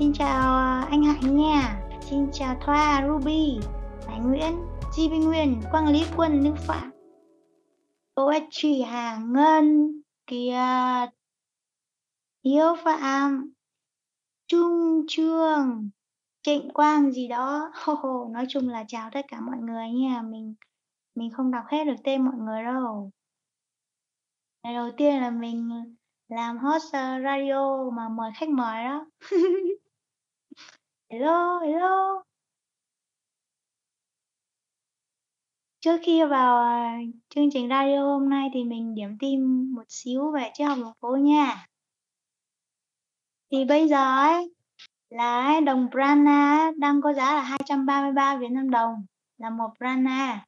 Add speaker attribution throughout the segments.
Speaker 1: Xin chào, à, anh Hạnh nha. Xin chào Thoa, Ruby, Hải Nguyễn, Chi Vinh Nguyên, Quang Lý Quân, Nữ Phạm. OSG Hà Ngân, Kiệt, Hiếu Phạm, Trung Trương, Trịnh Quang gì đó. Hô hô, nói chung là chào tất cả mọi người nha. Mình mình không đọc hết được tên mọi người đâu. Ngày đầu tiên là mình làm host, à, radio mà mời khách mời đó. Hello, hello. Trước khi vào, à, chương trình radio hôm nay thì mình điểm tin một xíu về triết học đường phố nha. Thì bây giờ ấy, là ấy đồng Prana đang có giá là 233 Việt Nam đồng là một Prana,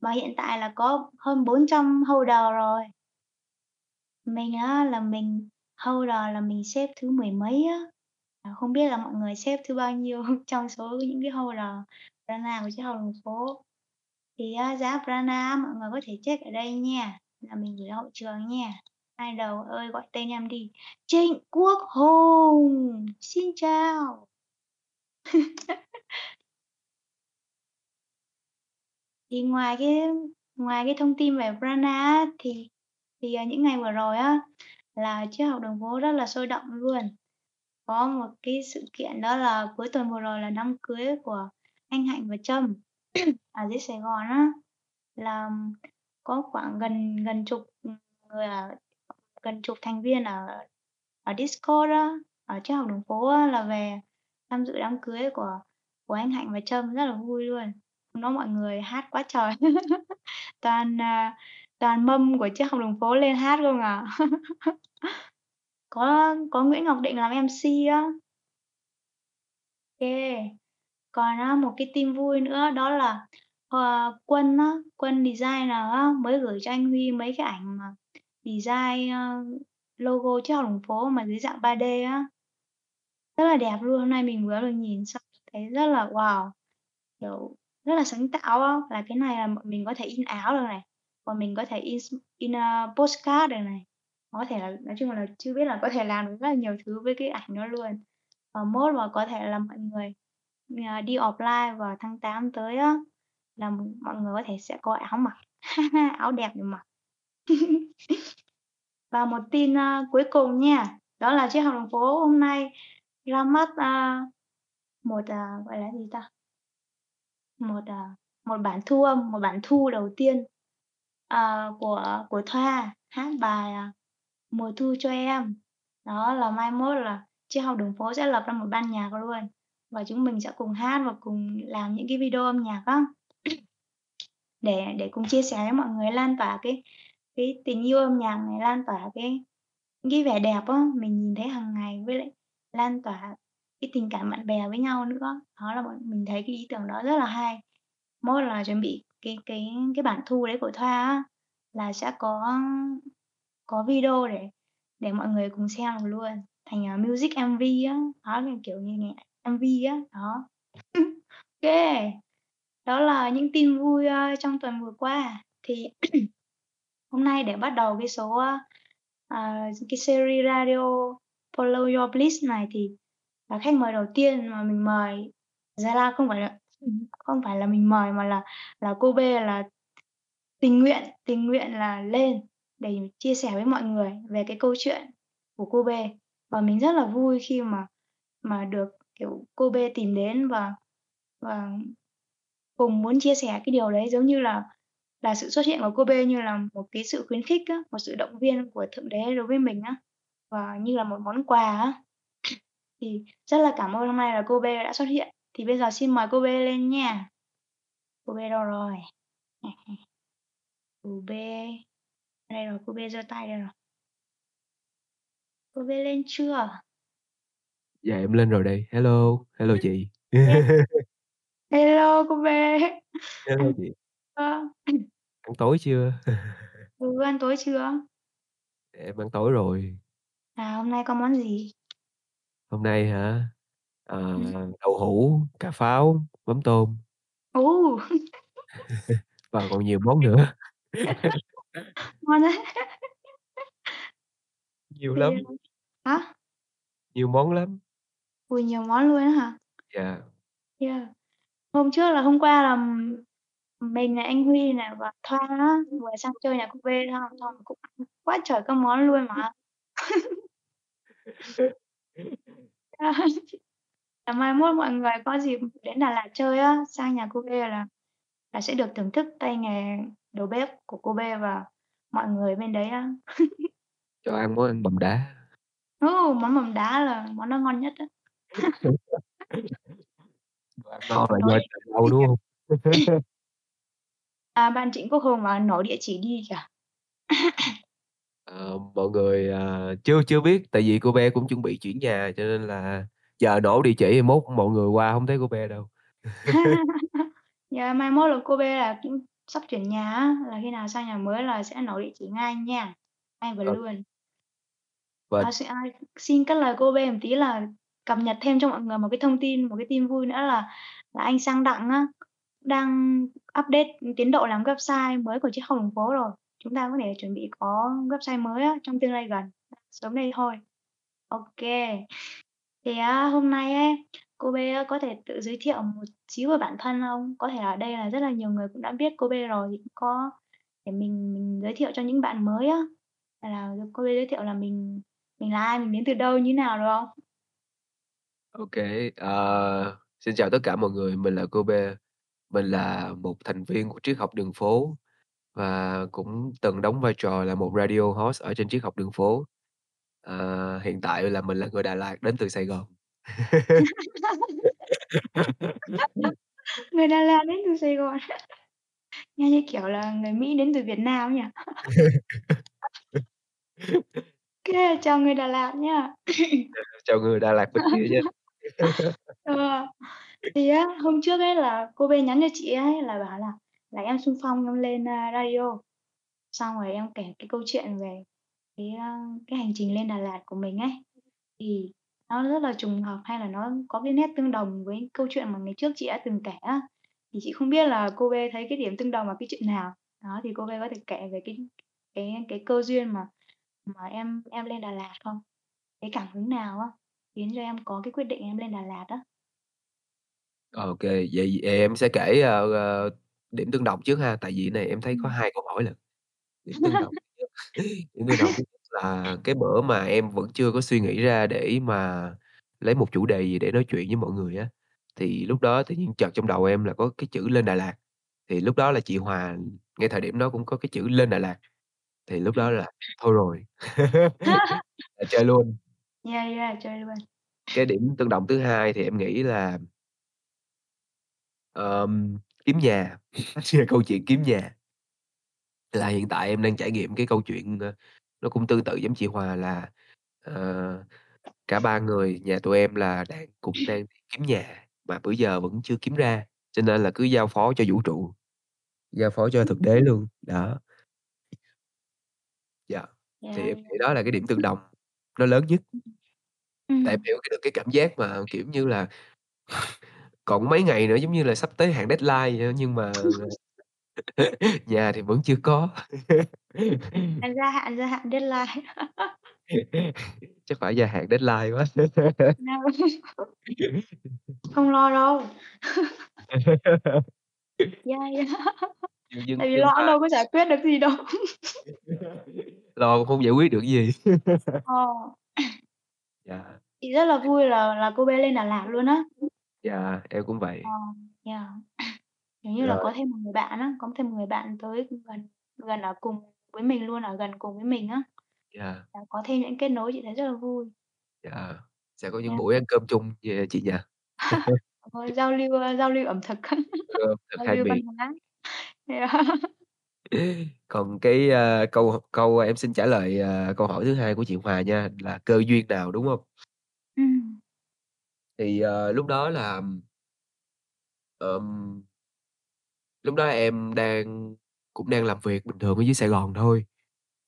Speaker 1: và hiện tại là có hơn 400 holder rồi. Mình á là mình holder là mình xếp thứ mười mấy á, à, không biết là mọi người xếp thứ bao nhiêu trong số những cái holder Prana của chiếc hầu đường phố. Thì uh, giá Prana mọi người có thể check ở đây nha, là mình gửi hậu trường nha. ai đầu ơi gọi tên em đi. Trịnh Quốc Hùng, xin chào. Thì ngoài cái ngoài cái thông tin về Prana thì thì, à, những ngày vừa rồi á, là chiếc học đường phố rất là sôi động luôn. Có một cái sự kiện đó là cuối tuần vừa rồi là đám cưới của anh Hạnh và Trâm ở dưới Sài Gòn á, là có khoảng gần gần chục, người ở gần chục thành viên ở ở Discord á, ở trên học đường phố á là về tham dự đám cưới của của anh Hạnh và Trâm, rất là vui luôn. Nó đó mọi người hát quá trời. Toàn, à, toàn mâm của chiếc học đường phố lên hát không à. Có có Nguyễn Ngọc Định làm MC á. ok Còn á, một cái tin vui nữa đó là, uh, Quân á, Quân designer á, mới gửi cho anh Huy mấy cái ảnh mà design, uh, logo triết học đường phố mà dưới dạng 3D á. Rất là đẹp luôn, hôm nay mình vừa được nhìn xong thấy rất là wow, kiểu, rất là sáng tạo á, là cái này là mình có thể in áo được này, còn mình có thể in in, uh, postcard được này. Có thể là nói chung là chưa biết là có thể làm được rất là nhiều thứ với cái ảnh đó luôn. Và mốt mà có thể là mọi người, à, đi offline vào tháng 8 tới á, là mọi người có thể sẽ có áo mặc. Áo đẹp để mặc. Và một tin, uh, cuối cùng nha, đó là triết học đường phố hôm nay ra mắt, uh, à, một, uh, gọi là gì ta? Một, uh, một bản thu âm, một bản thu đầu tiên, uh, của của Thoa hát bài, uh, "Mùa thu cho em". Đó là mai mốt là chiếc học đường phố sẽ lập ra một ban nhạc luôn, và chúng mình sẽ cùng hát và cùng làm những cái video âm nhạc á. Để để cùng chia sẻ với mọi người, lan tỏa cái cái tình yêu âm nhạc này, lan tỏa cái cái vẻ đẹp á, mình nhìn thấy hàng ngày, với lại lan tỏa cái tình cảm bạn bè với nhau nữa. Đó là bọn mình thấy cái ý tưởng đó rất là hay. Mốt là chuẩn bị cái cái cái bản thu đấy của Thoa á, là sẽ có có video để để mọi người cùng xem được luôn, thành, uh, music MV á, đó, là kiểu như nhạc MV á, đó. ok Đó là những tin vui, uh, trong tuần vừa qua. Thì hôm nay để bắt đầu cái số, uh, cái series radio Follow Your Bliss này thì là khách mời đầu tiên mà mình mời ra la không phải là không phải là mình mời mà là là cô B là tình nguyện tình nguyện là lên để chia sẻ với mọi người về cái câu chuyện của cô B. Và mình rất là vui khi mà mà được, kiểu, cô B tìm đến và và cùng muốn chia sẻ cái điều đấy, giống như là là sự xuất hiện của cô B như là một cái sự khuyến khích á, một sự động viên của Thượng Đế đối với mình á, và như là một món quà á. Thì rất là cảm ơn hôm nay là cô B đã xuất hiện. Thì bây giờ xin mời cô B lên nha. Cô B đâu rồi? Cô B. Đây rồi, cô B giơ tay đây rồi. Cô B lên chưa?
Speaker 2: Dạ em lên rồi đây. Hello, hello chị.
Speaker 1: Hello cô B.
Speaker 2: Hello
Speaker 1: Ăn
Speaker 2: chị.
Speaker 1: chưa?
Speaker 2: Ăn tối chưa?
Speaker 1: Ừ, ăn tối chưa?
Speaker 2: Em ăn tối rồi.
Speaker 1: À, hôm nay có món gì?
Speaker 2: Hôm nay hả? Ờ,
Speaker 1: Ừm.
Speaker 2: đậu hũ, cà pháo, mắm tôm.
Speaker 1: Ồ!
Speaker 2: Và còn nhiều món nữa.
Speaker 1: Ngon đấy.
Speaker 2: Nhiều
Speaker 1: Thì,
Speaker 2: lắm.
Speaker 1: hả?
Speaker 2: Nhiều món lắm.
Speaker 1: Ôi, nhiều món luôn á hả?
Speaker 2: Dạ.
Speaker 1: Yeah. Hôm trước là hôm qua là, mình này, anh Huy này và Thoa á, vừa sang chơi nhà cô B xong xong cũng ăn quá trời các món luôn mà. À, mai mốt mọi người có dịp đến Đà Lạt chơi á, sang nhà cô B là là sẽ được thưởng thức tay nghề đầu bếp của cô B và mọi người bên đấy á.
Speaker 2: Cho ăn món ăn mầm đá.
Speaker 1: Ừ, món mầm đá là món đó ngon nhất á.
Speaker 2: Ăn ngon là
Speaker 1: Nói
Speaker 2: do dâu, đúng hông?
Speaker 1: À, bạn Trịnh Quốc Hùng bảo nổ địa chỉ đi kìa.
Speaker 2: Ờ, mọi người, ờ, chưa chưa biết, tại vì cô B cũng chuẩn bị chuyển nhà cho nên là giờ nổ địa chỉ mốt mọi người qua hông thấy cô B đâu.
Speaker 1: Yeah, mai mốt là cô B là sắp chuyển nhà á, là khi nào sang nhà mới là sẽ nổ địa chỉ ngay nha, ngay và
Speaker 2: Ờ.
Speaker 1: luôn.
Speaker 2: Và
Speaker 1: À, x a, xin cắt lời cô B một tí là cập nhật thêm cho mọi người một cái thông tin, một cái tin vui nữa là là anh Sang Đặng á, đang update, tiến độ làm website mới của học đường phố rồi. Chúng ta có thể chuẩn bị có website mới á, trong tương lai gần, sớm đây thôi. Kê. Thì á, hôm nay ấy, cô B có thể tự giới thiệu một xíu về bản thân không? Có thể ở đây là rất là nhiều người cũng đã biết cô B rồi thì cũng có để mình mình giới thiệu cho những bạn mới á, là cô B giới thiệu là mình mình là ai, mình đến từ đâu, như thế nào được không?
Speaker 2: Ok, uh, xin chào tất cả mọi người, mình là cô B, mình là một thành viên của Triết học đường phố và cũng từng đóng vai trò là một radio host ở trên Triết học đường phố. Ờ, hiện tại là mình là người Đà Lạt đến từ Sài Gòn.
Speaker 1: Người Đà Lạt đến từ Sài Gòn. Nghe như kiểu là người Mỹ đến từ Việt Nam nhỉ? Kê, chào người Đà Lạt nhá.
Speaker 2: Ờ, chào người Đà Lạt bên kia nha.
Speaker 1: Ờ, thì á, hôm trước ấy là cô B nhắn cho chị ấy là bảo là là em xung phong em lên, radio, xong rồi em kể cái câu chuyện về cái, cái hành trình lên Đà Lạt của mình ấy. Thì nó rất là trùng hợp hay là nó có cái nét tương đồng với câu chuyện mà ngày trước chị đã từng kể á. Thì chị không biết là cô B thấy cái điểm tương đồng ở cái chuyện nào? Đó, thì cô B có thể kể về cái cái cái cơ duyên mà mà em em lên Đà Lạt không? Cái cảm hứng nào á, khiến cho em có cái quyết định em lên Đà Lạt á?
Speaker 2: Kê, vậy vậy em sẽ kể, ờ, ờ, điểm tương đồng trước ha, tại vì này em thấy có
Speaker 1: Ừm.
Speaker 2: 2 câu hỏi lận. Điểm tương đồng điểm tương đồng là cái bữa mà em vẫn chưa có suy nghĩ ra để mà lấy một chủ đề gì để nói chuyện với mọi người á, thì lúc đó tự nhiên chợt trong đầu em là có cái chữ lên Đà Lạt. Thì lúc đó là chị Hòa ngay thời điểm đó cũng có cái chữ lên Đà Lạt, thì lúc đó là thôi rồi, là chơi luôn.
Speaker 1: Yeah, yeah, chơi luôn.
Speaker 2: Cái điểm tương đồng thứ hai thì em nghĩ là ờm, kiếm nhà, câu chuyện kiếm nhà. Là hiện tại em đang trải nghiệm cái câu chuyện, ờ, nó cũng tương tự giống chị Hòa là, ờ, cả 3 người nhà tụi em là đang cũng đang kiếm nhà, mà bữa giờ vẫn chưa kiếm ra, cho nên là cứ giao phó cho vũ trụ, giao phó cho thực đế luôn, đó. Dạ,
Speaker 1: Yeah,
Speaker 2: thì em
Speaker 1: yeah.
Speaker 2: nghĩ đó là cái điểm tương đồng nó lớn nhất. Tại em
Speaker 1: Ừm.
Speaker 2: hiểu cái được cái cảm giác mà, kiểu như là, còn mấy ngày nữa giống như là sắp tới hạn deadline vậy á, nhưng mà, nhà thì vẫn chưa có.
Speaker 1: À, gia hạn gia hạn deadline.
Speaker 2: Chắc phải gia hạn deadline quá.
Speaker 1: Không lo đâu. Yeah, yeah. Tại vì
Speaker 2: nhưng
Speaker 1: lo đâu có giải quyết được gì đâu.
Speaker 2: Lo không giải quyết được gì.
Speaker 1: Ờ.
Speaker 2: Dạ.
Speaker 1: Chị rất là vui là là cô B lên Đà Lạt luôn á.
Speaker 2: Dạ, em cũng
Speaker 1: Ờ,
Speaker 2: vậy.
Speaker 1: yeah. Kiểu như là
Speaker 2: Rồi.
Speaker 1: có thêm một người bạn á, có thêm một người bạn tới gần gần ở cùng với mình luôn, ở gần cùng với mình á.
Speaker 2: Dạ.
Speaker 1: Là có thêm những kết nối chị thấy rất là vui.
Speaker 2: Dạ, sẽ có những
Speaker 1: Yeah.
Speaker 2: buổi ăn cơm chung về chị nhỉ?
Speaker 1: Ờ, giao lưu, ơ, giao lưu ẩm thực,
Speaker 2: Ừ, thực
Speaker 1: giao lưu văn hóa. Yeah.
Speaker 2: Còn cái, a, câu h câu em xin trả lời, à, câu hỏi thứ hai của chị Hòa nha, là cơ duyên nào, đúng hông?
Speaker 1: Ừm.
Speaker 2: Thì, ờ, lúc đó là ờm lúc đó em đang cũng đang làm việc bình thường ở dưới Sài Gòn thôi.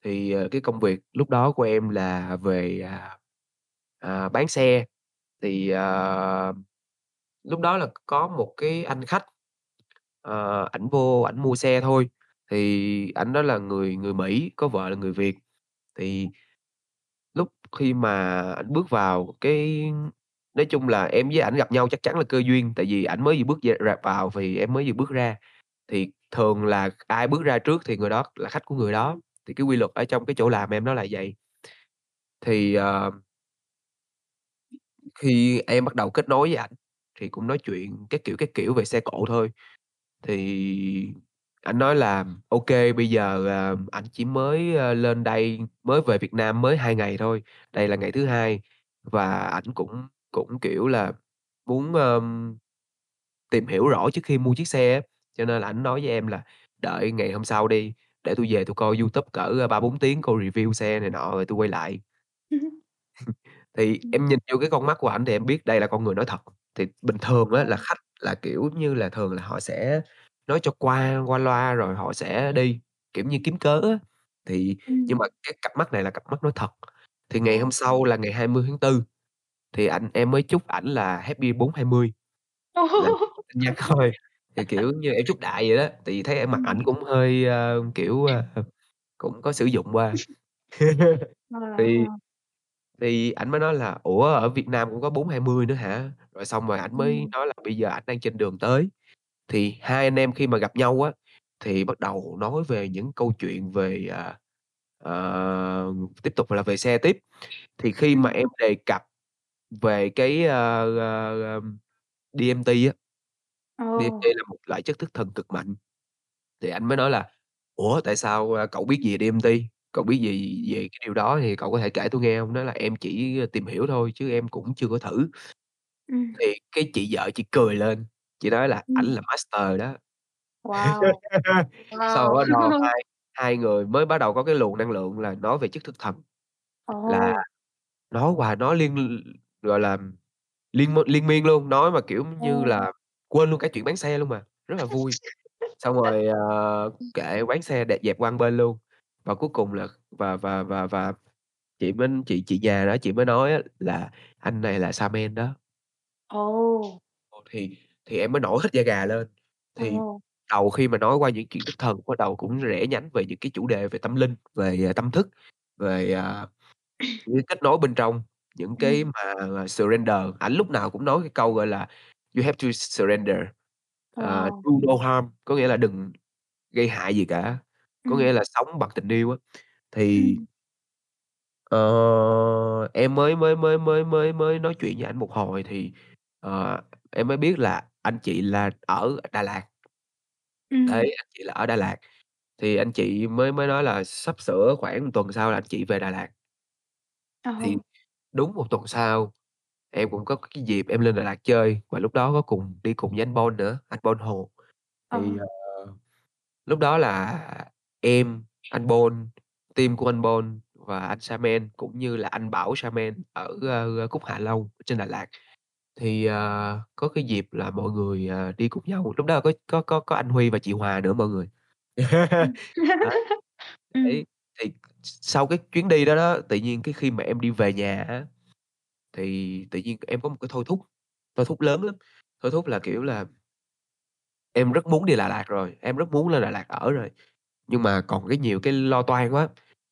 Speaker 2: Thì, ờ, cái công việc lúc đó của em là về, à, à, bán xe, thì, ờ, lúc đó là có một cái anh khách, ờ, ảnh vô ảnh mua xe thôi, thì ảnh đó là người người Mỹ, có vợ là người Việt. Thì lúc khi mà ảnh bước vào cái nói chung là em với ảnh gặp nhau chắc chắn là cơ duyên, tại vì ảnh mới vừa bước rạp vào thì em mới vừa bước ra. Thì thường là ai bước ra trước thì người đó là khách của người đó, thì cái quy luật ở trong cái chỗ làm em nó là vậy. Thì, uh, khi em bắt đầu kết nối với ảnh thì cũng nói chuyện cái kiểu, cái kiểu về xe cộ thôi. Thì ảnh nói là ok bây giờ, uh, ảnh chỉ mới, uh, lên đây, mới về Việt Nam mới hai ngày thôi, đây là ngày thứ hai và ảnh cũng cũng, kiểu là, muốn, um, tìm hiểu rõ trước khi mua chiếc xe á, cho nên là ảnh nói với em là "Đợi ngày hôm sau đi, để tui về tui coi YouTube cỡ, ơ, 3-4 tiếng coi review xe này nọ rồi tui quay lại." Thì
Speaker 1: Ừm.
Speaker 2: em nhìn vô cái con mắt của ảnh thì em biết đây là con người nói thật. Thì bình thường á là
Speaker 1: Ồ.
Speaker 2: khách là, kiểu như là, thường là họ sẽ nói cho qua, qua loa rồi họ sẽ đi, kiểu như, kiếm cớ á. Thì nhưng
Speaker 1: Ừm.
Speaker 2: mà cái cặp mắt này là cặp mắt nói thật. Thì ngày hôm
Speaker 1: Ồ.
Speaker 2: sau là ngày 20/4 thì ảnh em mới chúc ảnh là Happy 4/20 là tin nhắn thôi, thì, kiểu như, em chúc đại vậy đó, tại vì thấy em mặt
Speaker 1: Ừm.
Speaker 2: ảnh cũng hơi, ơ, kiểu, ơ, cũng có sử dụng qua.
Speaker 1: Ờ,
Speaker 2: Thì
Speaker 1: ờ.
Speaker 2: thì ảnh mới nói là "Ủa, ở Việt Nam cũng có 4/20 nữa hả?" Rồi xong rồi ảnh mới
Speaker 1: Ừm.
Speaker 2: nói là bây giờ ảnh đang trên đường tới. Thì hai anh em khi mà gặp nhau á, thì bắt đầu nói về những câu chuyện về, à, ờ, tiếp tục là về xe tiếp. Thì khi mà
Speaker 1: Ừm.
Speaker 2: em đề cập về cái, ơ, ơ, ờm, DMT á, DMT
Speaker 1: Ồ.
Speaker 2: là một loại chất thức thần cực mạnh, thì ảnh mới nói là "Ủa, tại sao, a, cậu biết gì về DMT? Cậu biết gì về cái điều đó thì cậu có thể kể tui nghe hông?" Nói là "Em chỉ tìm hiểu thôi chứ em cũng chưa có thử."
Speaker 1: Ừm.
Speaker 2: Thì cái chị vợ chị cười lên, chị nói là "Ảnh
Speaker 1: Ừm.
Speaker 2: là master đó."
Speaker 1: Wow!
Speaker 2: Xong rồi
Speaker 1: Wow!
Speaker 2: bắt đầu hai hai người mới bắt đầu có cái luồng năng lượng là nói về chất thức thần, là
Speaker 1: Ồ!
Speaker 2: nói hoài nói liên l gọi là, liên m liên miên luôn, nói mà, kiểu như
Speaker 1: Ồ.
Speaker 2: là, quên luôn cả chuyện bán xe luôn mà, rất là vui. Xong rồi, ờ, kệ bán xe đ dẹp qua một bên luôn, và cuối cùng là và và và và chị mới chị chị già đó chị mới nói á là "Anh này là Sa-men đó."
Speaker 1: Ồ!
Speaker 2: Ồ, thì thì em mới nổi hết da gà lên. Thì
Speaker 1: Ồ.
Speaker 2: đầu khi mà nói qua những chuyện thức thần, bắt đầu cũng rẽ nhánh về những cái chủ đề về tâm linh, về, à, tâm thức, về, à, những cái kết nối bên trong, những cái mà surrender. Ảnh lúc nào cũng nói cái câu, gọi là "You have to surrender,
Speaker 1: Wow!
Speaker 2: do no harm." Có nghĩa là đừng gây hại gì cả, có
Speaker 1: Ừm.
Speaker 2: nghĩa là sống bằng tình yêu á. Thì ờ, em mới mới mới mới mới mới nói chuyện với ảnh một hồi thì, ờ, em mới biết là anh chị là ở Đà Lạt.
Speaker 1: Ừm.
Speaker 2: Đấy, anh chị là ở Đà Lạt, thì anh chị mới mới nói là sắp sửa khoảng 1 tuần sau là anh chị về Đà Lạt. Thì đúng 1 tuần sau, em cũng có cái dịp em lên Đà Lạt chơi, và lúc đó có cùng đi cùng với anh Bon nữa, anh Bon Hồ.
Speaker 1: Ờ.
Speaker 2: Thì, ờ, lúc đó là em, anh Bon, team của anh Bon và anh Sa-men, cũng như là anh Bảo Sa-men ở, ơ, Cúc Hạ Long trên Đà Lạt. Thì, ờ, có cái dịp là mọi người, ờ, đi cùng nhau, lúc đó là có có có có anh Huy và chị Hòa nữa mọi người.
Speaker 1: Ừm. Ừm.
Speaker 2: đấy, thì s sau cái chuyến đi đó đó, tự nhiên cái khi mà em đi về nhà á, thì tự nhiên em có một cái thôi thúc, thôi thúc lớn lắm, thôi thúc là, kiểu là em rất muốn đi Đà Lạt rồi, em rất muốn lên Đà Lạt ở rồi, nhưng mà còn cái nhiều cái lo toan quá.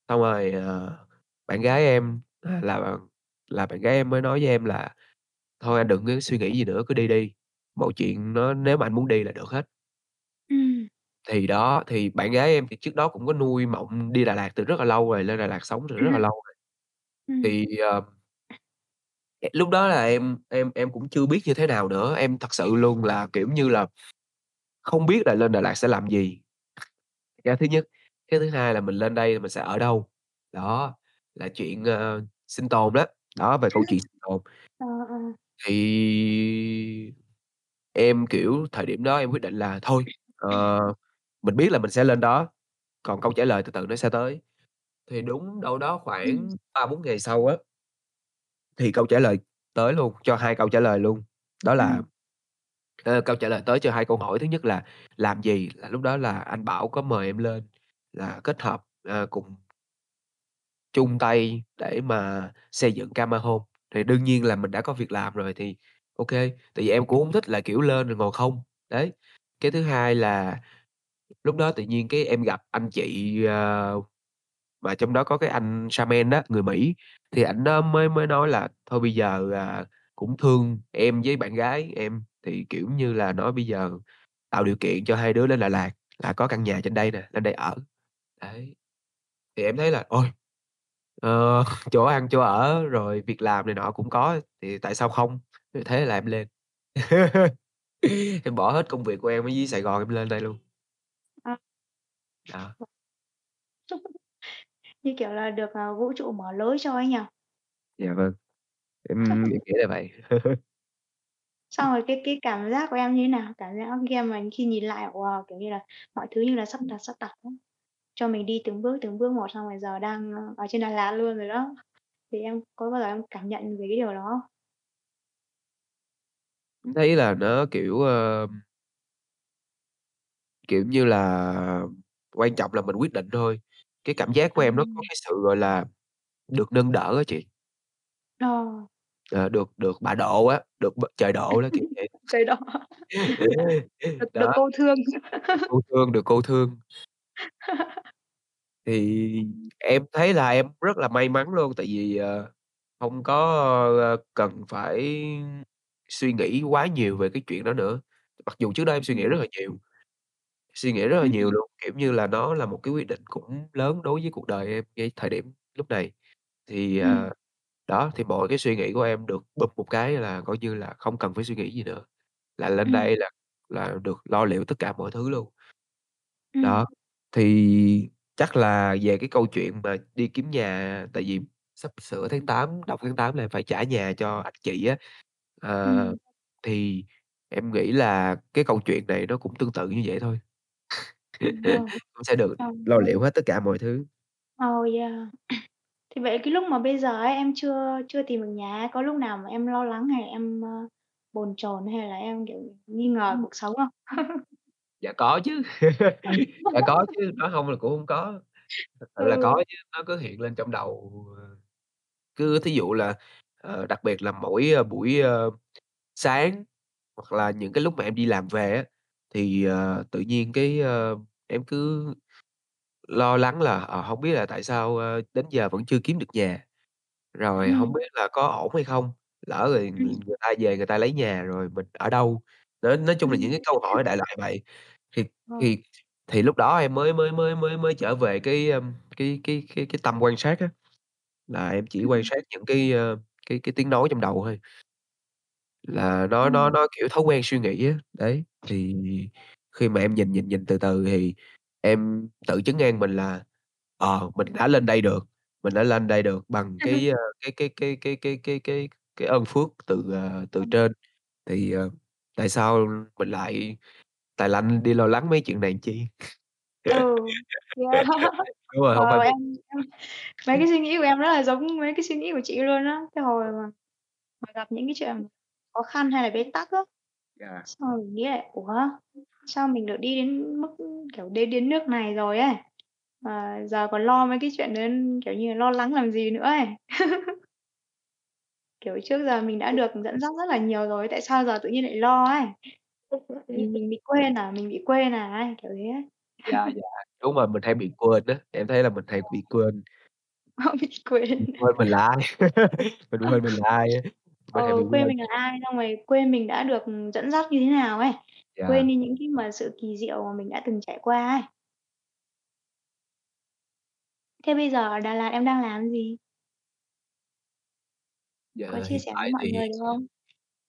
Speaker 2: Xong rồi, ờ, bạn gái em là là là bạn gái em mới nói với em là "Thôi anh đừng có suy nghĩ gì nữa, cứ đi đi, mọi chuyện nó nếu mà anh muốn đi là được hết."
Speaker 1: Ừm.
Speaker 2: Thì đó, thì bạn gái em thì trước đó cũng có nuôi mộng đi Đà Lạt từ rất là lâu rồi, lên Đà Lạt sống từ rất là
Speaker 1: Ừm.
Speaker 2: lâu rồi.
Speaker 1: Ừm.
Speaker 2: Thì, ờ lúc đó là em em em cũng chưa biết như thế nào nữa, em thật sự luôn là, kiểu như là, không biết là lên Đà Lạt sẽ làm gì. Cái thứ nhất, cái thứ hai là mình lên đây mình sẽ ở đâu? Đó, là chuyện, ờ, sinh tồn đó, đó, về câu chuyện sinh tồn.
Speaker 1: Ờ, ờ.
Speaker 2: Thì em, kiểu, thời điểm đó em quyết định là thôi, ờ, mình biết là mình sẽ lên đó, còn câu trả lời từ từ nó sẽ tới. Thì đúng đâu đó
Speaker 1: Ừm.
Speaker 2: khoảng 3-4 ngày sau á thì câu trả lời tới luôn, cho 2 câu trả lời luôn. Đó là,
Speaker 1: Ừm.
Speaker 2: ơ, câu trả lời tới cho 2 câu hỏi, thứ nhất là làm gì, là lúc đó là anh Bảo có mời em lên là kết hợp, ờ, cùng chung tay để mà xây dựng Karma Home. Thì đương nhiên là mình đã có việc làm rồi thì kê, tại vì em cũng hông thích là, kiểu, lên rồi ngồi không. Đấy, cái thứ hai là lúc đó tự nhiên cái em gặp anh chị, ờ, mà trong đó có cái anh Sa-men đó, người Mỹ, thì ảnh đó mới mới nói là "Thôi bây giờ, à, cũng thương em với bạn gái em, thì, kiểu như là, nói bây giờ tạo điều kiện cho hai đứa lên Đà Lạt là có căn nhà trên đây nè, lên đây ở. Đấy, thì em thấy là, ôi, ờ, chỗ ăn, chỗ ở, rồi việc làm này nọ cũng có thì tại sao không? Thì thế là em lên. Em bỏ hết công việc của em ở dưới Sài Gòn em lên đây luôn.
Speaker 1: À.
Speaker 2: Đó.
Speaker 1: Như kiểu là được, ờ, vũ trụ mở lối cho ấy nhỉ?
Speaker 2: Dạ vâng, em em nghĩ là vậy.
Speaker 1: Xong rồi cái cái cảm giác của em như thế nào? Cảm giác khi em mà khi nhìn lại, wow, kiểu như là, mọi thứ như là sắp đặt, sắp đặt cho mình đi từng bước, từng bước một xong rồi giờ đang, ơ, ở trên Đà Lạt luôn rồi đó. Thì em có bao giờ em cảm nhận về cái điều đó không?
Speaker 2: Em thấy là nó, kiểu, ơ kiểu như là, quan trọng là mình quyết định thôi. Cái cảm giác của em nó có cái sự, gọi là, được nâng đỡ á chị.
Speaker 1: Ờ.
Speaker 2: Ờ, được được bả độ á, được b trời độ đó, kiểu vậy.
Speaker 1: Trời độ. Được được
Speaker 2: Đó.
Speaker 1: cô thương.
Speaker 2: Cô thương, được cô thương. Thì
Speaker 1: Ừm.
Speaker 2: em thấy là em rất là may mắn luôn, tại vì, ờ, hông có, ơ, cần phải suy nghĩ quá nhiều về cái chuyện đó nữa. Mặc dù trước đó em suy nghĩ
Speaker 1: Ừm.
Speaker 2: rất là nhiều, suy nghĩ rất là nhiều
Speaker 1: Ừm.
Speaker 2: luôn, kiểu như là, nó là một cái quyết định cũng lớn đối với cuộc đời em ngay thời điểm lúc này. Thì,
Speaker 1: Ừm.
Speaker 2: ờ, đó, thì mọi cái suy nghĩ của em được bụp một cái là coi như là không cần phải suy nghĩ gì nữa, là lên
Speaker 1: Ừm.
Speaker 2: đây là là được lo liệu tất cả mọi thứ luôn.
Speaker 1: Ừm.
Speaker 2: Đó, thì chắc là về cái câu chuyện mà đi kiếm nhà tại vì sắp sửa tháng 8, đầu tháng 8 là em phải trả nhà cho anh chị á, ờ,
Speaker 1: Ừm.
Speaker 2: thì em nghĩ là cái câu chuyện này nó cũng tương tự như vậy thôi.
Speaker 1: Ừm, ờ.
Speaker 2: Cũng sẽ được lo liệu hết tất cả mọi thứ.
Speaker 1: Ồ, yeah. Thì vậy cái lúc mà bây giờ ấy, em chưa chưa tìm được nhà ấy, có lúc nào mà em lo lắng hay là em, ơ, bồn chồn hay là em, kiểu, nghi ngờ cuộc sống không?
Speaker 2: Dạ có chứ, dạ có chứ, nói hông là cũng hông có. Thật sự là
Speaker 1: Ừ.
Speaker 2: có chứ, nó cứ hiện lên trong đầu, ờ, cứ thí dụ là, ờ, đặc biệt là mỗi, ơ, buổi, ơ, sáng hoặc là những cái lúc mà em đi làm về á, thì, ờ, tự nhiên cái, ơ, em cứ lo lắng là, ờ, hông biết là tại sao, ơ, đến giờ vẫn chưa kiếm được nhà, rồi hông
Speaker 1: Ừm.
Speaker 2: biết là có ổn hay không, lỡ rồi
Speaker 1: Ừm.
Speaker 2: người người ta về người ta lấy nhà rồi mình ở đâu. Nói nói chung là những cái câu hỏi đại loại vậy. Thì
Speaker 1: Ờ.
Speaker 2: thì thì lúc đó em mới mới mới mới mới trở về cái, cái cái cái cái tâm quan sát á, là em chỉ quan
Speaker 1: Ừm.
Speaker 2: sát những cái, ơ, cái cái tiếng nói trong đầu thôi. Là nó nó
Speaker 1: Ừm.
Speaker 2: nó, kiểu, thói quen suy nghĩ á, đấy, thì khi mà em nhìn, nhìn, nhìn từ từ thì em tự trấn an mình là, ờ, mình đã lên đây được, mình đã lên đây được bằng cái, ơ, cái cái cái cái cái cái cái cái ơn phước từ, ờ, từ
Speaker 1: Ừm.
Speaker 2: trên, thì, ờ, tại sao mình lại tài lanh đi lo lắng mấy chuyện này làm chi.
Speaker 1: Ừ, yeah.
Speaker 2: Đúng rồi, hông phải
Speaker 1: Wow,
Speaker 2: mình.
Speaker 1: em em mấy cái suy nghĩ của em rất là giống mấy cái suy nghĩ của chị luôn á. Cái hồi mà mà gặp những cái chuyện khó khăn hay là bế tắc á,
Speaker 2: Dạ.
Speaker 1: xong rồi mình nghĩ lại: "Ủa, sao mình được đi đến mức, kiểu, đến đến nước này rồi ấy, mà giờ còn lo mấy cái chuyện đến, kiểu như lo lắng làm gì nữa ấy." Kiểu, trước giờ mình đã được dẫn dắt rất là nhiều rồi, tại sao giờ tự nhiên lại lo ấy? Mình mình bị quên à, mình bị quên à ấy, kiểu thế ấy.
Speaker 2: Dạ, dạ, đúng rồi, mình hay bị quên á, em thấy là mình hay bị quên.
Speaker 1: Bị quên.
Speaker 2: Mình quên mình là ai, mình quên mình là ai á,
Speaker 1: Ừ, quên
Speaker 2: quên.
Speaker 1: mình là ai, xong rồi quên mình đã được dẫn dắt như thế nào ấy, quên
Speaker 2: Dạ.
Speaker 1: đi những cái mà sự kỳ diệu mà mình đã từng trải qua ấy. Thế bây giờ ở Đà Lạt em đang làm gì? Có
Speaker 2: Dạ,
Speaker 1: chia
Speaker 2: hiện
Speaker 1: sẻ với
Speaker 2: tại
Speaker 1: mọi
Speaker 2: thì,
Speaker 1: người được không?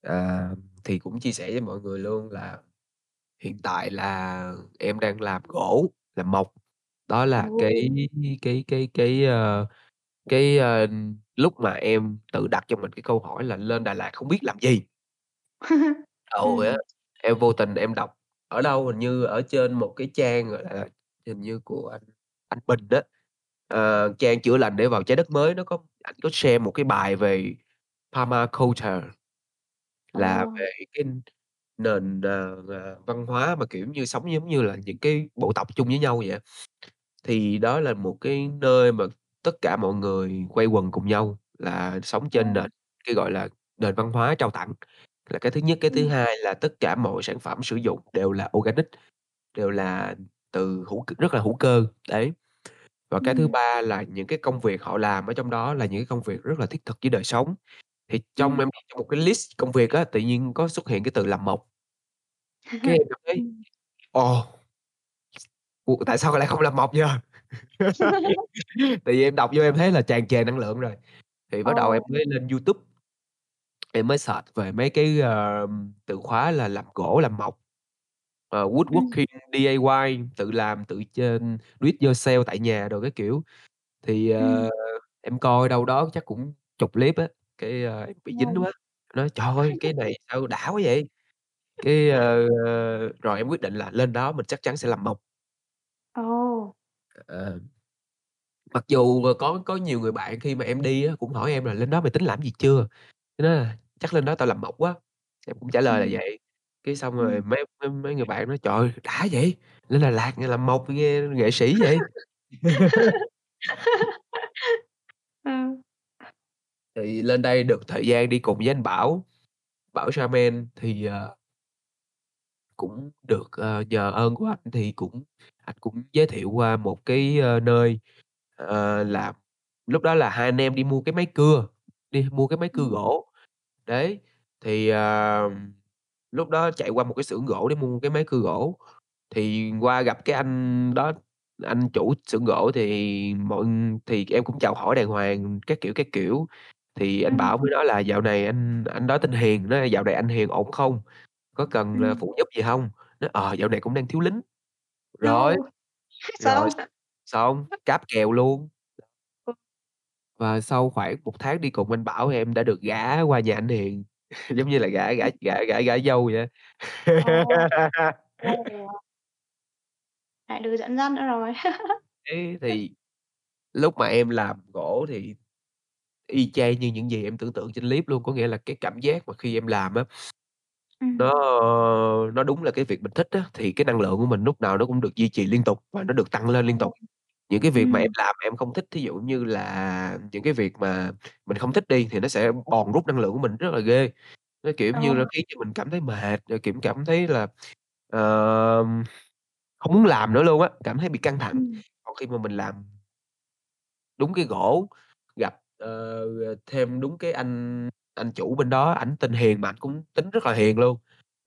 Speaker 2: à, thì cũng chia sẻ với mọi người luôn là hiện tại là em đang làm gỗ, làm mộc. Đó là cái
Speaker 1: Ồ!
Speaker 2: cái cái cái, ơ, cái, ơ, lúc mà em tự đặt cho mình cái câu hỏi là lên Đà Lạt không biết làm gì. Rồi á,
Speaker 1: Ừm.
Speaker 2: em vô tình em đọc ở đâu, hình như ở trên một cái trang, gọi là, hình như của anh anh Bình á, ờ, trang chữa lành để vào Trái Đất Mới, nó có ảnh có share một cái bài về permaculture. Là về cái nền, ờ, ờ, văn hóa mà, kiểu như, sống giống như là những cái bộ tộc chung với nhau vậy á. Thì đó là một cái nơi mà tất cả mọi người quây quần cùng nhau, là sống trên
Speaker 1: Ừm.
Speaker 2: nền cái, gọi là, nền văn hóa trao tặng, là cái thứ nhất. Cái thứ
Speaker 1: Ừm.
Speaker 2: hai là tất cả mọi sản phẩm sử dụng đều là organic, đều là từ hữu c rất là hữu cơ, đấy. Và cái thứ
Speaker 1: Ừm.
Speaker 2: ba là những cái công việc họ làm ở trong đó là những cái công việc rất là thiết thực với đời sống. Thì trong
Speaker 1: Ừm.
Speaker 2: em trong một cái list công việc á, tự nhiên có xuất hiện cái từ làm mộc. Cái em cảm thấy,
Speaker 1: Ừm.
Speaker 2: ồ, ủa, tại sao lại không làm mộc nhỉ? Tại vì em đọc vô em thấy là tràn trề năng lượng rồi, thì bắt đầu em
Speaker 1: Ồ.
Speaker 2: mới lên YouTube. Em mới search về mấy cái, ờ, từ khóa là làm gỗ, làm mộc, ờ,
Speaker 1: Ừm.
Speaker 2: woodworking, DIY, tự làm, tự trên do it yourself tại nhà đồ các kiểu. Thì,
Speaker 1: Ừm.
Speaker 2: ờ, em coi đâu đó chắc cũng chục clip á, cái, ơ, em bị dính
Speaker 1: Ồ.
Speaker 2: quá, nói: "Trời ơi, cái này sao đã quá vậy!" Cái, ơ, rồi em quyết định là lên đó mình chắc chắn sẽ làm mộc.
Speaker 1: Ồ.
Speaker 2: Ờ. Mặc dù, có có nhiều người bạn khi mà em đi á, cũng hỏi em là "Lên đó mày tính làm gì chưa?" Nói là "Chắc lên đó tao làm mộc á." Em cũng trả lời là
Speaker 1: Ừm.
Speaker 2: vậy, cái xong rồi
Speaker 1: Ừm.
Speaker 2: mấy mấy mấy người bạn nói: "Trời ơi, đã vậy! Lên Đà Lạt làm mộc nghe nghệ sĩ vậy."
Speaker 1: Ừm.
Speaker 2: Thì lên đây được thời gian đi cùng với anh Bảo, Bảo Ramen thì, ờ cũng được, ờ, nhờ ơn của ảnh thì cũng ảnh cũng giới thiệu qua một cái, ơ, nơi, ờ, làm lúc đó là hai anh em đi mua cái máy cưa, đi mua cái máy cưa
Speaker 1: Ừm.
Speaker 2: gỗ. Đấy, thì, ờ, lúc đó chạy qua một cái xưởng gỗ để mua cái máy cưa gỗ, thì qua gặp cái anh đó, anh chủ xưởng gỗ thì mọi thì em cũng chào hỏi đàng hoàng các kiểu, các kiểu. Thì anh
Speaker 1: Ừm.
Speaker 2: Bảo mới nói là "Dạo này anh" anh đó tên Hiền, nói là "Dạo này anh Hiền ổn không? Có cần, ờ,
Speaker 1: Ừm.
Speaker 2: phụ giúp gì hông?" Nói: "Ờ, dạo này cũng đang thiếu lính." Rồi,
Speaker 1: Ồ!
Speaker 2: rồi
Speaker 1: Xong.
Speaker 2: xong, cáp kèo luôn.
Speaker 1: Ừ.
Speaker 2: Và sau khoảng 1 tháng đi cùng anh Bảo thì em đã được gả qua nhà anh Hiền, giống như là gả gả gả gả gả dâu vậy
Speaker 1: Ồ.
Speaker 2: á.
Speaker 1: Ồ. Lại được dẫn dắt nữa rồi.
Speaker 2: Đấy, thì lúc mà em làm gỗ thì y chang như những gì em tưởng tượng trên clip luôn, có nghĩa là cái cảm giác mà khi em làm á
Speaker 1: Ừm.
Speaker 2: nó nó đúng là cái việc mình thích á, thì cái năng lượng của mình lúc nào nó cũng được duy trì liên tục và nó được tăng lên liên tục. Những cái việc mà em
Speaker 1: Ừm.
Speaker 2: làm mà em không thích, thí dụ như là những cái việc mà mình không thích đi, thì nó sẽ bòn rút năng lượng của mình rất là ghê. Nó, kiểu
Speaker 1: Ờ.
Speaker 2: như, nó khiến cho mình cảm thấy mệt, rồi, kiểu, cảm thấy là, ờ, không muốn làm nữa luôn á, cảm thấy bị căng thẳng.
Speaker 1: Ừm.
Speaker 2: Còn khi mà mình làm đúng cái gỗ, gặp, ờ, ờ, thêm đúng cái anh anh chủ bên đó, ảnh tên Hiền mà ảnh cũng tính rất là hiền luôn.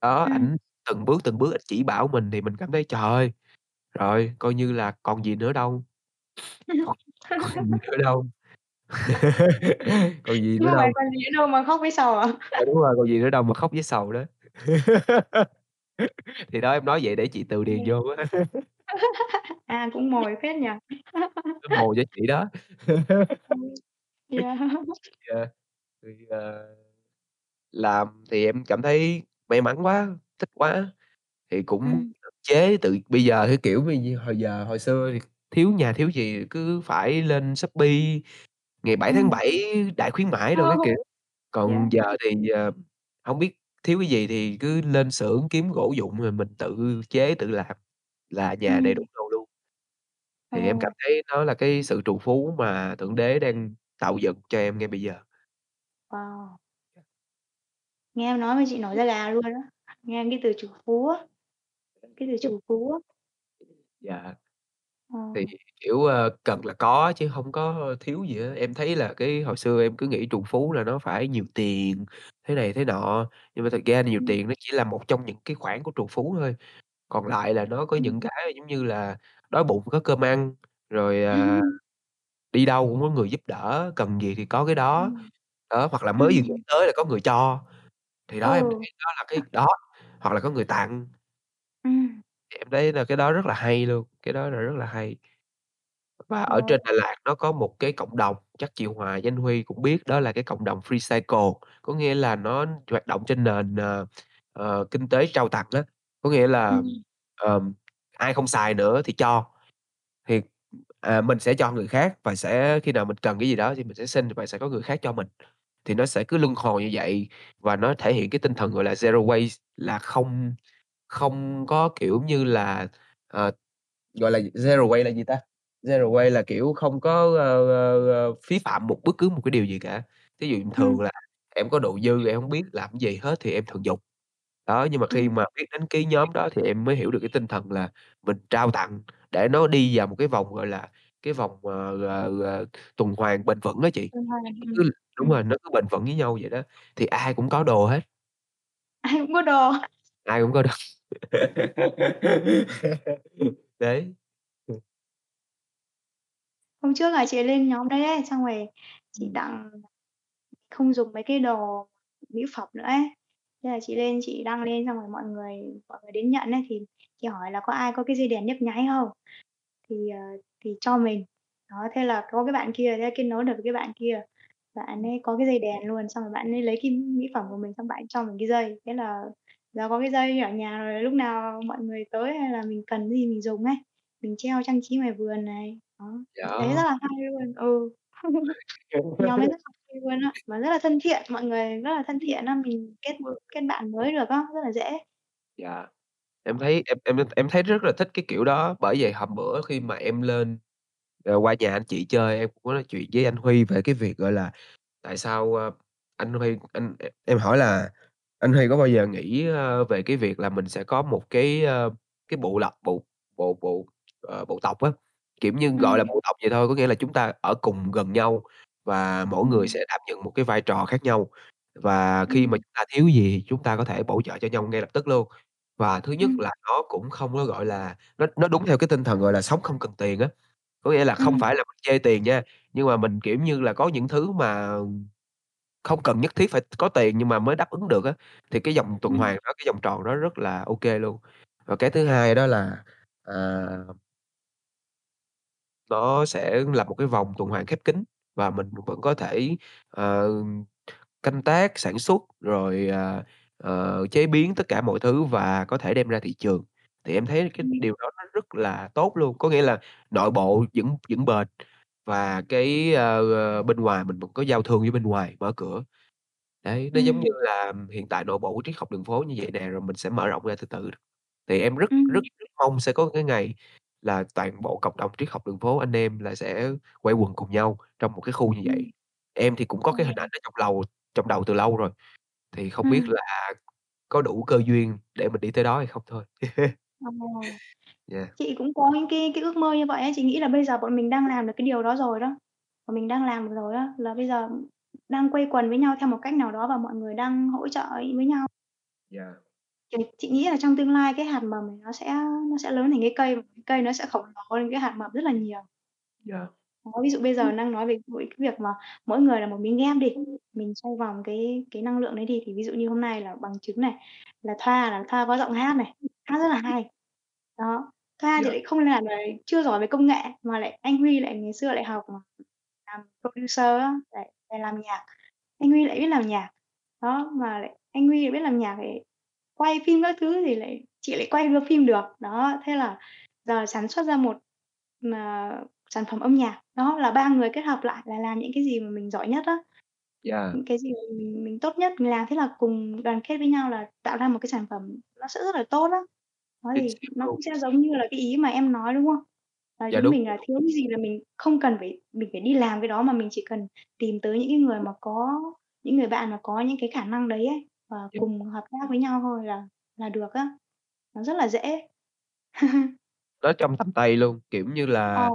Speaker 2: Đó,
Speaker 1: Ừm.
Speaker 2: ảnh từng bước, từng bước ảnh chỉ bảo mình thì mình cảm thấy, trời ơi, rồi coi như là còn gì nữa đâu. Còn còn gì nữa đâu. Còn gì nữa đâu.
Speaker 1: còn gì nữa đâu mà khóc với sầu à?
Speaker 2: Đúng rồi, còn gì nữa đâu mà khóc với sầu đó. Thì đó, em nói vậy để chị từ điền vô á.
Speaker 1: À, cũng mồi phết nhỉ?
Speaker 2: Nó mồi cho chị đó.
Speaker 1: Ừm, yeah.
Speaker 2: Yeah, thì, ờ, làm thì em cảm thấy may mắn quá, thích quá, thì cũng
Speaker 1: Ừm.
Speaker 2: chế tự bây giờ cái kiểu bây nh hồi giờ hồi xưa thì thiếu nhà thiếu gì cứ phải lên Shopee ngày 7 tháng
Speaker 1: Ừm.
Speaker 2: 7 đại khuyến mãi đồ các kiểu. Còn
Speaker 1: Yeah.
Speaker 2: giờ thì, ờ, hông biết thiếu cái gì thì cứ lên xưởng kiếm gỗ vụn rồi mình tự chế, tự làm là nhà đầy đủ
Speaker 1: Ừm.
Speaker 2: đồ luôn. Thì em cảm
Speaker 1: Ồ.
Speaker 2: thấy đó là cái sự trù phú mà Thượng Đế đang tạo dựng cho em ngay bây giờ.
Speaker 1: Wow! Nghe em nói mà chị nổi da gà luôn á, nghe cái từ trù phú á, cái từ trù phú á.
Speaker 2: Dạ.
Speaker 1: Ờ.
Speaker 2: Thì, kiểu, ờ, cần là có chứ hông có thiếu gì á. Em thấy là cái hồi xưa em cứ nghĩ trù phú là nó phải nhiều tiền, thế này thế nọ, nhưng mà thật ra nhiều
Speaker 1: Ừm.
Speaker 2: tiền nó chỉ là một trong những cái khoản của trù phú thôi. Còn lại là nó có
Speaker 1: Ừm.
Speaker 2: những cái giống như là đói bụng có cơm ăn, rồi, à,
Speaker 1: Ừm.
Speaker 2: đi đâu cũng có người giúp đỡ, cần gì thì có cái đó.
Speaker 1: Ừm.
Speaker 2: Đó, hoặc là mới vừa nghĩ
Speaker 1: Ừm.
Speaker 2: tới là có người cho, thì đó em
Speaker 1: Ừ.
Speaker 2: thấy đó là cái đó, hoặc là có người tặng.
Speaker 1: Ừm.
Speaker 2: Thì em thấy là cái đó rất là hay luôn, cái đó là rất là hay. Và ở
Speaker 1: Ờ.
Speaker 2: trên Đà Lạt nó có một cái cộng đồng, chắc chị Hòa với anh Huy cũng biết đó là cái cộng đồng Freecycle, có nghĩa là nó hoạt động trên nền, ờ, ờ, kinh tế trao tặng á. Có nghĩa là,
Speaker 1: Ừm.
Speaker 2: ờm, ai không xài nữa thì cho, thì, à, mình sẽ cho người khác và sẽ khi nào mình cần cái gì đó thì mình sẽ xin và sẽ có người khác cho mình. Thì nó sẽ cứ luân hồi như vậy và nó thể hiện cái tinh thần, gọi là, zero waste là không không có, kiểu như là, ờ, gọi là, zero waste là gì ta? Zero waste là, kiểu, không có, ơ, ơ, phí phạm một bất cứ một cái điều gì cả. Thí dụ thường
Speaker 1: Ừm.
Speaker 2: là em có đồ dư em hông biết làm cái gì hết thì em thường giục. Đó, nhưng mà khi
Speaker 1: Ừm.
Speaker 2: mà biết đến cái nhóm đó thì em mới hiểu được cái tinh thần là mình trao tặng để nó đi vào một cái vòng, gọi là, cái vòng, ờ, ờ, ờ, tuần hoàn bền vững á chị, cứ đúng rồi, nó cứ bền vững với nhau vậy đó, thì ai cũng có đồ hết.
Speaker 1: Ai cũng có đồ.
Speaker 2: Ai cũng có đồ. Đấy. Ừm.
Speaker 1: Hôm trước là chị lên nhóm đấy ấy, xong rồi chị đăng không dùng mấy cái đồ mỹ phẩm nữa ấy. Thế là chị lên chị đăng lên xong rồi mọi người mọi người đến nhận ấy, thì chị hỏi là "Có ai có cái dây đèn nhấp nháy không?" Thì, ờ, thì cho mình. Đó, thế là có cái bạn kia, thế là kết nối được với cái bạn kia, bạn ấy có cái dây đèn luôn, xong rồi bạn ấy lấy cái mỹ phẩm của mình xong bạn ấy cho mình cái dây. Thế là giờ có cái dây ở nhà rồi lúc nào mọi người tới hay là mình cần gì mình dùng ấy, mình treo trang trí ngoài vườn này. Đó, thấy rất
Speaker 2: Đó.
Speaker 1: là hay luôn, ừ. Nhóm đấy rất là hay luôn á, và rất là thân thiện, mọi người rất là thân thiện á, mình kết kết bạn mới được á, rất là dễ.
Speaker 2: Dạ. Em thấy em em em thấy rất là thích cái kiểu đó, bởi vậy hôm bữa khi mà em lên, ờ, qua nhà anh chị chơi em cũng có nói chuyện với anh Huy về cái việc, gọi là, tại sao, ơ, anh Huy anh e em hỏi là "Anh Huy có bao giờ nghĩ, ơ, về cái việc là mình sẽ có một cái, ơ, cái bộ lọc bộ bộ bộ, ờ, bộ tộc á, kiểu như, gọi là
Speaker 1: Ừm.
Speaker 2: bộ tộc vậy thôi, có nghĩa là chúng ta ở cùng gần nhau và mỗi người
Speaker 1: Ừm.
Speaker 2: sẽ đảm nhận một cái vai trò khác nhau. Và khi mà
Speaker 1: Ừm.
Speaker 2: chúng ta thiếu gì chúng ta có thể bổ trợ cho nhau ngay lập tức luôn. Và thứ nhất
Speaker 1: Ừm.
Speaker 2: là nó cũng không có, gọi là, nó nó đúng theo cái tinh thần, gọi là, sống không cần tiền á. Có nghĩa là không
Speaker 1: Ừm.
Speaker 2: phải là mình chê tiền nha, nhưng mà mình, kiểu như là, có những thứ mà không cần nhất thiết phải có tiền nhưng mà mới đáp ứng được á, thì cái vòng tuần
Speaker 1: Ừm.
Speaker 2: hoàn đó, cái vòng tròn đó rất là ô kê luôn. Và cái thứ hai đó là, à nó sẽ là một cái vòng tuần hoàn khép kín và mình vẫn có thể, ờ, canh tác, sản xuất rồi, ờ, ờ, chế biến tất cả mọi thứ và có thể đem ra thị trường. Thì em thấy cái
Speaker 1: Ừm.
Speaker 2: điều đó nó rất là tốt luôn, có nghĩa là nội bộ vững vững bền và cái, ơ, ơ, bên ngoài mình vẫn có giao thương với bên ngoài, mở cửa. Đấy, nó giống như là hiện tại nội bộ của triết học đường phố như vậy nè, rồi mình sẽ mở rộng ra từ từ. Thì em rất rất
Speaker 1: Ừm.
Speaker 2: rất mong sẽ có cái ngày là toàn bộ cộng đồng triết học đường phố anh em là sẽ quây quần cùng nhau trong một cái khu như vậy. Em thì cũng có
Speaker 1: Ờ.
Speaker 2: cái hình ảnh đó trong lầu trong đầu từ lâu rồi, thì không biết
Speaker 1: Ừm.
Speaker 2: là có đủ cơ duyên để mình đi tới đó hay không thôi.
Speaker 1: Ờ.
Speaker 2: Yeah.
Speaker 1: Chị cũng có những cái cái ước mơ như vậy á, chị nghĩ là bây giờ bọn mình đang làm được cái điều đó rồi đó. Bọn mình đang làm được rồi á, là bây giờ đang quây quần với nhau theo một cách nào đó và mọi người đang hỗ trợ với nhau.
Speaker 2: Yeah.
Speaker 1: Chị chị nghĩ là trong tương lai cái hạt mầm này nó sẽ nó sẽ lớn thành cái cây, cái cây nó sẽ khổng lồ hơn cái hạt mầm rất là nhiều.
Speaker 2: Yeah.
Speaker 1: Đó, ví dụ bây giờ đang nói về cái việc mà mỗi người là một miếng ghép đi, mình xoay vòng cái cái năng lượng đấy đi, thì ví dụ như hôm nay là bằng chứng này, là Thoa là Thoa có giọng hát này, hát rất là hay. Đó, Thoa thì
Speaker 2: Yeah.
Speaker 1: lại không làm về chưa giỏi về công nghệ, mà lại anh Huy lại ngày xưa lại học, ờ, làm producer á, lại lại làm nhạc, anh Huy lại biết làm nhạc. Đó, mà lại anh Huy lại biết làm nhạc thì quay phim các thứ thì lại chị lại quay được phim được. Đó, thế là giờ sản xuất ra một, ờ, sản phẩm âm nhạc. Đó, là 3 người kết hợp lại là làm những cái gì mà mình giỏi nhất á,
Speaker 2: Yeah.
Speaker 1: những cái gì mà mình mình tốt nhất mình làm, thế là cùng đoàn kết với nhau là tạo ra một cái sản phẩm nó sẽ rất là tốt á. Đó
Speaker 2: Chính
Speaker 1: thì
Speaker 2: xác
Speaker 1: nó
Speaker 2: luôn.
Speaker 1: cũng sẽ giống như là cái ý mà em nói, đúng không? Là
Speaker 2: Dạ
Speaker 1: chúng
Speaker 2: đúng.
Speaker 1: mình là thiếu cái gì là mình không cần phải mình phải đi làm cái đó, mà mình chỉ cần tìm tới những cái người mà có những người bạn mà có những cái khả năng đấy ấy, và
Speaker 2: Yeah.
Speaker 1: cùng hợp tác với nhau thôi là là được á. Nó rất là dễ.
Speaker 2: Nó trong tầm tay luôn, kiểu như
Speaker 1: Ờ.
Speaker 2: là,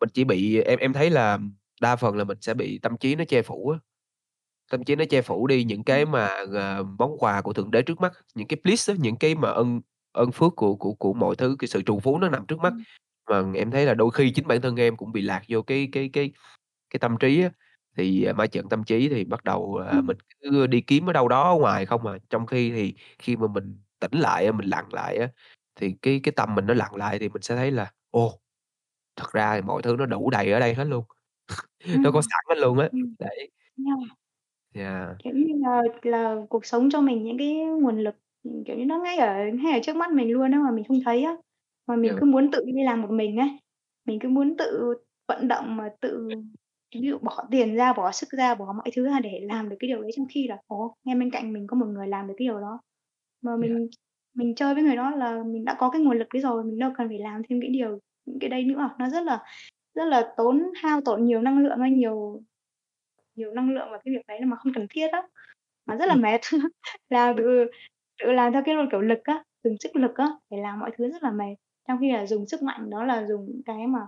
Speaker 2: mình chỉ bị em em thấy là đa phần là mình sẽ bị tâm trí nó che phủ á. Tâm trí nó che phủ đi những cái
Speaker 1: Ừm.
Speaker 2: mà, ờ, món quà của thượng đế trước mắt, những cái bliss á, những cái mà ân ơn phước của của của mọi thứ, cái sự trù phú nó nằm trước mắt. Mà em thấy là đôi khi chính bản thân em cũng bị lạc vô cái cái cái cái tâm trí á, thì, à, ma trận tâm trí thì bắt đầu, à, mình cứ đi kiếm ở đâu đó ở ngoài không à. Trong khi thì khi mà mình tỉnh lại mình lặng lại á, thì cái cái tâm mình nó lặng lại thì mình sẽ thấy là, ồ, thật ra thì mọi thứ nó đủ đầy ở đây hết luôn, nó có sẵn hết luôn á, đấy.
Speaker 1: Yeah. Kiểu như là là cuộc sống cho mình những cái nguồn lực, ừm, kiểu như, nó ngay ở ngay ở trước mắt mình luôn á, mà mình không thấy á. Mà mình cứ muốn tự đi làm một mình ấy, mình cứ muốn tự vận động mà tự ví dụ bỏ tiền ra, bỏ sức ra, bỏ mọi thứ ra để làm được cái điều đấy, trong khi là, ồ, ngay bên cạnh mình có một người làm được cái điều đó. Mà
Speaker 2: Yeah.
Speaker 1: mình mình chơi với người đó là mình đã có cái nguồn lực đấy rồi, mình đâu cần phải làm thêm cái điều những cái đấy nữa. Nó rất là rất là tốn hao tổn nhiều năng lượng á, nhiều nhiều năng lượng vào cái việc đấy mà không cần thiết á, mà rất là
Speaker 2: Ừm.
Speaker 1: mệt. Làm tự tự làm theo cái, luôn kiểu, lực á, dùng sức lực á, để làm mọi thứ rất là mệt. Trong khi là dùng sức mạnh đó là dùng cái mà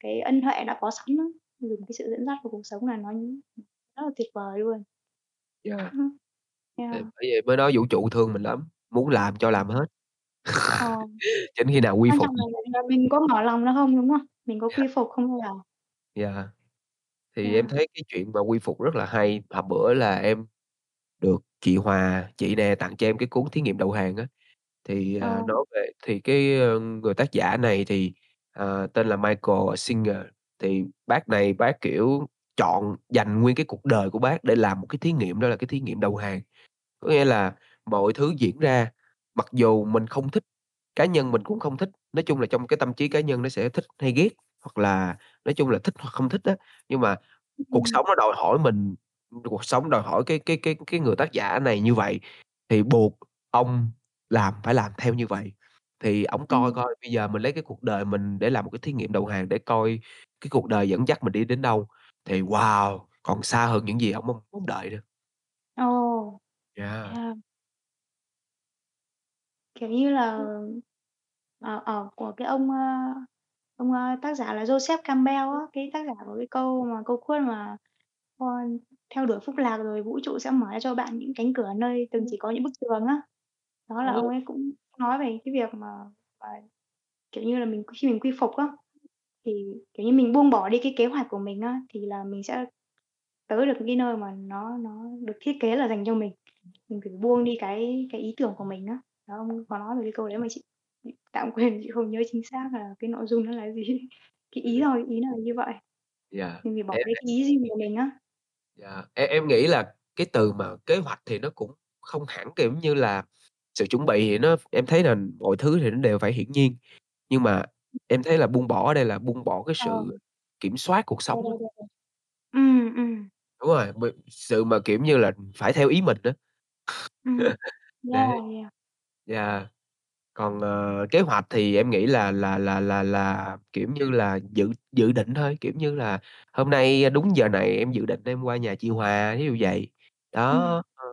Speaker 1: cái ân huệ đã có sẵn á, dùng cái sự dẫn dắt của cuộc sống là nó rất là tuyệt vời luôn.
Speaker 2: Yeah. Thì
Speaker 1: Yeah.
Speaker 2: bởi vậy mới nói vũ trụ thương mình lắm, muốn làm cho làm hết.
Speaker 1: Ờ.
Speaker 2: Cho đến khi nào quy
Speaker 1: Quan
Speaker 2: phục
Speaker 1: trọng là là mình có mở lòng ra không, đúng không? Mình có
Speaker 2: Yeah.
Speaker 1: quy phục không thôi à.
Speaker 2: Yeah. Thì em
Speaker 1: Yeah.
Speaker 2: thấy cái chuyện mà quy phục rất là hay, hôm bữa là em được chị Hòa, chị nè tặng cho em cái cuốn Thí nghiệm đầu hàng á, thì,
Speaker 1: Ờ.
Speaker 2: à, nói về thì cái, ơ, người tác giả này thì, ờ, tên là Michael Singer, thì bác này bác, kiểu, chọn dành nguyên cái cuộc đời của bác để làm một cái thí nghiệm đó là cái thí nghiệm đầu hàng. Có nghĩa là mọi thứ diễn ra, mặc dù mình không thích, cá nhân mình cũng không thích, nói chung là trong cái tâm trí cá nhân nó sẽ thích hay ghét, hoặc là nói chung là thích hoặc không thích á, nhưng mà cuộc
Speaker 1: Ừm.
Speaker 2: sống nó đòi hỏi mình cuộc sống đòi hỏi cái cái cái cái người tác giả này như vậy, thì buộc ông làm phải làm theo như vậy. Thì ổng coi coi bây giờ mình lấy cái cuộc đời mình để làm một cái thí nghiệm đầu hàng để coi cái cuộc đời dẫn dắt mình đi đến đâu, thì wow, còn xa hơn những gì ổng mong mong đợi nữa.
Speaker 1: Ồ!
Speaker 2: Yeah.
Speaker 1: Yeah. Kiểu như là, ờ, ờ, của cái ông, ơ, ông, tác giả là Joseph Campbell á, cái tác giả của cái câu mà câu quote mà, ờ, theo đuổi phúc lạc rồi vũ trụ sẽ mở ra cho bạn những cánh cửa nơi từng chỉ có những bức tường á. Đó là ông ấy cũng nói về cái việc mà mà, kiểu như là, mình khi mình quy phục á, thì, kiểu như, mình buông bỏ đi cái kế hoạch của mình á, thì là mình sẽ tới được cái nơi mà nó nó được thiết kế là dành cho mình. Mình phải buông đi cái cái ý tưởng của mình á. Đó, ông có nói về cái câu đấy mà chị tạm quên, chị không nhớ chính xác là cái nội dung nó là gì. Cái ý thôi, ý nó là như vậy.
Speaker 2: Yeah,
Speaker 1: Mình phải bỏ
Speaker 2: em
Speaker 1: cái ý riêng của mình á.
Speaker 2: Yeah, em em nghĩ là cái từ mà kế hoạch thì nó cũng không hẳn, kiểu như là, sự chuẩn bị thì nó em thấy là mọi thứ thì nó đều phải hiển nhiên, nhưng mà em thấy là buông bỏ ở đây là buông bỏ cái
Speaker 1: Ờ.
Speaker 2: sự kiểm soát cuộc sống á.
Speaker 1: rồi, rồi, rồi. Ừm, ừm.
Speaker 2: Đúng rồi, b sự mà, kiểu như là, phải theo ý mình á.
Speaker 1: Ừm.
Speaker 2: Đấy.
Speaker 1: Yeah, yeah.
Speaker 2: Yeah. Còn, ờ, kế hoạch thì em nghĩ là là là là là, kiểu như là, dự dự định thôi, kiểu như là, hôm nay đúng giờ này em dự định em qua nhà chị Hòa, thí dụ vậy.
Speaker 1: Ừm.
Speaker 2: Đó, ờ,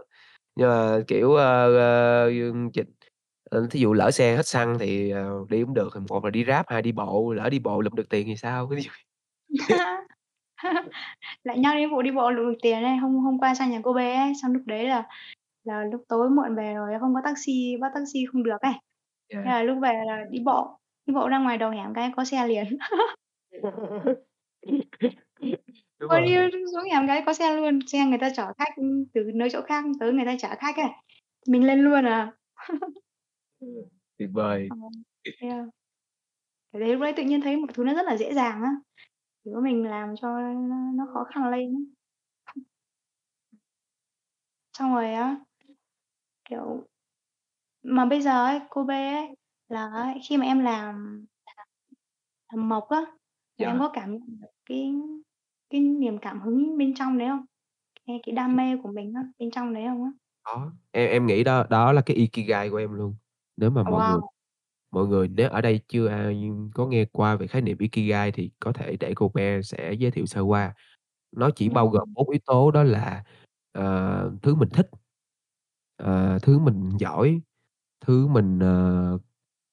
Speaker 2: nhưng mà, kiểu, ơ, ơ, ưm, ch ờ, thí dụ lỡ xe hết xăng thì, ờ, đi hổng được thì một là đi Grab, hai đi bộ, lỡ đi bộ lụm được tiền thì sao? Ví dụ
Speaker 1: Lại nhắc đến vụ đi bộ lụm được tiền ấy, hôm hôm qua sang nhà cô bé ấy, xong lúc đấy là là lúc tối muộn về rồi không có taxi, bắt taxi không được ấy. Thế
Speaker 2: Yeah.
Speaker 1: là lúc về là đi bộ, đi bộ ra ngoài đầu hẻm cái có xe liền.
Speaker 2: Đúng
Speaker 1: Ôi,
Speaker 2: rồi.
Speaker 1: đi xuống hẻm cái có xe luôn, xe người ta chở khách, từ nơi chỗ khác tới người ta chở khách ấy, mình lên luôn à.
Speaker 2: Tuyệt vời.
Speaker 1: Ờ, yeah. Cái đấy lúc đấy tự nhiên thấy mọi thứ nó rất là dễ dàng á, kiểu, mình làm cho nó nó khó khăn lên á. Xong rồi á kiểu mà bây giờ ấy, cô bê ấy, là ấy, khi mà em làm làm mộc á, là em
Speaker 2: Yeah.
Speaker 1: có cảm nhận được cái cái niềm cảm hứng bên trong đấy không? Cái cái đam mê của mình á, bên trong đấy không á?
Speaker 2: Có, em em nghĩ đó đó là cái Ikigai của em luôn. Nếu mà mọi người
Speaker 1: Wow!
Speaker 2: mọi người nếu ở đây chưa ai có nghe qua về khái niệm Ikigai thì có thể để cô bé sẽ giới thiệu sơ qua. Nó chỉ bao gồm
Speaker 1: Ừm.
Speaker 2: 4 yếu tố đó là, ờ, thứ mình thích, ờ, thứ mình giỏi, thứ mình, ờ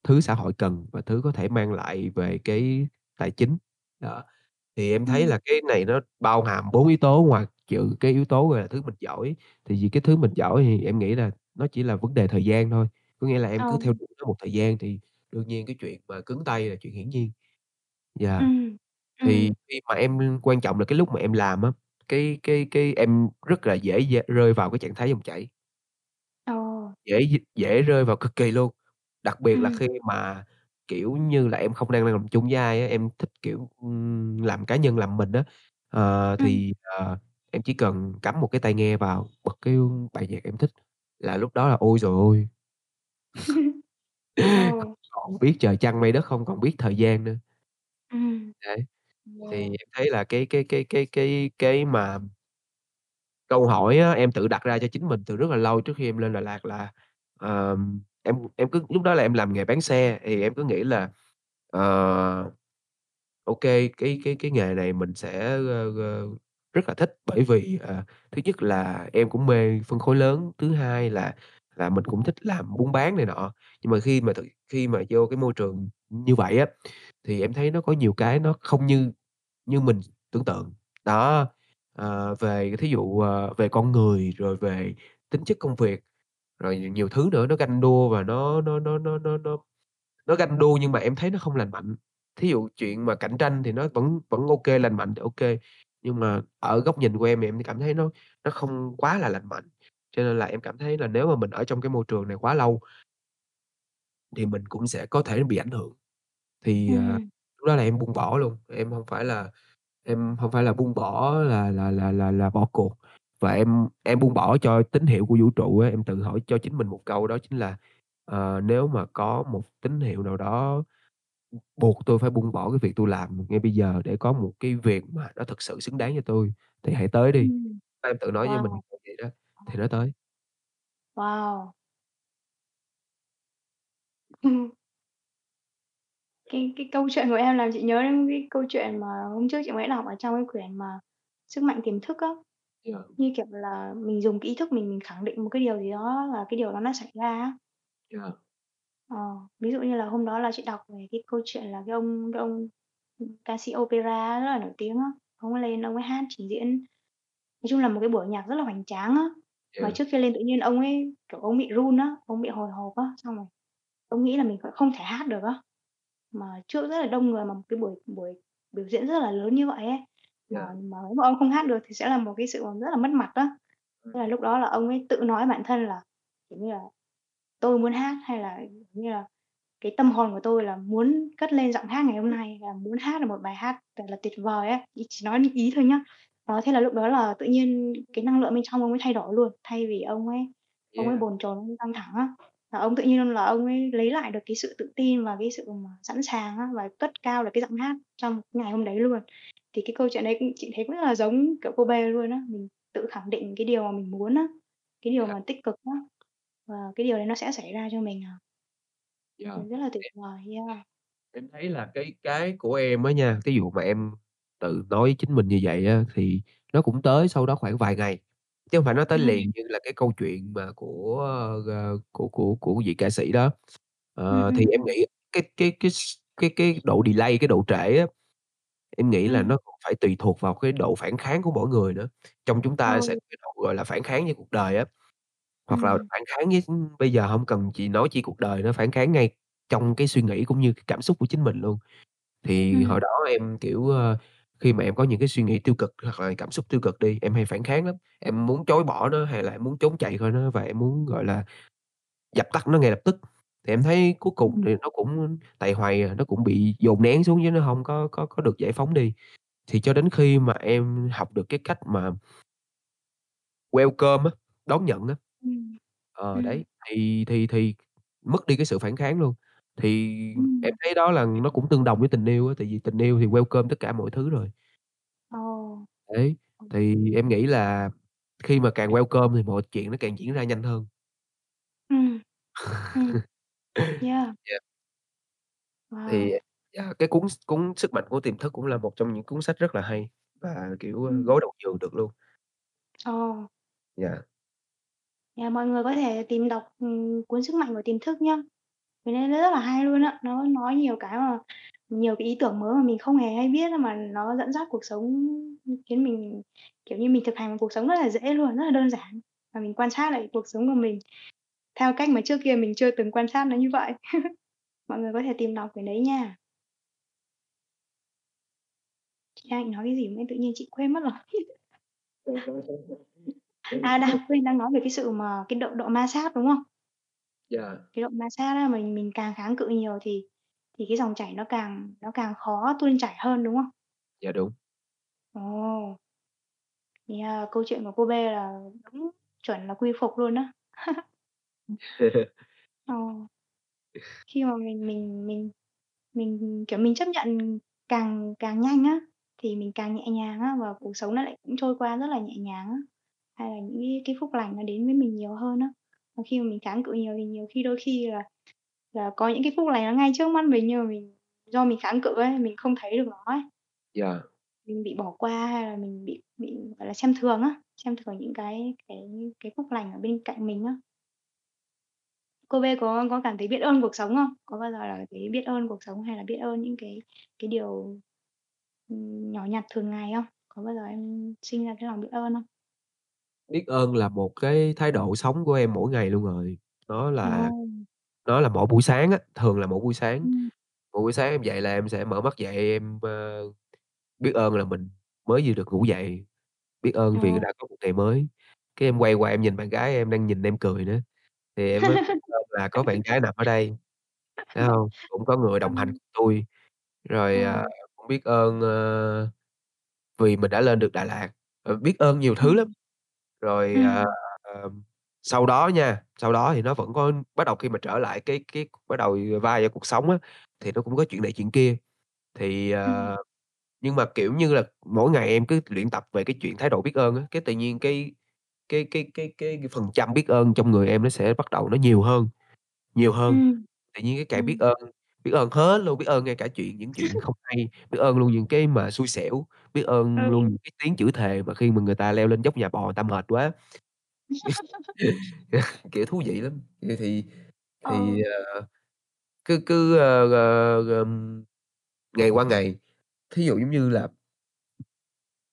Speaker 2: thứ xã hội cần và thứ có thể mang lại về cái tài chính. Đó, thì em thấy
Speaker 1: Ừm.
Speaker 2: là cái này nó bao hàm 4 yếu tố ngoài trừ cái yếu tố, gọi là, thứ mình giỏi, thì vì cái thứ mình giỏi thì em nghĩ là nó chỉ là vấn đề thời gian thôi. Có nghĩa là em
Speaker 1: Ờ.
Speaker 2: cứ theo đuổi nó một thời gian thì đương nhiên cái chuyện mà cứng tay là chuyện hiển nhiên. Yeah.
Speaker 1: Ừm,
Speaker 2: Thì
Speaker 1: ừm.
Speaker 2: khi mà em quan trọng là cái lúc mà em làm á, cái cái cái em rất là dễ d rơi vào cái trạng thái dòng chảy. Dễ d dễ rơi vào cực kỳ luôn. Đặc biệt là
Speaker 1: Ừm.
Speaker 2: khi mà, kiểu như là, em không đang làm chung với ai á, em thích, kiểu, ừm, làm cá nhân, làm mình á, ờ,
Speaker 1: Ừm.
Speaker 2: thì, ờ, em chỉ cần cắm một cái tai nghe vào, bật cái bài nhạc em thích là lúc đó là ôi trời ơi! Không
Speaker 1: Ồ.
Speaker 2: còn biết trời trăng mây đất, không còn biết thời gian nữa.
Speaker 1: Ừm.
Speaker 2: Đấy, thì em thấy là cái cái cái cái cái cái mà câu hỏi á, em tự đặt ra cho chính mình từ rất là lâu trước khi em lên Đà Lạt là, ờm, em em cứ lúc đó là em làm nghề bán xe thì em cứ nghĩ là, ờ, ô kê, cái cái cái nghề này mình sẽ, ờ, ơ, ơ, rất là thích bởi vì, ờ, thứ nhất là em cũng mê phân khối lớn, thứ hai là là mình cũng thích làm buôn bán này nọ. Nhưng mà khi mà thực khi mà vô cái môi trường như vậy á thì em thấy nó có nhiều cái nó không như như mình tưởng tượng. Đó, ờ, về thí dụ, ờ, về con người, rồi về tính chất công việc, rồi nhiều thứ nữa, nó ganh đua và nó nó nó nó nó nó nó ganh đua nhưng mà em thấy nó không lành mạnh. Thí dụ chuyện mà cạnh tranh thì nó vẫn vẫn ô kê, lành mạnh thì ô kê, nhưng mà ở góc nhìn của em thì em cảm thấy nó nó không quá là lành mạnh. Cho nên là em cảm thấy là nếu mà mình ở trong cái môi trường này quá lâu thì mình cũng sẽ có thể bị ảnh hưởng. Thì, ờ,
Speaker 1: Ừm.
Speaker 2: lúc đó là em buông bỏ luôn, em hông phải là em hông phải là buông bỏ là là là là là bỏ cuộc, và em em buông bỏ cho tín hiệu của vũ trụ á, em tự hỏi cho chính mình một câu đó chính là, ờ, nếu mà có một tín hiệu nào đó, buộc tôi phải buông bỏ cái việc tôi làm ngay bây giờ để có một cái việc mà nó thực sự xứng đáng cho tôi thì hãy tới đi.
Speaker 1: Ừm.
Speaker 2: Em tự nói với mình
Speaker 1: Wow!
Speaker 2: như vậy đó, thì nó tới.
Speaker 1: Wow! Cái cái câu chuyện của em làm chị nhớ đến cái câu chuyện mà hôm trước chị mới đọc ở trong cái quyển mà "Sức mạnh tiềm thức" á.
Speaker 2: Dạ.
Speaker 1: Như kiểu là mình dùng cái ý thức mình mình khẳng định một cái điều gì đó là cái điều đó nó xảy ra á.
Speaker 2: Dạ.
Speaker 1: Ờ, ví dụ như là hôm đó là chị đọc về cái câu chuyện là cái ông cái ông, ca sĩ opera rất là nổi tiếng á, ông lên ông ấy hát trình diễn, nói chung là một cái buổi nhạc rất là hoành tráng á. Mà
Speaker 2: Dạ.
Speaker 1: trước khi lên tự nhiên ông ấy, kiểu, ông bị run á, ông bị hồi hộp á, xong rồi ông nghĩ là mình kh không thể hát được á. Mà trước rất là đông người mà một cái buổi buổi biểu diễn rất là lớn như vậy ấy, mà
Speaker 2: Dạ.
Speaker 1: mà nếu mà ông không hát được thì sẽ là một cái sự rất là mất mặt.
Speaker 2: Ừm.
Speaker 1: Thế là lúc đó là ông ấy tự nói bản thân là, kiểu như là "Tôi muốn hát" hay là, như là "Cái tâm hồn của tôi là muốn cất lên giọng hát ngày hôm nay, là muốn hát được một bài hát thật là tuyệt vời" ấy, chỉ nói ý thôi nhá. Đó, thế là lúc đó là tự nhiên cái năng lượng bên trong ông ấy thay đổi luôn, thay vì ông ấy ông ấy
Speaker 2: Yeah.
Speaker 1: bồn chồn, căng thẳng á, là ông tự nhiên là ông ấy lấy lại được cái sự tự tin và cái sự mà sẵn sàng á, và cất cao được cái giọng hát trong ngày hôm đấy luôn. Thì cái câu chuyện đấy, chị thấy cũng rất là giống, kiểu, cô bé luôn á, mình tự khẳng định cái điều mà mình muốn á, cái điều
Speaker 2: Dạ.
Speaker 1: mà tích cực á, và cái điều đấy nó sẽ xảy ra cho mình à. Ừm, rất là tuyệt vời, yeah.
Speaker 2: em thấy là cái cái của em á nha, cái vụ mà em tự nói với chính mình như vậy á, thì nó cũng tới sau đó khoảng vài ngày, chứ hông phải nó tới
Speaker 1: Ừm.
Speaker 2: liền như là cái câu chuyện mà của, ờ, của của của vị ca sĩ đó.
Speaker 1: Ừm,
Speaker 2: Ờ, thì
Speaker 1: ừm,
Speaker 2: em nghĩ cái cái cái s cái cái độ delay, cái độ trễ á, em nghĩ là
Speaker 1: Ừm.
Speaker 2: nó cũng phải tùy thuộc vào cái độ phản kháng của mỗi người nữa. Trong chúng ta sẽ
Speaker 1: Ừ.
Speaker 2: có cái độ, gọi là, phản kháng với cuộc đời á, hoặc là
Speaker 1: Ừm.
Speaker 2: phản kháng với bây giờ hông cần chỉ nói chi cuộc đời nữa, phản kháng ngay trong cái suy nghĩ cũng như cái cảm xúc của chính mình luôn. Thì
Speaker 1: Ừm.
Speaker 2: hồi đó em, kiểu, ơ, khi mà em có những cái suy nghĩ tiêu cực hoặc là cảm xúc tiêu cực đi, em hay phản kháng lắm, em muốn chối bỏ nó hay là em muốn trốn chạy khỏi nó và em muốn, gọi là, dập tắt nó ngay lập tức. Thì em thấy cuối cùng
Speaker 1: Ừm.
Speaker 2: thì nó cũng tại hoài à, nó cũng bị dồn nén xuống chứ nó hông có có có được giải phóng đi. Thì cho đến khi mà em học được cái cách mà welcome á, đón nhận á.
Speaker 1: Ừm.
Speaker 2: Ờ,
Speaker 1: Ừm.
Speaker 2: đấy, thì thì thì mất đi cái sự phản kháng luôn. Thì em
Speaker 1: Ừm.
Speaker 2: thấy đó là nó cũng tương đồng với tình yêu á, tại vì tình yêu thì welcome tất cả mọi thứ rồi.
Speaker 1: Ồ.
Speaker 2: Đấy,
Speaker 1: Ừm.
Speaker 2: thì em nghĩ là khi mà càng welcome thì mọi chuyện nó càng diễn ra nhanh hơn.
Speaker 1: Ừm. Ừm. Yeah.
Speaker 2: Yeah. Thì,
Speaker 1: Wow!
Speaker 2: yeah, cái cuốn s cuốn "Sức mạnh của tiềm thức" cũng là một trong những cuốn sách rất là hay và, kiểu, ơ,
Speaker 1: Ừm.
Speaker 2: gối đầu giường được luôn.
Speaker 1: Ồ.
Speaker 2: Yeah.
Speaker 1: Yeah, mọi người có thể tìm đọc, ừm, cuốn "Sức mạnh của tiềm thức" nhá. Cái đấy nó rất là hay luôn á, nó nói nhiều cái mà nhiều cái ý tưởng mới mà mình không hề hay biết mà nó dẫn dắt cuộc sống, khiến mình, kiểu như, mình thực hành cuộc sống rất là dễ luôn, rất là đơn giản. Và mình quan sát lại cuộc sống của mình theo cách mà trước kia mình chưa từng quan sát nó như vậy. Mọi người có thể tìm đọc quyển đấy nha. Chị đang nói cái gì mà tự nhiên chị quên mất rồi. À, đang quên, đang nói về cái sự mà cái độ độ ma sát, đúng không?
Speaker 2: Yeah.
Speaker 1: Cái độ ma sát á, mình mình càng kháng cự nhiều thì thì cái dòng chảy nó càng nó càng khó tuôn chảy hơn, đúng không?
Speaker 2: Dạ, đúng.
Speaker 1: Ồ! Yeah, câu chuyện của cô B là đúng chuẩn là quy phục luôn á. Ờ. Khi mà mình mình mình mình, kiểu, mình chấp nhận càng càng nhanh á, thì mình càng nhẹ nhàng á, và cuộc sống nó lại cũng trôi qua rất là nhẹ nhàng á. Hay là những cái cái phúc lành nó đến với mình nhiều hơn á. Còn khi mà mình kháng cự nhiều thì nhiều khi đôi khi là là có những cái phúc lành nó ngay trước mắt mình, nhưng mà mình do mình kháng cự ấy, mình không thấy được nó ấy.
Speaker 2: Yeah.
Speaker 1: Mình bị bỏ qua hay là mình bị bị, gọi là, xem thường á, xem thường những cái cái cái phúc lành ở bên cạnh mình á. cô B có có cảm thấy biết ơn cuộc sống không? Có bao giờ là thấy biết ơn cuộc sống hay là biết ơn những cái cái điều, nhỏ nhặt thường ngày không? Có bao giờ em sinh ra cái lòng biết ơn không?
Speaker 2: Biết ơn là một cái thái độ sống của em mỗi ngày luôn rồi. Nó là
Speaker 1: Ồ!
Speaker 2: nó là mỗi buổi sáng á, thường là mỗi buổi sáng.
Speaker 1: Ừm.
Speaker 2: Mỗi buổi sáng em dậy là em sẽ mở mắt dậy em, ơ, biết ơn là mình mới vừa được ngủ dậy, biết ơn vì đã có một ngày mới. Cái em quay qua em nhìn bạn gái em đang nhìn em cười nữa, thì em mới biết ơn là có bạn gái nằm ở đây, thấy hông? Cũng có người đồng hành
Speaker 1: Ừm.
Speaker 2: cùng tui. Rồi, à,
Speaker 1: Ờ.
Speaker 2: cũng biết ơn, ơ, vì mình đã lên được Đà Lạt, ờ, biết ơn nhiều thứ lắm.
Speaker 1: Ừm.
Speaker 2: Rồi, à,
Speaker 1: Ừm.
Speaker 2: ờm, sau đó nha, sau đó thì nó vẫn có bắt đầu khi mà trở lại cái cái bắt đầu vai vào cuộc sống á, thì nó cũng có chuyện này chuyện kia. Thì,
Speaker 1: Ừm.
Speaker 2: ờ nhưng mà, kiểu như là, mỗi ngày em cứ luyện tập về cái chuyện thái độ biết ơn á, cái tự nhiên cái cái cái cái cái phần trăm biết ơn trong người em nó sẽ bắt đầu nó nhiều hơn, nhiều hơn.
Speaker 1: Ừm.
Speaker 2: Tự nhiên cái càng biết
Speaker 1: Ừm.
Speaker 2: ơn biết ơn hết luôn, biết ơn ngay cả chuyện những chuyện không hay, biết ơn luôn những cái mà xui xẻo, biết ơn luôn
Speaker 1: Ừ.
Speaker 2: những cái tiếng chửi thề mà khi mà người ta leo lên dốc nhà bò ta mệt quá. Kiểu, thú vị lắm. Thì thì
Speaker 1: Ờ.
Speaker 2: thì, ờ, cứ cứ, ơ, ơ, ừm, ngày qua ngày, thí dụ giống như là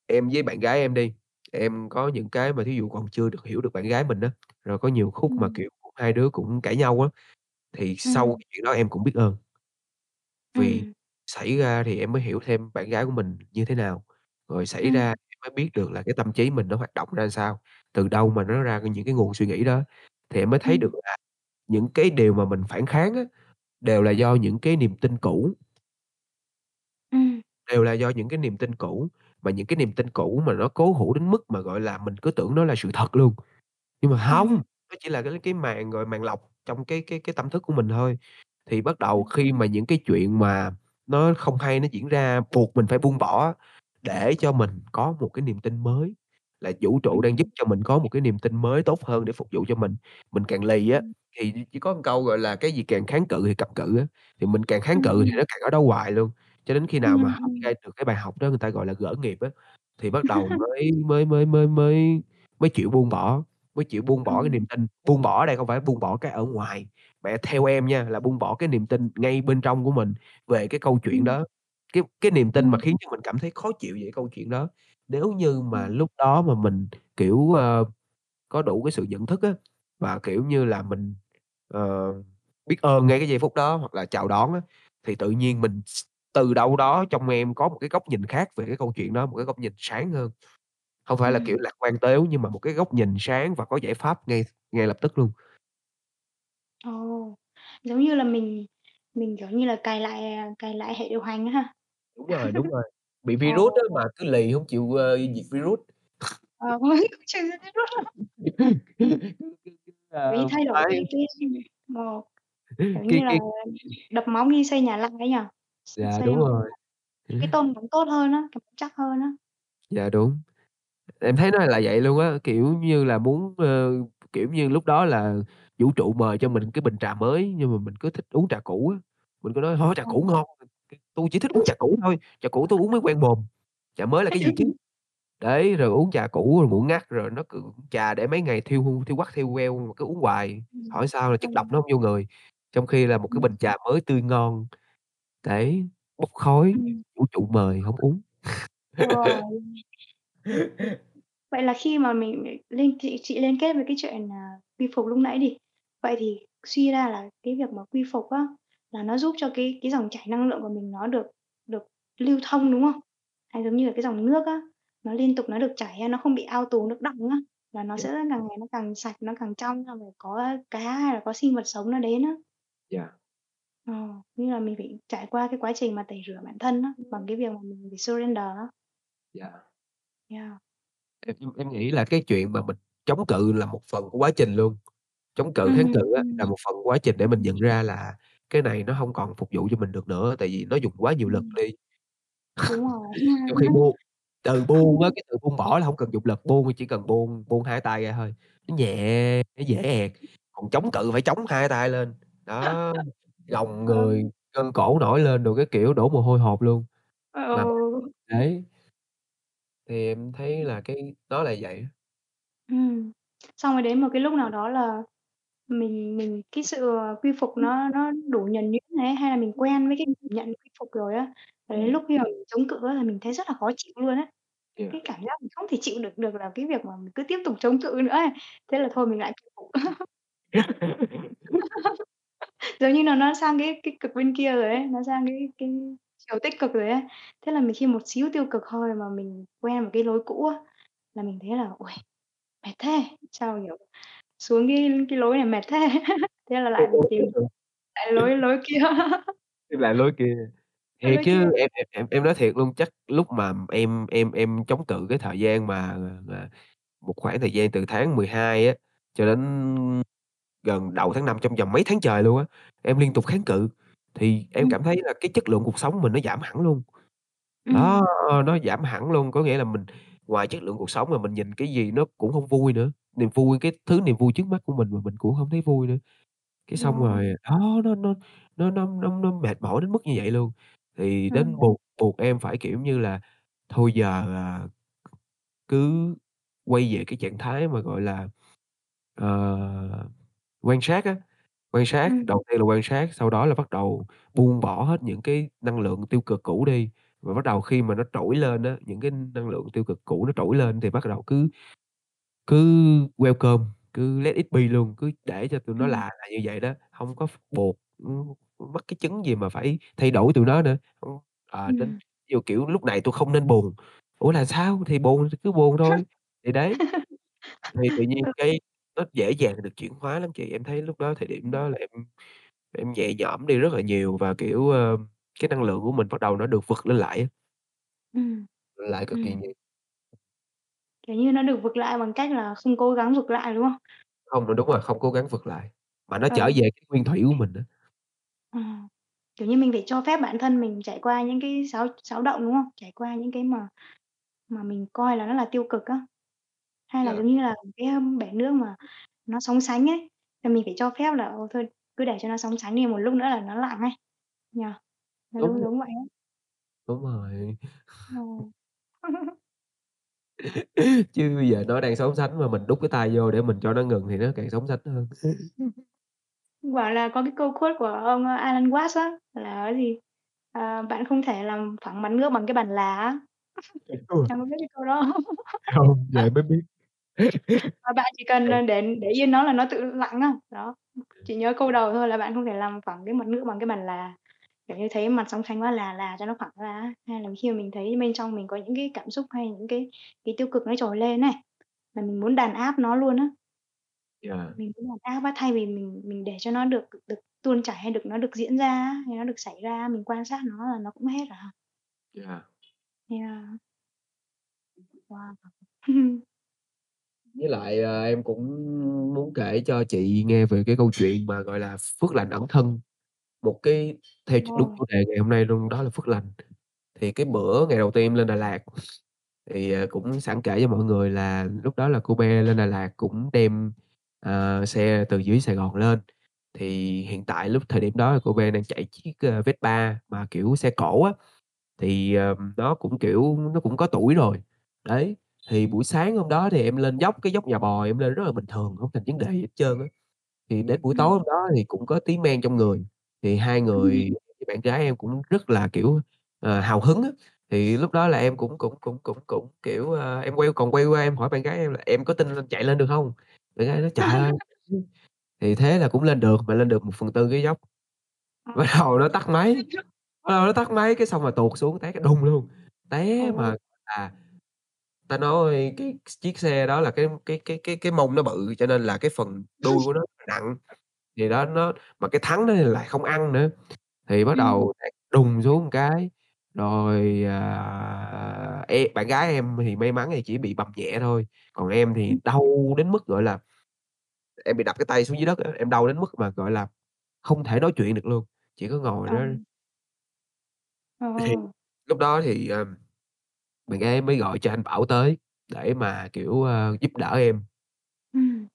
Speaker 2: em với bạn gái em đi, em có những cái mà thí dụ còn chưa được hiểu được bạn gái mình á, rồi có nhiều khúc mà,
Speaker 1: Ừm.
Speaker 2: kiểu, hai đứa cũng cãi nhau á, thì sau
Speaker 1: Ừm.
Speaker 2: cái chuyện đó em cũng biết ơn. Vì
Speaker 1: Ừm.
Speaker 2: xảy ra thì em mới hiểu thêm bạn gái của mình như thế nào, rồi xảy ra
Speaker 1: Ừm.
Speaker 2: em mới biết được là cái tâm trí mình nó hoạt động ra sao, từ đâu mà nó ra những cái nguồn suy nghĩ đó. Thì em mới thấy
Speaker 1: Ừm.
Speaker 2: được là những cái điều mà mình phản kháng á, đều là do những cái niềm tin cũ.
Speaker 1: Ừm.
Speaker 2: Đều là do những cái niềm tin cũ, và những cái niềm tin cũ mà nó cố hữu đến mức mà, gọi là, mình cứ tưởng nó là sự thật luôn. Nhưng mà hông,
Speaker 1: Ừm.
Speaker 2: nó chỉ là cái cái màng, gọi, màng lọc trong cái cái cái tâm thức của mình thôi. Thì bắt đầu
Speaker 1: Ừm.
Speaker 2: khi mà những cái chuyện mà nó không hay nó diễn ra, buộc mình phải buông bỏ để cho mình có một cái niềm tin mới, là vũ trụ đang giúp cho mình có một cái niềm tin mới tốt hơn để phục vụ cho mình. Mình càng lì á, thì chỉ có một câu, gọi là, cái gì càng kháng cự thì cầm cự á, thì mình càng kháng cự thì
Speaker 1: ừm.
Speaker 2: nó càng ở đó hoài luôn. Cho đến khi nào mà học
Speaker 1: ừm.
Speaker 2: ra được cái bài học đó người ta gọi là gỡ nghiệp á, thì bắt đầu mới mới mới mới mới mới chịu buông bỏ, mới chịu buông bỏ cái
Speaker 1: Ừm.
Speaker 2: niềm tin. Buông bỏ ở đây không phải buông bỏ cái ở ngoài, mà theo em nha, là buông bỏ cái niềm tin ngay bên trong của mình về cái câu chuyện
Speaker 1: Ừm.
Speaker 2: đó. Cái cái niềm tin mà
Speaker 1: Ừm.
Speaker 2: khiến cho mình cảm thấy khó chịu về cái câu chuyện đó. Nếu như mà
Speaker 1: Ừm.
Speaker 2: lúc đó mà mình, kiểu, ờ, có đủ cái sự nhận thức á, và, kiểu như là, mình, ờ, biết ơn ngay cái giây phút đó hoặc là chào đón á, thì tự nhiên mình s từ đâu đó trong em có một cái góc nhìn khác về cái câu chuyện đó, một cái góc nhìn sáng hơn. Hông phải là, kiểu,
Speaker 1: Ừm.
Speaker 2: lạc quan tếu nhưng mà một cái góc nhìn sáng và có giải pháp ngay ngay lập tức luôn.
Speaker 1: Ồ, giống như là mình mình, kiểu như là, cài lại, à, cài lại hệ điều hành á ha?
Speaker 2: Đúng rồi, đúng rồi. Bị virus á, mà cứ lì hông chịu, ờ, diệt virus.
Speaker 1: Ờ, mới trừ virus
Speaker 2: Ờ,
Speaker 1: thay đổi cái
Speaker 2: phải
Speaker 1: cái nghĩ ờ, kiểu như
Speaker 2: Cái
Speaker 1: là,
Speaker 2: cái
Speaker 1: đập móng đi xây nhà lại ấy nhỉ? S
Speaker 2: Dạ,
Speaker 1: xây
Speaker 2: đúng
Speaker 1: một
Speaker 2: rồi.
Speaker 1: cái cái tôn cũng tốt hơn á, kiểu, chắc hơn á.
Speaker 2: Dạ, đúng. Em thấy nó là vậy luôn á, kiểu như là, muốn, ơ, kiểu như, lúc đó là vũ trụ mời cho mình cái bình trà mới nhưng mà mình cứ thích uống trà cũ á. Mình cứ nói thôi trà
Speaker 1: Ờ.
Speaker 2: cũ ngon, tui chỉ thích uống trà cũ thôi, trà cũ tui uống mới quen mồm, trà mới là cái gì chứ? Đấy, rồi uống trà cũ rồi nguội ngắt, rồi nó cứ trà để mấy ngày thiêu hu thiêu quắc thiêu queo mà cứ uống hoài,
Speaker 1: Ừm,
Speaker 2: hỏi sao là chất độc
Speaker 1: ừm.
Speaker 2: nó hông vô người. Trong khi là một cái
Speaker 1: Ừm.
Speaker 2: bình trà mới tươi ngon, đấy, bốc khói,
Speaker 1: Ừm.
Speaker 2: vũ trụ mời hổng uống.
Speaker 1: Wow! Vậy là khi mà mình mình liên chị chị liên kết với cái chuyện, à, quy phục lúc nãy đi, vậy thì suy ra là cái việc mà quy phục á, là nó giúp cho cái cái dòng chảy năng lượng của mình nó được được lưu thông, đúng không? Hay giống như là cái dòng nước á, nó liên tục nó được chảy nó không bị ao tù nước đọng á, là nó
Speaker 2: Dạ.
Speaker 1: sẽ càng ngày nó càng sạch, nó càng trong xong rồi có cá hay là có sinh vật sống nó đến á.
Speaker 2: Dạ.
Speaker 1: Ờ, như là mình phải trải qua cái quá trình mà tẩy rửa bản thân á, bằng cái việc mà mình phải surrender á.
Speaker 2: Dạ.
Speaker 1: Yeah.
Speaker 2: Em em nghĩ là cái chuyện mà mình chống cự là một phần của quá trình luôn, chống cự, kháng cự á, là một phần quá trình để mình nhận ra là cái này nó hông còn phục vụ cho mình được nữa, tại vì nó dùng quá nhiều lực
Speaker 1: Ừm.
Speaker 2: đi.
Speaker 1: Đúng rồi.
Speaker 2: Trong khi buông từ buông á, cái từ buông bỏ là hông cần dùng lực, buông chỉ cần buông buông hai tay ra thôi, nó nhẹ, nó dễ ẹt, còn chống cự phải chống hai tay lên, đó, gồng
Speaker 1: Ờ.
Speaker 2: người, gân cổ nổi lên đồ các kiểu, đổ mồ hôi hột luôn.
Speaker 1: Ờ,
Speaker 2: Mà
Speaker 1: ừ.
Speaker 2: đấy. Thì em thấy là cái nó là vậy á.
Speaker 1: Ừm, xong rồi đến một cái lúc nào đó là Mình mình cái sự, ờ, quy phục nó nó đủ nhuần nhuyễn này ấy, hay là mình quen với cái cảm nhận quy phục rồi á, và đến
Speaker 2: Ừm.
Speaker 1: lúc khi mà mình chống cự á là mình thấy rất là khó chịu luôn á.
Speaker 2: Yeah.
Speaker 1: Cái cảm giác mình không thể chịu đựng được là cái việc mà mình cứ tiếp tục chống cự nữa ấy, thế là thôi mình lại quy phục. Giống như là nó sang cái cái cực bên kia rồi ấy, nó sang cái cái chiều tích cực rồi ấy. Thế là mình khi một xíu tiêu cực thôi mà mình quen một cái lối cũ á, là mình thấy là "Uầy, mệt thế, sao, kiểu, xuống cái cái lối này mệt thế." Thế là lại tìm lại lối lối kia.
Speaker 2: Lại lối kia. Thiệt
Speaker 1: lối
Speaker 2: chứ, em em em em nói thiệt luôn, chắc lúc mà em em em chống cự cái thời gian mà, à, một khoảng thời gian từ tháng 12 á, cho đến gần đầu tháng 5 trong vòng mấy tháng trời luôn á, em liên tục kháng cự, thì em
Speaker 1: Ừm.
Speaker 2: cảm thấy là cái chất lượng cuộc sống mình nó giảm hẳn luôn. Đó,
Speaker 1: Ừm.
Speaker 2: nó giảm hẳn luôn, có nghĩa là mình ngoài chất lượng cuộc sống mà mình nhìn cái gì nó cũng hông vui nữa, niềm vui cái thứ niềm vui trước mắt của mình mà mình cũng hông thấy vui nữa. Cái xong
Speaker 1: Rồi.
Speaker 2: rồi, đó, nó nó nó nó nó nó mệt mỏi đến mức như vậy luôn, thì đến
Speaker 1: Ừm.
Speaker 2: buộc buộc em phải, kiểu như là, thôi giờ, à, cứ quay về cái trạng thái mà, gọi là, ờ, quan sát á, quan sát,
Speaker 1: Ừm.
Speaker 2: đầu tiên là quan sát, sau đó là bắt đầu buông bỏ hết những cái năng lượng tiêu cực cũ đi, và bắt đầu khi mà nó trỗi lên á, những cái năng lượng tiêu cực cũ nó trỗi lên thì bắt đầu cứ cứ welcome, cứ let it be luôn, cứ để cho tụi nó là
Speaker 1: Ừm.
Speaker 2: là như vậy đó, hông có ph buộc, ưm, mắc cái chứng gì mà phải thay đổi tụi nó nữa. Ưm, ờ, đến
Speaker 1: Ừm.
Speaker 2: ví dụ, kiểu, lúc này tôi không nên buồn, ủa là sao? Thì buồn thì cứ buồn thôi, thì đấy. Thì tự nhiên cái nó dễ dàng được chuyển hóa lắm chị, em thấy lúc đó thời điểm đó là em em nhẹ nhõm đi rất là nhiều và, kiểu, ơ, cái năng lượng của mình bắt đầu nó được vực lên lại á.
Speaker 1: Ừm.
Speaker 2: Lại cực kỳ
Speaker 1: Ừm.
Speaker 2: nhiều.
Speaker 1: Kiểu như, nó được vực lại bằng cách là không cố gắng vực lại, đúng không?
Speaker 2: Không, đúng đúng rồi, không cố gắng vực lại, mà nó trở
Speaker 1: Ờ.
Speaker 2: về cái nguyên thủy của mình á.
Speaker 1: Ờ, kiểu như, mình phải cho phép bản thân mình trải qua những cái xáo xáo động, đúng không? Trải qua những cái mà mà mình coi là nó là tiêu cực á, hay là
Speaker 2: Dạ.
Speaker 1: giống như là cái, a, bể nước mà nó sóng sánh ấy, thì mình phải cho phép là, ờ, thôi cứ để cho nó sóng sánh đi, một lúc nữa là nó lặng ấy, nhỉ? Nó
Speaker 2: Đúng
Speaker 1: giống
Speaker 2: rồi.
Speaker 1: giống vậy á.
Speaker 2: Đúng rồi.
Speaker 1: Ờ.
Speaker 2: Chứ bây giờ nó đang sóng sánh mà mình đút cái tay vô để mình cho nó ngừng thì nó càng sóng sánh hơn.
Speaker 1: Bảo là có cái câu quote của ông, ơ, Alan Watts á, là cái gì? À, "Bạn không thể làm phẳng mặt nước bằng cái bàn là" á. Em có biết cái câu đó không?
Speaker 2: Giờ mới biết.
Speaker 1: Và bạn chỉ cần, ờ, để để yên nó là nó tự lặng á, đó. Chỉ nhớ câu đầu thôi là bạn không thể làm phẳng cái mặt nước bằng cái bàn là, kiểu như, thấy mặt sóng sánh quá là là cho nó phẳng ra. Hay là khi mà mình thấy bên trong mình có những cái cảm xúc hay những cái cái tiêu cực nó trồi lên ấy, là mình muốn đàn áp nó luôn á.
Speaker 2: Dạ.
Speaker 1: Mình muốn đàn áp á, thay vì mình mình để cho nó được được tuôn chảy hay được nó được diễn ra hay nó được xảy ra mình quan sát nó là nó cũng hết à.
Speaker 2: Dạ.
Speaker 1: Yeah. Wow.
Speaker 2: Với lại, ờ, em cũng muốn kể cho chị nghe về cái câu chuyện mà, gọi là, phước lành ẩn thân, một cái theo đúng
Speaker 1: Ồ.
Speaker 2: chủ đề ngày hôm nay luôn đó là phước lành. Thì cái bữa ngày đầu tiên em lên Đà Lạt, thì, ờ, cũng sẵn kể cho mọi người là lúc đó là cô bé lên Đà Lạt cũng đem, ờ, xe từ dưới Sài Gòn lên, thì hiện tại lúc thời điểm đó là cô bé đang chạy chiếc, ơ, Vespa mà, kiểu, xe cổ á, thì, ờ, nó cũng, kiểu, nó cũng có tuổi rồi. Đấy, thì buổi sáng hôm đó thì em lên dốc, cái dốc Nhà Bò em lên rất là bình thường, hông thành vấn đề gì hết trơn á. Thì đến buổi tối
Speaker 1: Ừm.
Speaker 2: hôm đó thì cũng có tí men trong người, thì hai người với bạn gái em cũng rất là, kiểu, ờ, hào hứng á. Thì lúc đó là em cũng cũng cũng cũng cũng, kiểu, ơ, em quay còn quay qua em hỏi bạn gái em là "Em có tin lên chạy lên được hông?" Bạn gái nói: "Trời ơi!" Thì thế là cũng lên được, mà lên được 1/4 cái dốc.
Speaker 1: Ờ.
Speaker 2: Bắt đầu nó tắt máy, bắt đầu nó tắt máy cái xong rồi tuột xuống té cái đùng luôn, té
Speaker 1: Ồ.
Speaker 2: mà là ta nói cái chiếc xe đó là cái cái cái cái cái mông nó bự cho nên là cái phần đuôi của nó nặng, thì đó nó mà cái thắng nó thì lại không ăn nữa, thì bắt
Speaker 1: Ừm.
Speaker 2: đầu té đùng xuống một cái, rồi, à, em bạn gái em thì may mắn thì chỉ bị bầm nhẹ thôi, còn em thì
Speaker 1: Ừm.
Speaker 2: đau đến mức, gọi là, em bị đập cái tay xuống dưới đất á, em đau đến mức mà, gọi là, không thể nói chuyện được luôn, chỉ có ngồi
Speaker 1: Ờ.
Speaker 2: đó. Thì
Speaker 1: Ờ.
Speaker 2: lúc đó thì, ờm, bạn gái em mới gọi cho anh Bảo tới để mà, kiểu, ơ, giúp đỡ em.
Speaker 1: Ừm.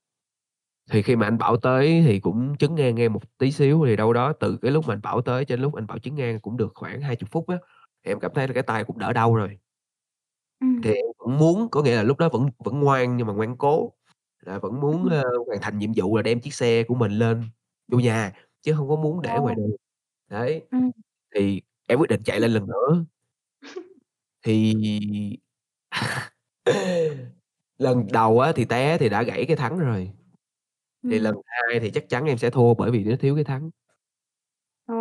Speaker 2: Thì khi mà anh Bảo tới thì cũng trấn an em một tí xíu, thì đâu đó từ cái lúc mà anh Bảo tới cho đến lúc anh Bảo trấn an cũng được khoảng 20 phút á, thì em cảm thấy là cái tay cũng đỡ đau rồi. Thì
Speaker 1: Ừm.
Speaker 2: em cũng muốn có nghĩa là lúc đó vẫn vẫn ngoan nhưng mà ngoan cố. là vẫn muốn,
Speaker 1: Ừm.
Speaker 2: ơ, hoàn thành nhiệm vụ là đem chiếc xe của mình lên vô nhà, chứ hông có muốn để ngoài
Speaker 1: Ồ.
Speaker 2: đường. Đấy,
Speaker 1: Ừm.
Speaker 2: thì em quyết định chạy lên lần nữa. Thì lần đầu á thì té thì đã gãy cái thắng rồi, thì lần
Speaker 1: Ừm.
Speaker 2: 2 thì chắc chắn em sẽ thua bởi vì nó thiếu cái thắng.
Speaker 1: Ồ.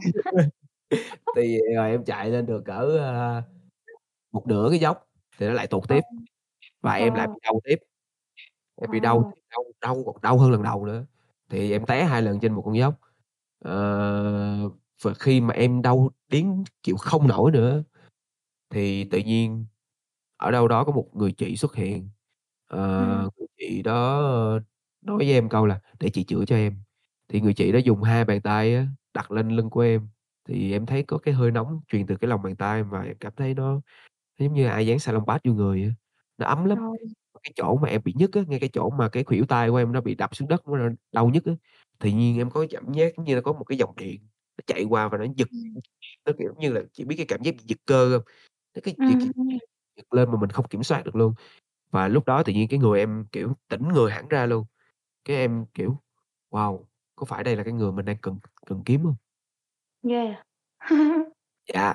Speaker 2: Thì rồi em chạy lên được cỡ, ơ, một nửa cái dốc thì nó lại tụt
Speaker 1: Ờ.
Speaker 2: tiếp, và em lại
Speaker 1: Ờ.
Speaker 2: bị đau tiếp. Em bị đau
Speaker 1: Ờ.
Speaker 2: đau đau còn đau hơn lần đầu nữa, thì em té 2 lần trên một con dốc. Ờ, và khi mà em đau điếng chịu không nổi nữa, thì tự nhiên ở đâu đó có một người chị xuất hiện,
Speaker 1: Ừm.
Speaker 2: ờ, người chị đó, nói với em câu là "Để chị chữa cho em." Thì người chị đó dùng 2 bàn tay á đặt lên lưng của em, thì em thấy có cái hơi nóng truyền từ cái lòng bàn tay và em cảm thấy nó nó giống như ai dán xà lông bát vô người á, nó ấm lắm. Cái chỗ mà em bị nhức á, ngay cái chỗ mà cái khuỷu tay của em nó bị đập xuống đất nó đau nhức á, tự nhiên em có cảm giác giống như là có một cái dòng điện nó chạy qua và nó giật,
Speaker 1: Ừm.
Speaker 2: nó, kiểu như là, chị biết cái cảm giác bị giật cơ hông? Nó cái
Speaker 1: Ừm,
Speaker 2: giật,
Speaker 1: ừm.
Speaker 2: giật lên mà mình không kiểm soát được luôn. Và lúc đó tự nhiên cái người em, kiểu, tỉnh người hẳn ra luôn, cái em, kiểu, wow, có phải đây là cái người mình đang cần cần kiếm hông?
Speaker 1: Ghê à?
Speaker 2: Dạ.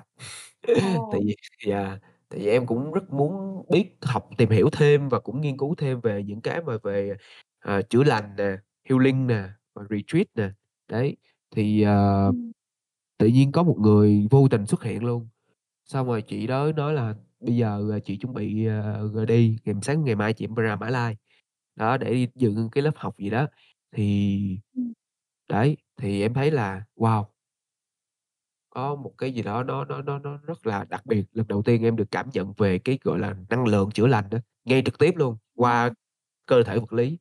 Speaker 2: Tại
Speaker 1: Ồ.
Speaker 2: vì dạ, tại vì em cũng rất muốn biết, học, tìm hiểu thêm và cũng nghiên cứu thêm về những cái mà về, ờ, chữa lành nè, healing nè, và retreat nè. Đấy, thì, ờ,
Speaker 1: Ừm.
Speaker 2: tự nhiên có một người vô tình xuất hiện luôn, xong rồi chị đó nói là bây giờ, ờ, chị chuẩn bị, ờ, đi, ngày sáng ngày mai chị ra Mã Lai, đó, để đi dự cái lớp học gì đó. Thì
Speaker 1: Ừm.
Speaker 2: đấy, thì em thấy là, wow! Có một cái gì đó nó nó nó nó rất là đặc biệt, lần đầu tiên em được cảm nhận về cái, gọi là, năng lượng chữa lành á, ngay trực tiếp luôn, qua
Speaker 1: Wow.
Speaker 2: cơ thể vật lý.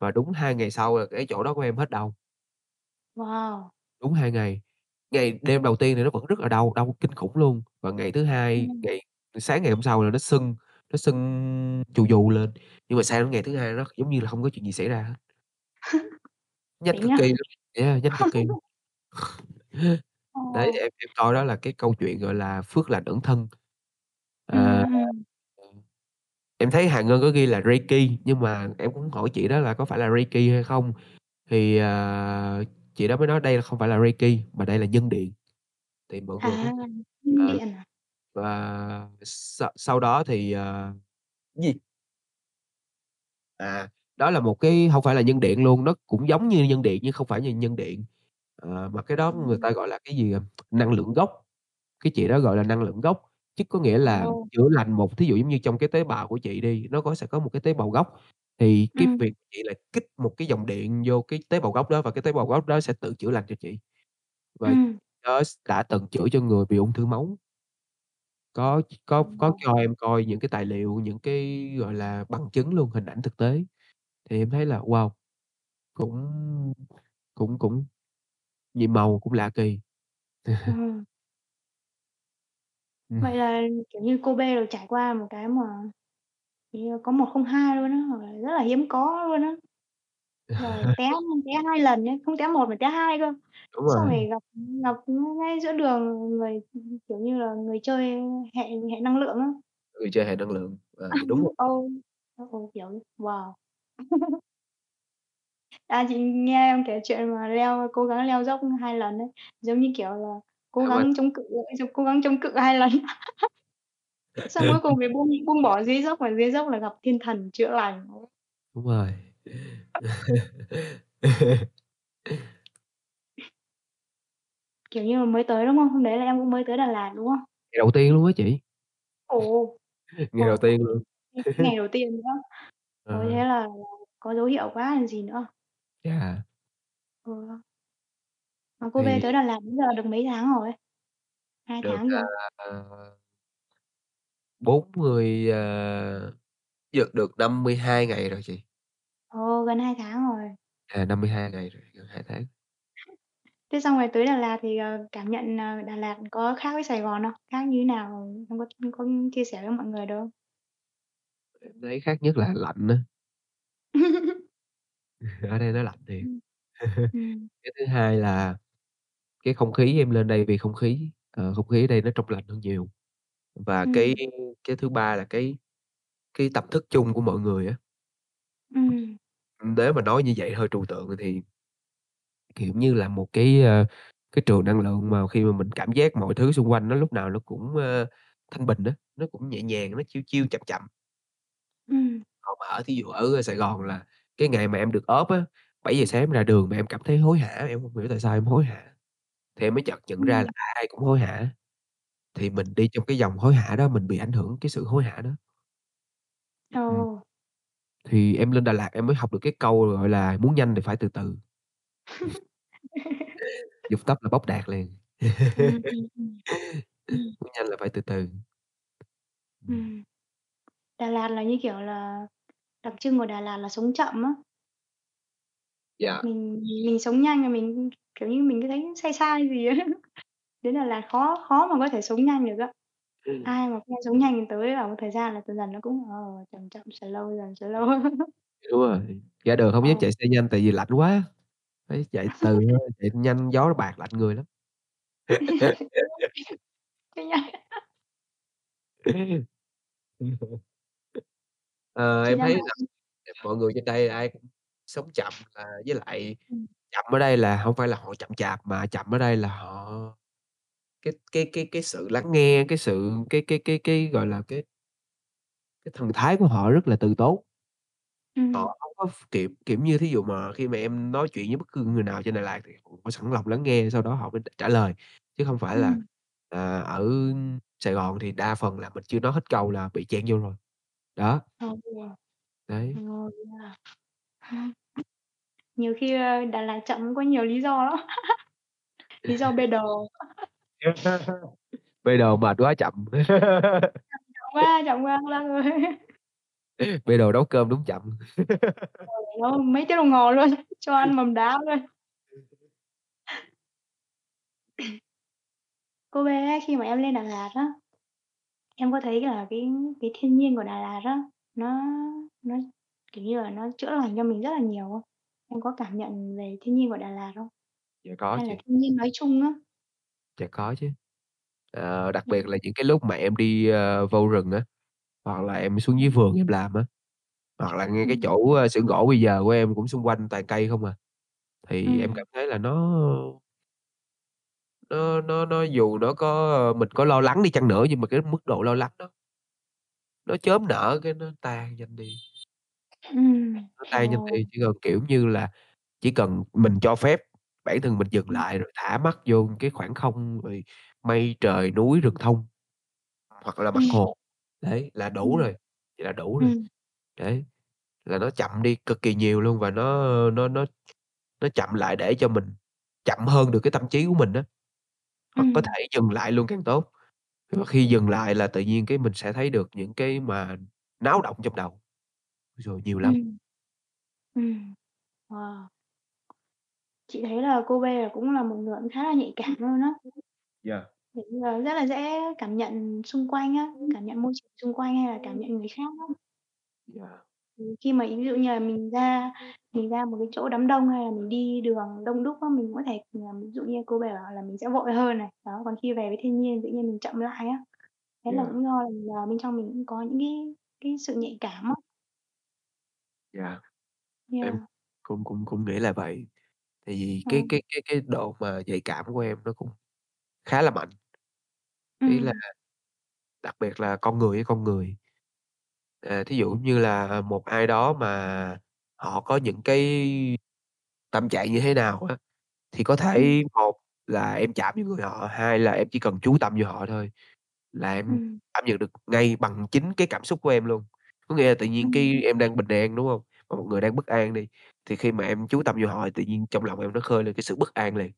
Speaker 2: Và đúng 2 ngày sau là cái chỗ đó của em hết đau.
Speaker 1: Wow!
Speaker 2: Đúng 2 ngày. Ngày đêm đầu tiên thì nó vẫn rất là đau, đau kinh khủng luôn, và ngày thứ hai,
Speaker 1: Ừm.
Speaker 2: ngày sáng ngày hôm sau là nó sưng, nó sưng phù phù lên, nhưng mà sang đến ngày thứ hai nó giống như là không có chuyện gì xảy ra hết. Nhanh cực kỳ luôn, yeah, nhanh cực kỳ luôn. Đấy,
Speaker 1: Ồ.
Speaker 2: em em coi đó là cái câu chuyện, gọi là, phước lành ẩn thân. À,
Speaker 1: Ừm, ừm.
Speaker 2: Em thấy Hà Ngân có ghi là Reiki, nhưng mà em cũng hỏi chị đó là có phải là Reiki hay không, thì, ờ, chị đó mới nói đây không phải là Reiki mà đây là nhân điện. Thì mọi người
Speaker 1: À, nhân
Speaker 2: ờ,
Speaker 1: điện à?
Speaker 2: Và sau sau đó thì, ờ gì? À, đó là một cái hông phải là nhân điện luôn, nó cũng giống như nhân điện nhưng không phải như nhân điện. Ờ, mà cái đó người
Speaker 1: Ừm.
Speaker 2: ta gọi là cái gì, à, năng lượng gốc, cái chị đó gọi là năng lượng gốc, chứ có nghĩa là
Speaker 1: Ồ.
Speaker 2: chữa lành một thí dụ giống như trong cái tế bào của chị đi, nó có sẽ có một cái tế bào gốc, thì cái
Speaker 1: Ừm.
Speaker 2: việc chị là kích một cái dòng điện vô cái tế bào gốc đó và cái tế bào gốc đó sẽ tự chữa lành cho chị. Và
Speaker 1: Ừm.
Speaker 2: đó s đã từng chữa cho người bị ung thư máu. Có có có
Speaker 1: Ồ.
Speaker 2: cho em coi những cái tài liệu, những cái, gọi là, bằng chứng luôn, hình ảnh thực tế, thì em thấy là, wow, cũng cũng cũng nhiệm màu, cũng lạ kỳ.
Speaker 1: Ừm.
Speaker 2: Ừm.
Speaker 1: Vậy là, kiểu như, cô B được trải qua một cái mà, kiểu như, có một không hai luôn á, hoặc là rất là hiếm có luôn á. Rồi té té 2 lần ấy, không té 1 mà té 2 cơ.
Speaker 2: Đúng
Speaker 1: Xong
Speaker 2: rồi.
Speaker 1: rồi gặp gặp ngay giữa đường người, kiểu như là, người chơi hệ hệ năng lượng á.
Speaker 2: Người chơi hệ năng lượng, ờ, đúng rồi.
Speaker 1: Ừ, ừ, kiểu, wow! À, chị nghe em kể chuyện mà leo cố gắng leo dốc 2 lần ấy, giống như kiểu là cố gắng chống cự cố gắng chống cự 2 lần. Xong cuối cùng thì buông buông bỏ dưới dốc, và dưới dốc là gặp thiên thần chữa lành.
Speaker 2: Đúng rồi.
Speaker 1: Kiểu như là mới tới, đúng không? Hôm đấy là em cũng mới tới Đà Lạt, đúng không?
Speaker 2: Ngày đầu tiên luôn á chị.
Speaker 1: Ồ!
Speaker 2: Ngày đầu tiên luôn.
Speaker 1: Ngày đầu tiên nữa. Ôi,
Speaker 2: Ờ.
Speaker 1: thế là có dấu hiệu quá còn gì nữa.
Speaker 2: Dạ.
Speaker 1: Ừ. Mà cô B
Speaker 2: Thì
Speaker 1: tới Đà Lạt đến giờ được mấy tháng rồi? 2
Speaker 2: Được,
Speaker 1: tháng chưa?
Speaker 2: ờ 40, ờ, được được 52 ngày rồi chị.
Speaker 1: Ồ, gần 2 tháng rồi.
Speaker 2: À, 52 ngày rồi, gần 2 tháng.
Speaker 1: Thế xong rồi tới Đà Lạt thì, ờ, cảm nhận, ờ, Đà Lạt có khác với Sài Gòn không? Khác như thế nào? Em có có chia sẻ với mọi người được không?
Speaker 2: Em thấy khác nhất là lạnh á. Ở đây nó lạnh thiệt.
Speaker 1: Ừm. Ừm.
Speaker 2: Cái thứ hai là cái không khí em lên đây vì không khí, ờ, không khí ở đây nó trong lành hơn nhiều. Và cái
Speaker 1: Ừm.
Speaker 2: cái thứ ba là cái cái tâm thức chung của mọi người á.
Speaker 1: Ừm.
Speaker 2: Nếu mà nói như vậy hơi trừu tượng thì kiểu như là, một cái, ơ, cái trường năng lượng mà khi mà mình cảm giác mọi thứ xung quanh nó lúc nào nó cũng, ơ, thanh bình á, nó cũng nhẹ nhàng, nó chill chill, chậm chậm.
Speaker 1: Ừm.
Speaker 2: Còn mà ở thí dụ ở Sài Gòn là cái ngày mà em được off á, 7:00 sáng em ra đường mà em cảm thấy hối hả, em hông hiểu tại sao em hối hả, thì em mới chợt nhận ra là,
Speaker 1: Ừm.
Speaker 2: à, ai cũng hối hả, thì mình đi trong cái dòng hối hả đó, mình bị ảnh hưởng cái sự hối hả đó. Ừm.
Speaker 1: Ồ.
Speaker 2: Thì em lên Đà Lạt em mới học được cái câu, gọi là, muốn nhanh thì phải từ từ. Dục tốc là bóc đạp liền.
Speaker 1: Ừm, ừm, ừm. Ừm.
Speaker 2: Muốn nhanh là phải từ từ. Ừm.
Speaker 1: Ừm. Đà Lạt là, như kiểu là, đặc trưng của Đà Lạt là sống chậm á.
Speaker 2: Dạ.
Speaker 1: Mình mình sống nhanh là mình, kiểu như, mình cứ thấy sai sai gì á. Đến Đà Lạt khó khó mà có thể sống nhanh được á.
Speaker 2: Ừm.
Speaker 1: Ai mà không sống nhanh tới là một thời gian là dần dần nó cũng, ờ, chậm chậm, slow dần, slow.
Speaker 2: Đúng rồi, ra đường hông
Speaker 1: Ờ.
Speaker 2: dám chạy xe nhanh tại vì lạnh quá, phải chạy từ thôi, chạy nhanh gió nó bạt lạnh người lắm.
Speaker 1: Nha.
Speaker 2: Ờ, em
Speaker 1: đang
Speaker 2: thấy
Speaker 1: bảo
Speaker 2: là mọi người trên đây ai cũng sống chậm, à, với lại
Speaker 1: Ừm.
Speaker 2: chậm ở đây là hông phải là họ chậm chạp, mà chậm ở đây là họ cái cái cái cái sự lắng nghe, cái sự cái cái cái cái, gọi là, cái cái thần thái của họ rất là từ tốn.
Speaker 1: Ừm.
Speaker 2: Họ hông có ph kiểu kiểu như, thí dụ mà khi mà em nói chuyện với bất cứ người nào trên Đà Lạt thì họ sẵn lòng lắng nghe, sau đó họ mới trả lời, chứ không phải là,
Speaker 1: Ừm.
Speaker 2: à, ở Sài Gòn thì đa phần là mình chưa nói hết câu là bị chen vô rồi. Đó.
Speaker 1: Ờ.
Speaker 2: Đấy.
Speaker 1: Yeah. Nhiều khi, ơ, Đà Lạt chậm có nhiều lý do lắm. Lý do bê đồ.
Speaker 2: Bê đồ mệt quá chậm.
Speaker 1: Chậm quá, chậm quá lắm rồi.
Speaker 2: Bê đồ nấu cơm đúng chậm.
Speaker 1: Nấu mấy tiếng đồng hồ luôn, cho ăn mầm đá luôn. Cô bé khi mà em lên Đà Lạt á em có thấy là cái cái thiên nhiên của Đà Lạt á, nó nó, kiểu như là, nó chữa lành cho mình rất là nhiều không? Em có cảm nhận về thiên nhiên của Đà Lạt không?
Speaker 2: Dạ có
Speaker 1: Hay là
Speaker 2: chị.
Speaker 1: thiên nhiên nói chung á?
Speaker 2: Dạ có chứ. Ờ, đặc biệt là những cái lúc mà em đi, ơ, vô rừng á, hoặc là em xuống dưới vườn em làm á, hoặc là ngay cái
Speaker 1: Ừm.
Speaker 2: chỗ, ơ, xưởng gỗ bây giờ của em cũng xung quanh toàn cây không à, thì em
Speaker 1: Ừm.
Speaker 2: cảm thấy là nó nó nó nó dù nó có, ơ mình có lo lắng đi chăng nữa nhưng mà cái mức độ lo lắng đó nó chớm nở cái nó tan nhanh đi.
Speaker 1: Ừm,
Speaker 2: Nó tan nhanh đi, chỉ cần, kiểu như là, chỉ cần mình cho phép bản thân mình dừng lại rồi thả mắt vô cái khoảng không rồi mây trời, núi, rừng thông, hoặc là mặt
Speaker 1: Ừm.
Speaker 2: hồ, đấy, là đủ
Speaker 1: Ừm.
Speaker 2: rồi, vậy là đủ rồi.
Speaker 1: Ừm.
Speaker 2: Đấy, là nó chậm đi cực kỳ nhiều luôn và nó, nó nó nó chậm lại để cho mình chậm hơn được cái tâm trí của mình á, hoặc có
Speaker 1: Ừm.
Speaker 2: thể dừng lại luôn càng tốt. Và khi dừng lại là tự nhiên cái mình sẽ thấy được những cái mà náo động trong đầu. Rồi nhiều lắm.
Speaker 1: Ừm. Ừm. Wow. Chị thấy là cô bé là cũng là một người cũng khá là nhạy cảm luôn á.
Speaker 2: Yeah.
Speaker 1: Là, rất là dễ cảm nhận xung quanh á, cảm nhận môi trường xung quanh hay là cảm nhận người khác á.
Speaker 2: Yeah.
Speaker 1: Ừm, khi mà ví dụ như là mình ra mình ra một cái chỗ đám đông hay là mình đi đường đông đúc á, mình có thể, ờ, ví dụ như cô bé bảo là mình sẽ vội hơn này, đó, còn khi về với thiên nhiên tự nhiên mình chậm lại á. Thế là
Speaker 2: Yeah.
Speaker 1: cũng do là bên trong mình cũng có những cái cái sự nhạy cảm á.
Speaker 2: Yeah. Em
Speaker 1: Yeah.
Speaker 2: cũng cũng cũng nghĩ là vậy. Tại vì
Speaker 1: Ờ.
Speaker 2: cái cái cái cái độ mà nhạy cảm của em nó cũng khá là mạnh. Ý là
Speaker 1: Ừm.
Speaker 2: đặc biệt là con người với con người. À, thí dụ như là một ai đó mà họ có những cái tâm trạng như thế nào á, thì có
Speaker 1: Ừm.
Speaker 2: thể một là em chạm vô người họ, hai là em chỉ cần chú tâm vô họ thôi là em
Speaker 1: Ừm.
Speaker 2: cảm nhận được ngay bằng chính cái cảm xúc của em luôn. Có nghĩa là tự nhiên
Speaker 1: Ừm.
Speaker 2: cái em đang bình an, đúng hông? Một người đang bất an đi, thì khi mà em chú tâm vô họ thì tự nhiên trong lòng em nó khơi lên cái sự bất an liền.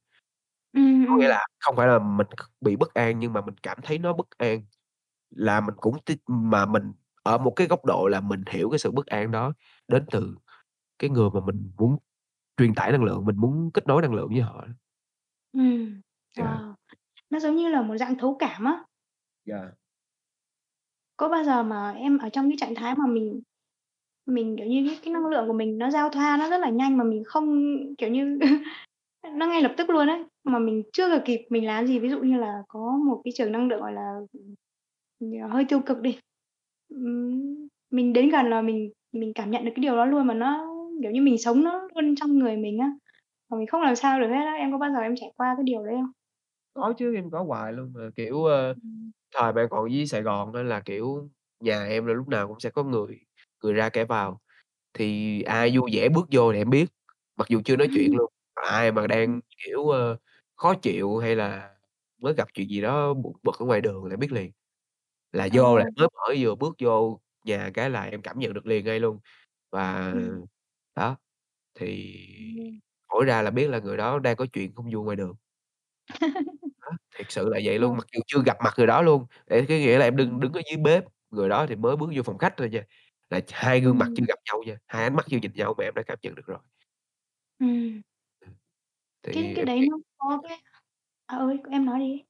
Speaker 1: Ừm,
Speaker 2: Có nghĩa
Speaker 1: ừm.
Speaker 2: là không phải là mình c bị bất an nhưng mà mình cảm thấy nó bất an, là mình cũng t mà mình ở một cái góc độ là mình hiểu cái sự bất an đó đến từ cái người mà mình muốn truyền tải năng lượng, mình muốn kết nối năng lượng với họ á.
Speaker 1: Ừm,
Speaker 2: Dạ.
Speaker 1: wow. Nó giống như là một dạng thấu cảm á.
Speaker 2: Dạ.
Speaker 1: Có bao giờ mà em ở trong cái trạng thái mà mình mình, kiểu như, cái cái năng lượng của mình nó giao thoa nó rất là nhanh mà mình không, kiểu như, nó ngay lập tức luôn ấy, mà mình chưa được kịp mình làm gì, ví dụ như là có một cái trường năng lượng, gọi là, ờ, hơi tiêu cực đi, mình đến gần là mình mình cảm nhận được cái điều đó luôn mà nó, kiểu như, mình sống nó luôn trong người mình á, mà mình không làm sao được hết á. Em có bao giờ em trải qua cái điều đấy không?
Speaker 2: Có chứ, em có hoài luôn mà, kiểu,
Speaker 1: Ừm.
Speaker 2: thời em còn dưới Sài Gòn á là, kiểu, nhà em là lúc nào cũng sẽ có người người ra kẻ vào, thì ai vui vẻ bước vô thì em biết, mặc dù chưa nói chuyện luôn, ai mà đang, kiểu, ơ, khó chịu hay là mới gặp chuyện gì đó buồn bực ở ngoài đường là em biết liền, là
Speaker 1: Ờ.
Speaker 2: vô là mới mở vừa bước vô nhà cái là em cảm nhận được liền ngay luôn. Và
Speaker 1: Ừm.
Speaker 2: đó, thì
Speaker 1: Ừm.
Speaker 2: hỏi ra là biết là người đó đang có chuyện không vui ngoài đường. Đó, thiệt sự là vậy luôn,
Speaker 1: Ờ.
Speaker 2: mặc dù chưa gặp mặt người đó luôn, để cái nghĩa là em
Speaker 1: Ừm.
Speaker 2: đứng đứng ở dưới bếp, người đó thì mới bước vô phòng khách thôi nha, là hai gương mặt chưa
Speaker 1: Ừm.
Speaker 2: gặp nhau nha, hai ánh mắt chưa nhìn nhau mà em đã cảm nhận được rồi.
Speaker 1: Ừm.
Speaker 2: Ừm.
Speaker 1: Cái
Speaker 2: Thì
Speaker 1: cái
Speaker 2: em
Speaker 1: đấy
Speaker 2: nghĩ
Speaker 1: nó có cái à, ơi, em nói đi.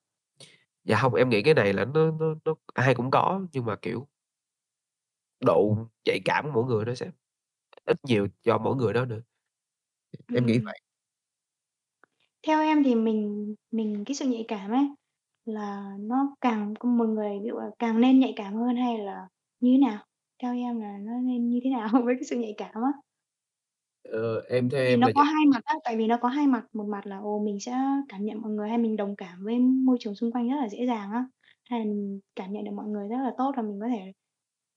Speaker 2: Dạ hông, em nghĩ cái này là nó nó nó ai cũng có, nhưng mà, kiểu độ nhạy cảm của mỗi người nó sẽ ít nhiều do mỗi người đó nữa. Em nghĩ
Speaker 1: Ừm.
Speaker 2: vậy.
Speaker 1: Theo em thì mình mình cái sự nhạy cảm ấy, là nó càng một người ví dụ là càng nên nhạy cảm hơn hay là như thế nào? Theo em là nó nên như thế nào với cái sự nhạy cảm á?
Speaker 2: Ờ, em theo
Speaker 1: Vì
Speaker 2: em
Speaker 1: nó
Speaker 2: là
Speaker 1: có hai mặt á, tại vì nó có hai mặt, một mặt là, ồ, mình sẽ cảm nhận mọi người hay mình đồng cảm với môi trường xung quanh rất là dễ dàng á, hay là mình cảm nhận được mọi người rất là tốt và mình có thể,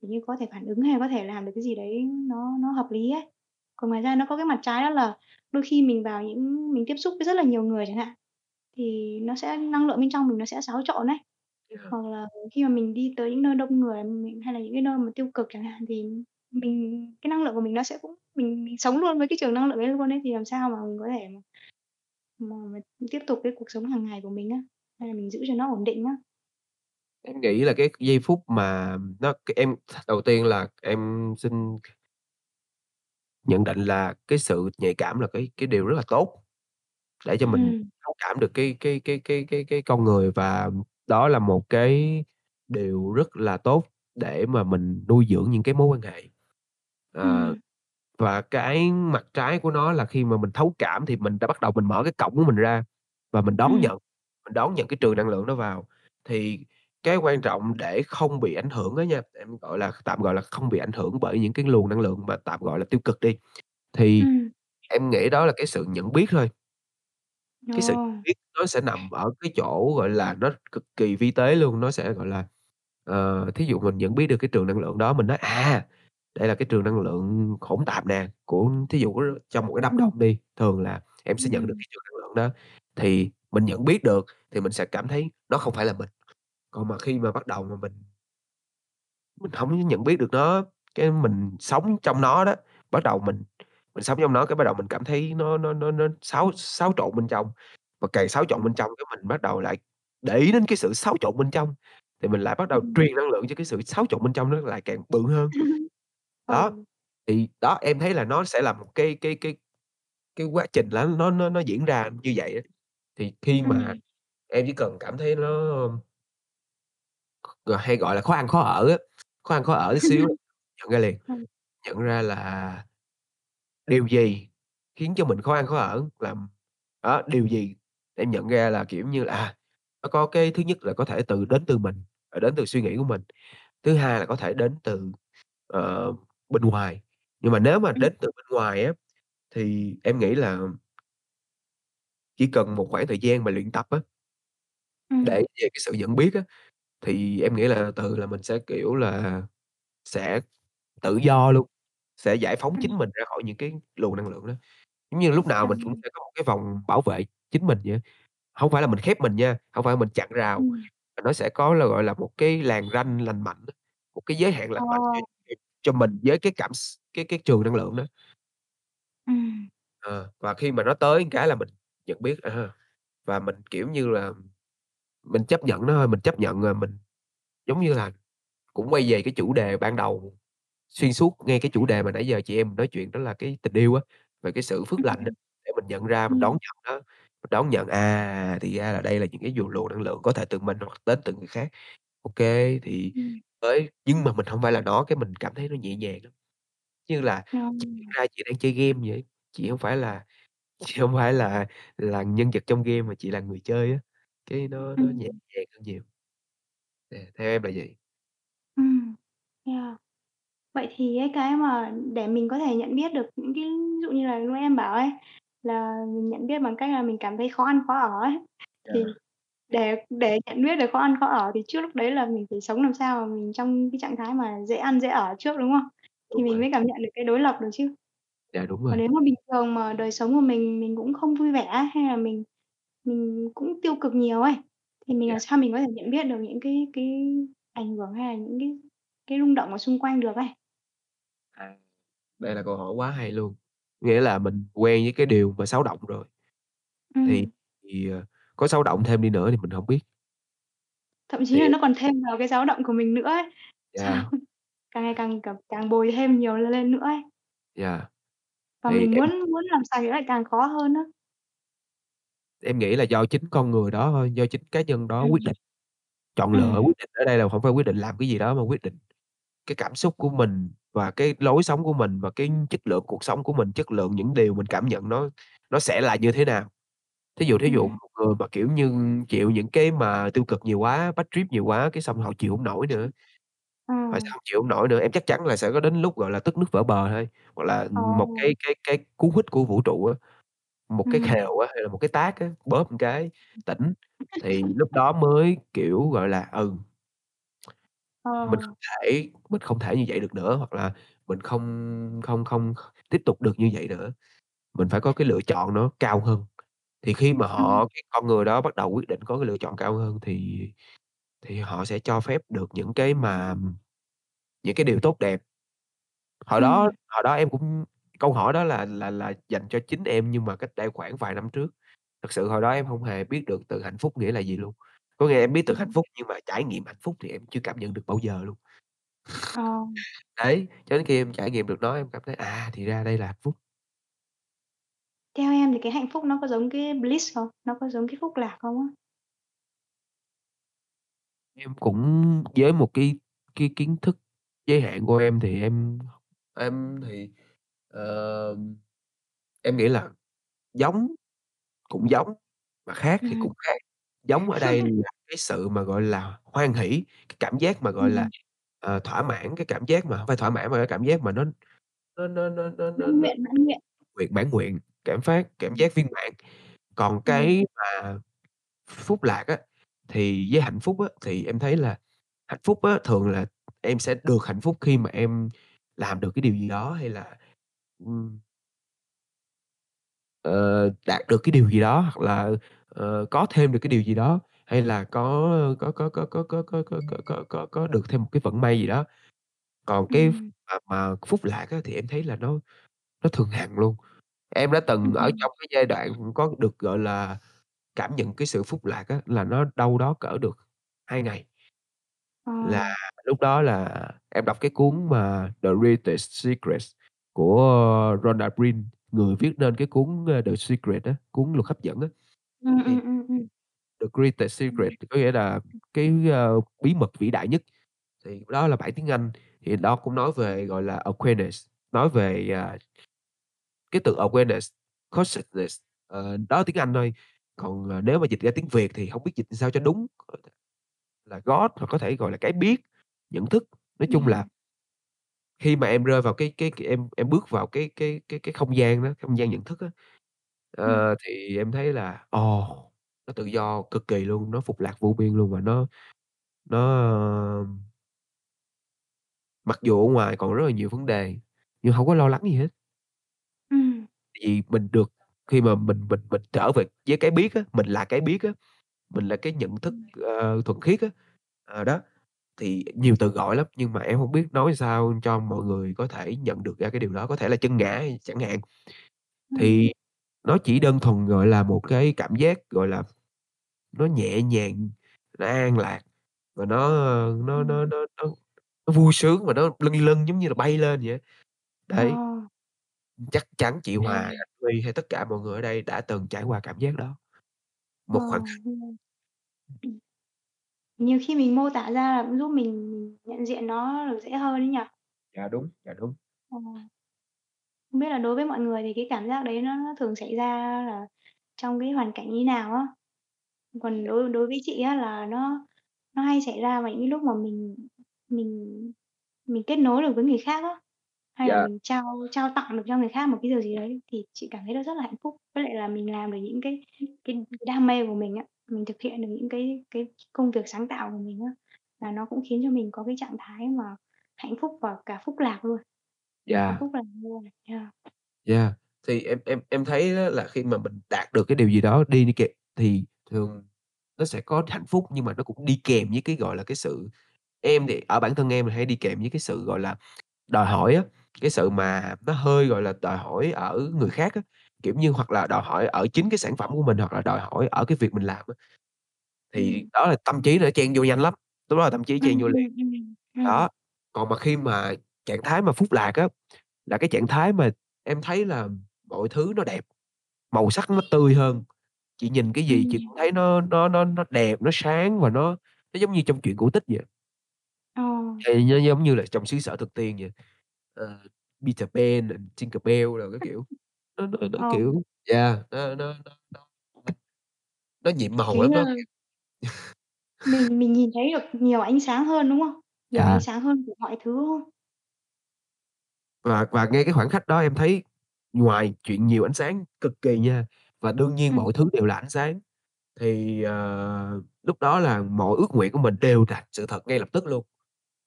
Speaker 1: kiểu như, có thể phản ứng hay có thể làm được cái gì đấy nó nó hợp lý ấy. Còn ngoài ra nó có cái mặt trái đó là đôi khi mình vào những mình tiếp xúc với rất là nhiều người chẳng hạn, thì nó sẽ năng lượng bên trong mình nó sẽ xáo trộn ấy.
Speaker 2: Yeah.
Speaker 1: Hoặc là khi mà mình đi tới những nơi đông người mình hay là những cái nơi mà tiêu cực chẳng hạn, thì mình cái năng lượng của mình nó sẽ cũng mình mình sống luôn với cái trường năng lượng đấy luôn ấy, thì làm sao mà mình có thể mà mà mà tiếp tục cái cuộc sống hàng ngày của mình á, hay là mình giữ cho nó ổn định á.
Speaker 2: Em nghĩ là cái giây phút mà nó em đầu tiên là em xin nhận định là cái sự nhạy cảm là cái cái điều rất là tốt, để cho mình
Speaker 1: Ừm.
Speaker 2: thấu cảm được cái cái cái cái cái cái con người và đó là một cái điều rất là tốt để mà mình nuôi dưỡng những cái mối quan hệ. Ờ,
Speaker 1: Ừm.
Speaker 2: và cái mặt trái của nó là khi mà mình thấu cảm thì mình đã bắt đầu mình mở cái cổng của mình ra và mình đón
Speaker 1: Ừm.
Speaker 2: nhận mình đón nhận cái trường năng lượng đó vào. Thì cái quan trọng để không bị ảnh hưởng á nha, em, gọi là, tạm gọi là không bị ảnh hưởng bởi những cái luồng năng lượng mà tạm gọi là tiêu cực đi, thì
Speaker 1: Ừm.
Speaker 2: em nghĩ đó là cái sự nhận biết thôi. Cái sự biết nó sẽ nằm ở cái chỗ, gọi là, nó cực kỳ vi tế luôn, nó sẽ, gọi là, ờ, thí dụ mình nhận biết được cái trường năng lượng đó, mình nói: "À, đây là cái trường năng lượng hỗn tạp nè, của" thí dụ trong một cái đám đông đi, thường là em sẽ nhận được
Speaker 1: Ừm.
Speaker 2: cái trường năng lượng đó, thì mình nhận biết được thì mình sẽ cảm thấy nó không phải là mình. Còn mà khi mà bắt đầu mà mình mình hổng nhận biết được nó, cái mình sống trong nó đó, bắt đầu mình mình sống trong nó cái bắt đầu mình cảm thấy nó nó nó nó xáo xáo trộn bên trong, và càng xáo trộn bên trong cái mình bắt đầu lại để ý đến cái sự xáo trộn bên trong, thì mình lại bắt đầu truyền năng lượng cho cái sự xáo trộn bên trong nó lại càng bự hơn. Đó,
Speaker 1: Ừ.
Speaker 2: thì đó, em thấy là nó sẽ là một cái cái cái cái quá trình lá nó nó nó diễn ra như vậy á. Thì khi mà em chỉ cần cảm thấy nó hay gọi là khó ăn khó ở á, khó ăn khó ở tí xíu nhận ra liền,
Speaker 1: Ừm.
Speaker 2: nhận ra là điều gì khiến cho mình khó ăn khó ở, làm đó, điều gì em nhận ra là, kiểu như là, à, nó có cái thứ nhất là có thể từ đến từ mình, ờ, đến từ suy nghĩ của mình, thứ hai là có thể đến từ, ờ, bên ngoài. Nhưng mà nếu mà
Speaker 1: Ừm.
Speaker 2: đến từ bên ngoài á, thì em nghĩ là chỉ cần một khoảng thời gian mà luyện tập á để
Speaker 1: Ừm.
Speaker 2: về cái sự nhận biết á, thì em nghĩ là từ từ là mình sẽ, kiểu là, sẽ tự do luôn, sẽ giải phóng
Speaker 1: Ừm.
Speaker 2: chính mình ra khỏi những cái luồng năng lượng đó. Giống như lúc nào mình cũng
Speaker 1: Ừm.
Speaker 2: sẽ có một cái vòng bảo vệ chính mình vậy á, hông phải là mình khép mình nha, hông phải mình chặn rào,
Speaker 1: Ừm.
Speaker 2: mà nó sẽ có là, gọi là, một cái làn ranh lành mạnh á, một cái giới hạn
Speaker 1: Ờ.
Speaker 2: lành mạnh cho cho cho mình với cái cảm x cái cái trường năng lượng đó.
Speaker 1: Ừm.
Speaker 2: Ờ, và khi mà nó tới một cái là mình nhận biết, à, và mình, kiểu như là, mình chấp nhận nó thôi, mình chấp nhận rồi mình giống như là cũng quay về cái chủ đề ban đầu, xuyên suốt ngay cái chủ đề mà nãy giờ chị em mình nói chuyện đó là cái tình yêu á, về cái sự phước lành á, để mình nhận ra mình đón
Speaker 1: Ừm.
Speaker 2: nhận nó, mình đón nhận, à, thì ra là đây là những cái dụ luồng năng lượng có thể từ mình hoặc đến từ người khác. Ô kê, thì
Speaker 1: Ừm.
Speaker 2: với nhưng mà mình hông phải là nó, cái mình cảm thấy nó nhẹ nhàng lắm. Như là chị nhận ra chị đang chơi game vậy, chị hông phải là chị hông phải là là nhân vật trong game mà chị là người chơi á, cái nó nó nhẹ
Speaker 1: Ừm.
Speaker 2: nhàng hơn nhiều. À, theo em là vậy.
Speaker 1: Ừm, yeah. Vậy thì ấy, cái mà để mình có thể nhận biết được những cái ví dụ như là lúc em bảo ấy, là mình nhận biết bằng cách là mình cảm thấy khó ăn, khó ở ấy, thì
Speaker 2: Yeah.
Speaker 1: để để nhận biết được khó ăn, khó ở thì trước lúc đấy là mình phải sống làm sao mà mình trong cái trạng thái mà dễ ăn, dễ ở trước, đúng không? Thì
Speaker 2: Đúng
Speaker 1: mình
Speaker 2: rồi.
Speaker 1: mới cảm nhận được cái đối lập được chứ.
Speaker 2: Dạ, đúng
Speaker 1: Còn
Speaker 2: rồi.
Speaker 1: nếu mà bình thường mà đời sống của mình mình cũng không vui vẻ hay là mình mình cũng tiêu cực nhiều ấy, thì mình
Speaker 2: Dạ.
Speaker 1: làm sao mình có thể nhận biết được những cái cái ảnh hưởng hay là những cái cái rung động ở xung quanh được ấy?
Speaker 2: Đây là câu hỏi quá hay luôn. Nghĩa là mình quen với cái điều mà xáo động rồi. Thì
Speaker 1: Ừm.
Speaker 2: thì, ờ, có xáo động thêm đi nữa thì mình hổng biết.
Speaker 1: Thậm chí là nó còn thêm vào cái xáo động của mình nữa ấy. Sao
Speaker 2: Yeah.
Speaker 1: càng ngày càng, kiểu, càng bồi thêm nhiều lên nữa ấy.
Speaker 2: Yeah.
Speaker 1: Và
Speaker 2: Thì
Speaker 1: mình
Speaker 2: em
Speaker 1: muốn muốn làm sạch thì nó lại càng khó hơn á.
Speaker 2: Em nghĩ là do chính con người đó thôi, do chính cá nhân đó quyết
Speaker 1: Ừm.
Speaker 2: định. Chọn lựa,
Speaker 1: Ừm.
Speaker 2: quyết định ở đây là hổng phải quyết định làm cái gì đó mà quyết định cái cảm xúc của mình và cái lối sống của mình và cái chất lượng cuộc sống của mình, chất lượng những điều mình cảm nhận nó nó sẽ là như thế nào. Thí dụ thí dụ một người mà, kiểu như, chịu những cái mà tiêu cực nhiều quá, bad trip nhiều quá, cái xong họ chịu hổng nổi nữa.
Speaker 1: Ờ.
Speaker 2: Họ sẽ hông chịu hông nổi nữa, em chắc chắn là sẽ có đến lúc, gọi là, tức nước vỡ bờ thôi, hoặc là, ừm, một cái cái cái cú hích của vũ trụ á, một cái khều á, hay là một cái tát á, bóp một cái tỉnh, thì lúc đó mới, kiểu, gọi là, ừ mình
Speaker 1: Ờ.
Speaker 2: không thể mình không thể như vậy được nữa, hoặc là mình không không không kh tiếp tục được như vậy nữa. Mình phải có cái lựa chọn nó cao hơn. Thì khi mà
Speaker 1: Ừm.
Speaker 2: họ cái con người đó bắt đầu quyết định có cái lựa chọn cao hơn thì thì họ sẽ cho phép được những cái mà những cái điều tốt đẹp. Hồi đó
Speaker 1: Ừm.
Speaker 2: hồi đó em cũng câu hỏi đó là là là dành cho chính em nhưng mà cách đây khoảng vài năm trước. Thực sự hồi đó em hông hề biết được từ hạnh phúc nghĩa là gì luôn. Có nghĩa em biết từ hạnh phúc nhưng mà trải nghiệm hạnh phúc thì em chưa cảm nhận được bao giờ luôn.
Speaker 1: Ờ.
Speaker 2: Đấy, cho đến khi em trải nghiệm được nó em cảm thấy, à, thì ra đây là hạnh phúc.
Speaker 1: Theo em thì cái hạnh phúc nó có giống cái bliss không? Nó có giống cái phúc lạc không á?
Speaker 2: Em cũng với một cái cái kiến thức giới hạn của em thì em em thì, ờ, em nghĩ là giống cũng giống, mà khác thì
Speaker 1: Ừm.
Speaker 2: cũng khác. Giống ở đây là cái sự mà, gọi là, hoan hỉ, cái cảm giác mà, gọi là, ờ, thỏa mãn, cái cảm giác mà hông phải thỏa mãn mà cái cảm giác mà nó nó nó nó nó nó
Speaker 1: nguyện, mãn nguyện.
Speaker 2: nguyện mãn nguyện, cảm phát cảm giác viên mãn. Còn cái mà phúc lạc á, thì với hạnh phúc á, thì em thấy là hạnh phúc á, thường là em sẽ được hạnh phúc khi mà em làm được cái điều gì đó hay là, ờ, đạt được cái điều gì đó hoặc là, ờ, có thêm được cái điều gì đó, hay là có có có có có có có có có có có có được thêm một cái vận may gì đó. Còn cái
Speaker 1: Ừm.
Speaker 2: mà mà phúc lạc á, thì em thấy là nó nó thường hằng luôn. Em đã từng ở
Speaker 1: Ừm.
Speaker 2: trong cái giai đoạn có được, gọi là, cảm nhận cái sự phúc lạc á, là nó đâu đó cỡ được 2 ngày.
Speaker 1: Ờ.
Speaker 2: Là lúc đó là em đọc cái cuốn mà The Greatest Secrets của Rhonda Byrne, người viết nên cái cuốn, ơ, The Secret á, cuốn luật hấp dẫn á.
Speaker 1: Ừm,
Speaker 2: Thì
Speaker 1: ừm, ừm, ừm.
Speaker 2: The Greatest Secret
Speaker 1: Ừm.
Speaker 2: thì có nghĩa là cái, ơ, bí mật vĩ đại nhất, thì đó là bản tiếng Anh, thì đó cũng nói về, gọi là, awareness, nói về, à cái từ awareness, consciousness, ờ, đó tiếng Anh thôi. Còn, ờ, nếu mà dịch ra tiếng Việt thì hông biết dịch sao cho đúng, là God hoặc có thể gọi là cái biết, nhận thức. Nói chung là
Speaker 1: Ừm.
Speaker 2: khi mà em rơi vào cái cái cái em em bước vào cái cái cái cái không gian đó, không gian nhận thức á,
Speaker 1: Ừm.
Speaker 2: ờ, thì em thấy là, ồ, nó tự do cực kỳ luôn, nó phúc lạc vô biên luôn và nó nó, ơ mặc dù ở ngoài còn rất là nhiều vấn đề, nhưng hông có lo lắng gì hết.
Speaker 1: Ừm.
Speaker 2: Vì mình được khi mà mình mình mình trở về với cái biết á, mình là cái biết á, mình là cái nhận thức,
Speaker 1: Ừm.
Speaker 2: ờ, thuần khiết á, ờ, đó, thì nhiều từ gọi lắm, nhưng mà em hông biết nói sao cho mọi người có thể nhận được ra cái điều đó, có thể là chân ngã chẳng hạn.
Speaker 1: Ừm.
Speaker 2: Thì nó chỉ đơn thuần, gọi là, một cái cảm giác, gọi là, nó nhẹ nhàng, nó an lạc và nó, ơ, nó
Speaker 1: Ừm.
Speaker 2: nó nó nó nó vui sướng và nó lâng lâng giống như là bay lên vậy.
Speaker 1: Ờ.
Speaker 2: Đấy. Chắc chắn chị Hòa, anh Huy hay tất cả mọi người ở đây đã từng trải qua cảm giác đó.
Speaker 1: Ờ,
Speaker 2: Một khoảnh khắc.
Speaker 1: ừm. Ừm. Nhiều khi mình mô tả ra là cũng giúp mình mình nhận diện nó được dễ hơn ấy nhỉ?
Speaker 2: Dạ đúng, dạ đúng.
Speaker 1: Ờ. Không biết là đối với mọi người thì cái cảm giác đấy nó nó thường xảy ra là trong cái hoàn cảnh như nào á? Còn đối đối với chị á là nó nó hay xảy ra vào những cái lúc mà mình mình mình kết nối được với người khác á, hay là
Speaker 2: Dạ.
Speaker 1: mình trao trao tặng được cho người khác một cái điều gì đấy thì chị cảm thấy nó rất là hạnh phúc. Với lại là mình làm được những cái cái đam mê của mình á, mình thực hiện được những cái cái công việc sáng tạo của mình á, là nó cũng khiến cho mình có cái trạng thái mà hạnh phúc và cả phúc lạc luôn.
Speaker 2: Dạ.
Speaker 1: phúc yeah.
Speaker 2: Yeah, thì em em em thấy á là khi mà mình đạt được cái điều gì đó đi đi kèm thì thường nó sẽ có hạnh phúc, nhưng mà nó cũng đi kèm với cái, gọi là, cái sự em thì ở bản thân em là hay đi kèm với cái sự, gọi là, đòi hỏi á, cái sự mà nó hơi, gọi là, đòi hỏi ở người khác á, kiểu như, hoặc là đòi hỏi ở chính cái sản phẩm của mình, hoặc là đòi hỏi ở cái việc mình làm á. Thì
Speaker 1: Ừm.
Speaker 2: đó là tâm trí nó chen vô nhanh lắm, lúc đó là tâm trí
Speaker 1: Ừm,
Speaker 2: chen vô liền.
Speaker 1: ừm, ừm, ừm.
Speaker 2: Đó, còn mà khi mà trạng thái mà phúc lạc á, là cái trạng thái mà em thấy là mọi thứ nó đẹp, màu sắc nó tươi hơn, chị nhìn cái gì chị cũng thấy nó nó nó nó đẹp, nó sáng và nó nó giống như trong truyện cổ tích vậy.
Speaker 1: Ờ.
Speaker 2: Thì nó giống như là trong xứ sở thực tiên vậy, ờ, Peter Pan, rồi Tinker Bell đồ các kiểu, nó nó nó,
Speaker 1: Ờ.
Speaker 2: kiểu yeah, nó nó nó nó nó nhiệm màu lắm đó.
Speaker 1: mình mình nhìn thấy được nhiều ánh sáng hơn, đúng không? Nhiều ánh
Speaker 2: Dạ.
Speaker 1: sáng hơn của mọi thứ, không?
Speaker 2: Và và ngay cái khoảnh khắc đó em thấy ngoài chuyện nhiều ánh sáng cực kỳ nha, và đương nhiên
Speaker 1: Ừm.
Speaker 2: mọi thứ đều là ánh sáng, thì, ờ, lúc đó là mọi ước nguyện của mình đều thành sự thật ngay lập tức luôn.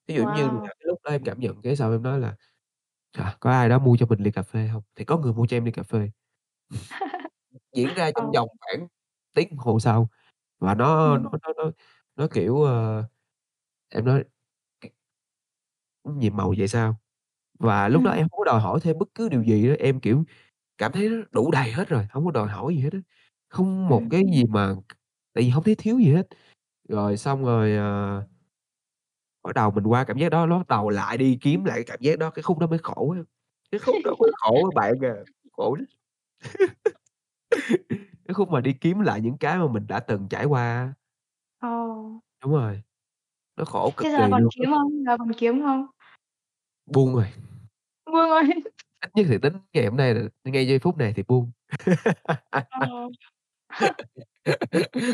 Speaker 2: Ví dụ như là
Speaker 1: Wow!
Speaker 2: cái lúc đó em cảm nhận cái xong em nói là "Trời, có ai đó mua cho mình ly cà phê hông?" Thì có người mua cho em ly cà phê. Diễn ra trong vòng khoảng tiếng đồng hồ sau, và nó
Speaker 1: Ừm.
Speaker 2: nó nó nó nó, kiểu, ờ, em nói nhiệm màu vậy sao? Và lúc đó
Speaker 1: Ừm.
Speaker 2: em hông có đòi hỏi thêm bất cứ điều gì á, em, kiểu, cảm thấy nó đủ đầy hết rồi, hông có đòi hỏi gì hết á, không một
Speaker 1: Ừm.
Speaker 2: cái gì mà tại vì hông thấy thiếu gì hết. Rồi xong rồi, ờ bắt đầu mình qua cảm giác đó, nó bắt đầu lại đi kiếm lại cái cảm giác đó, cái khúc đó mới khổ á, cái khúc đó mới khổ á bạn à, khổ lắm. Cái khúc mà đi kiếm lại những cái mà mình đã từng trải qua á. Đúng rồi, nó khổ
Speaker 1: Thế
Speaker 2: cực
Speaker 1: giờ
Speaker 2: kỳ
Speaker 1: còn
Speaker 2: luôn á.
Speaker 1: kiếm không? Giờ còn kiếm không?
Speaker 2: Buông rồi.
Speaker 1: Buông rồi.
Speaker 2: Ít nhất thì tính ngày hôm nay là ngay giây phút này thì buông.
Speaker 1: Ờ.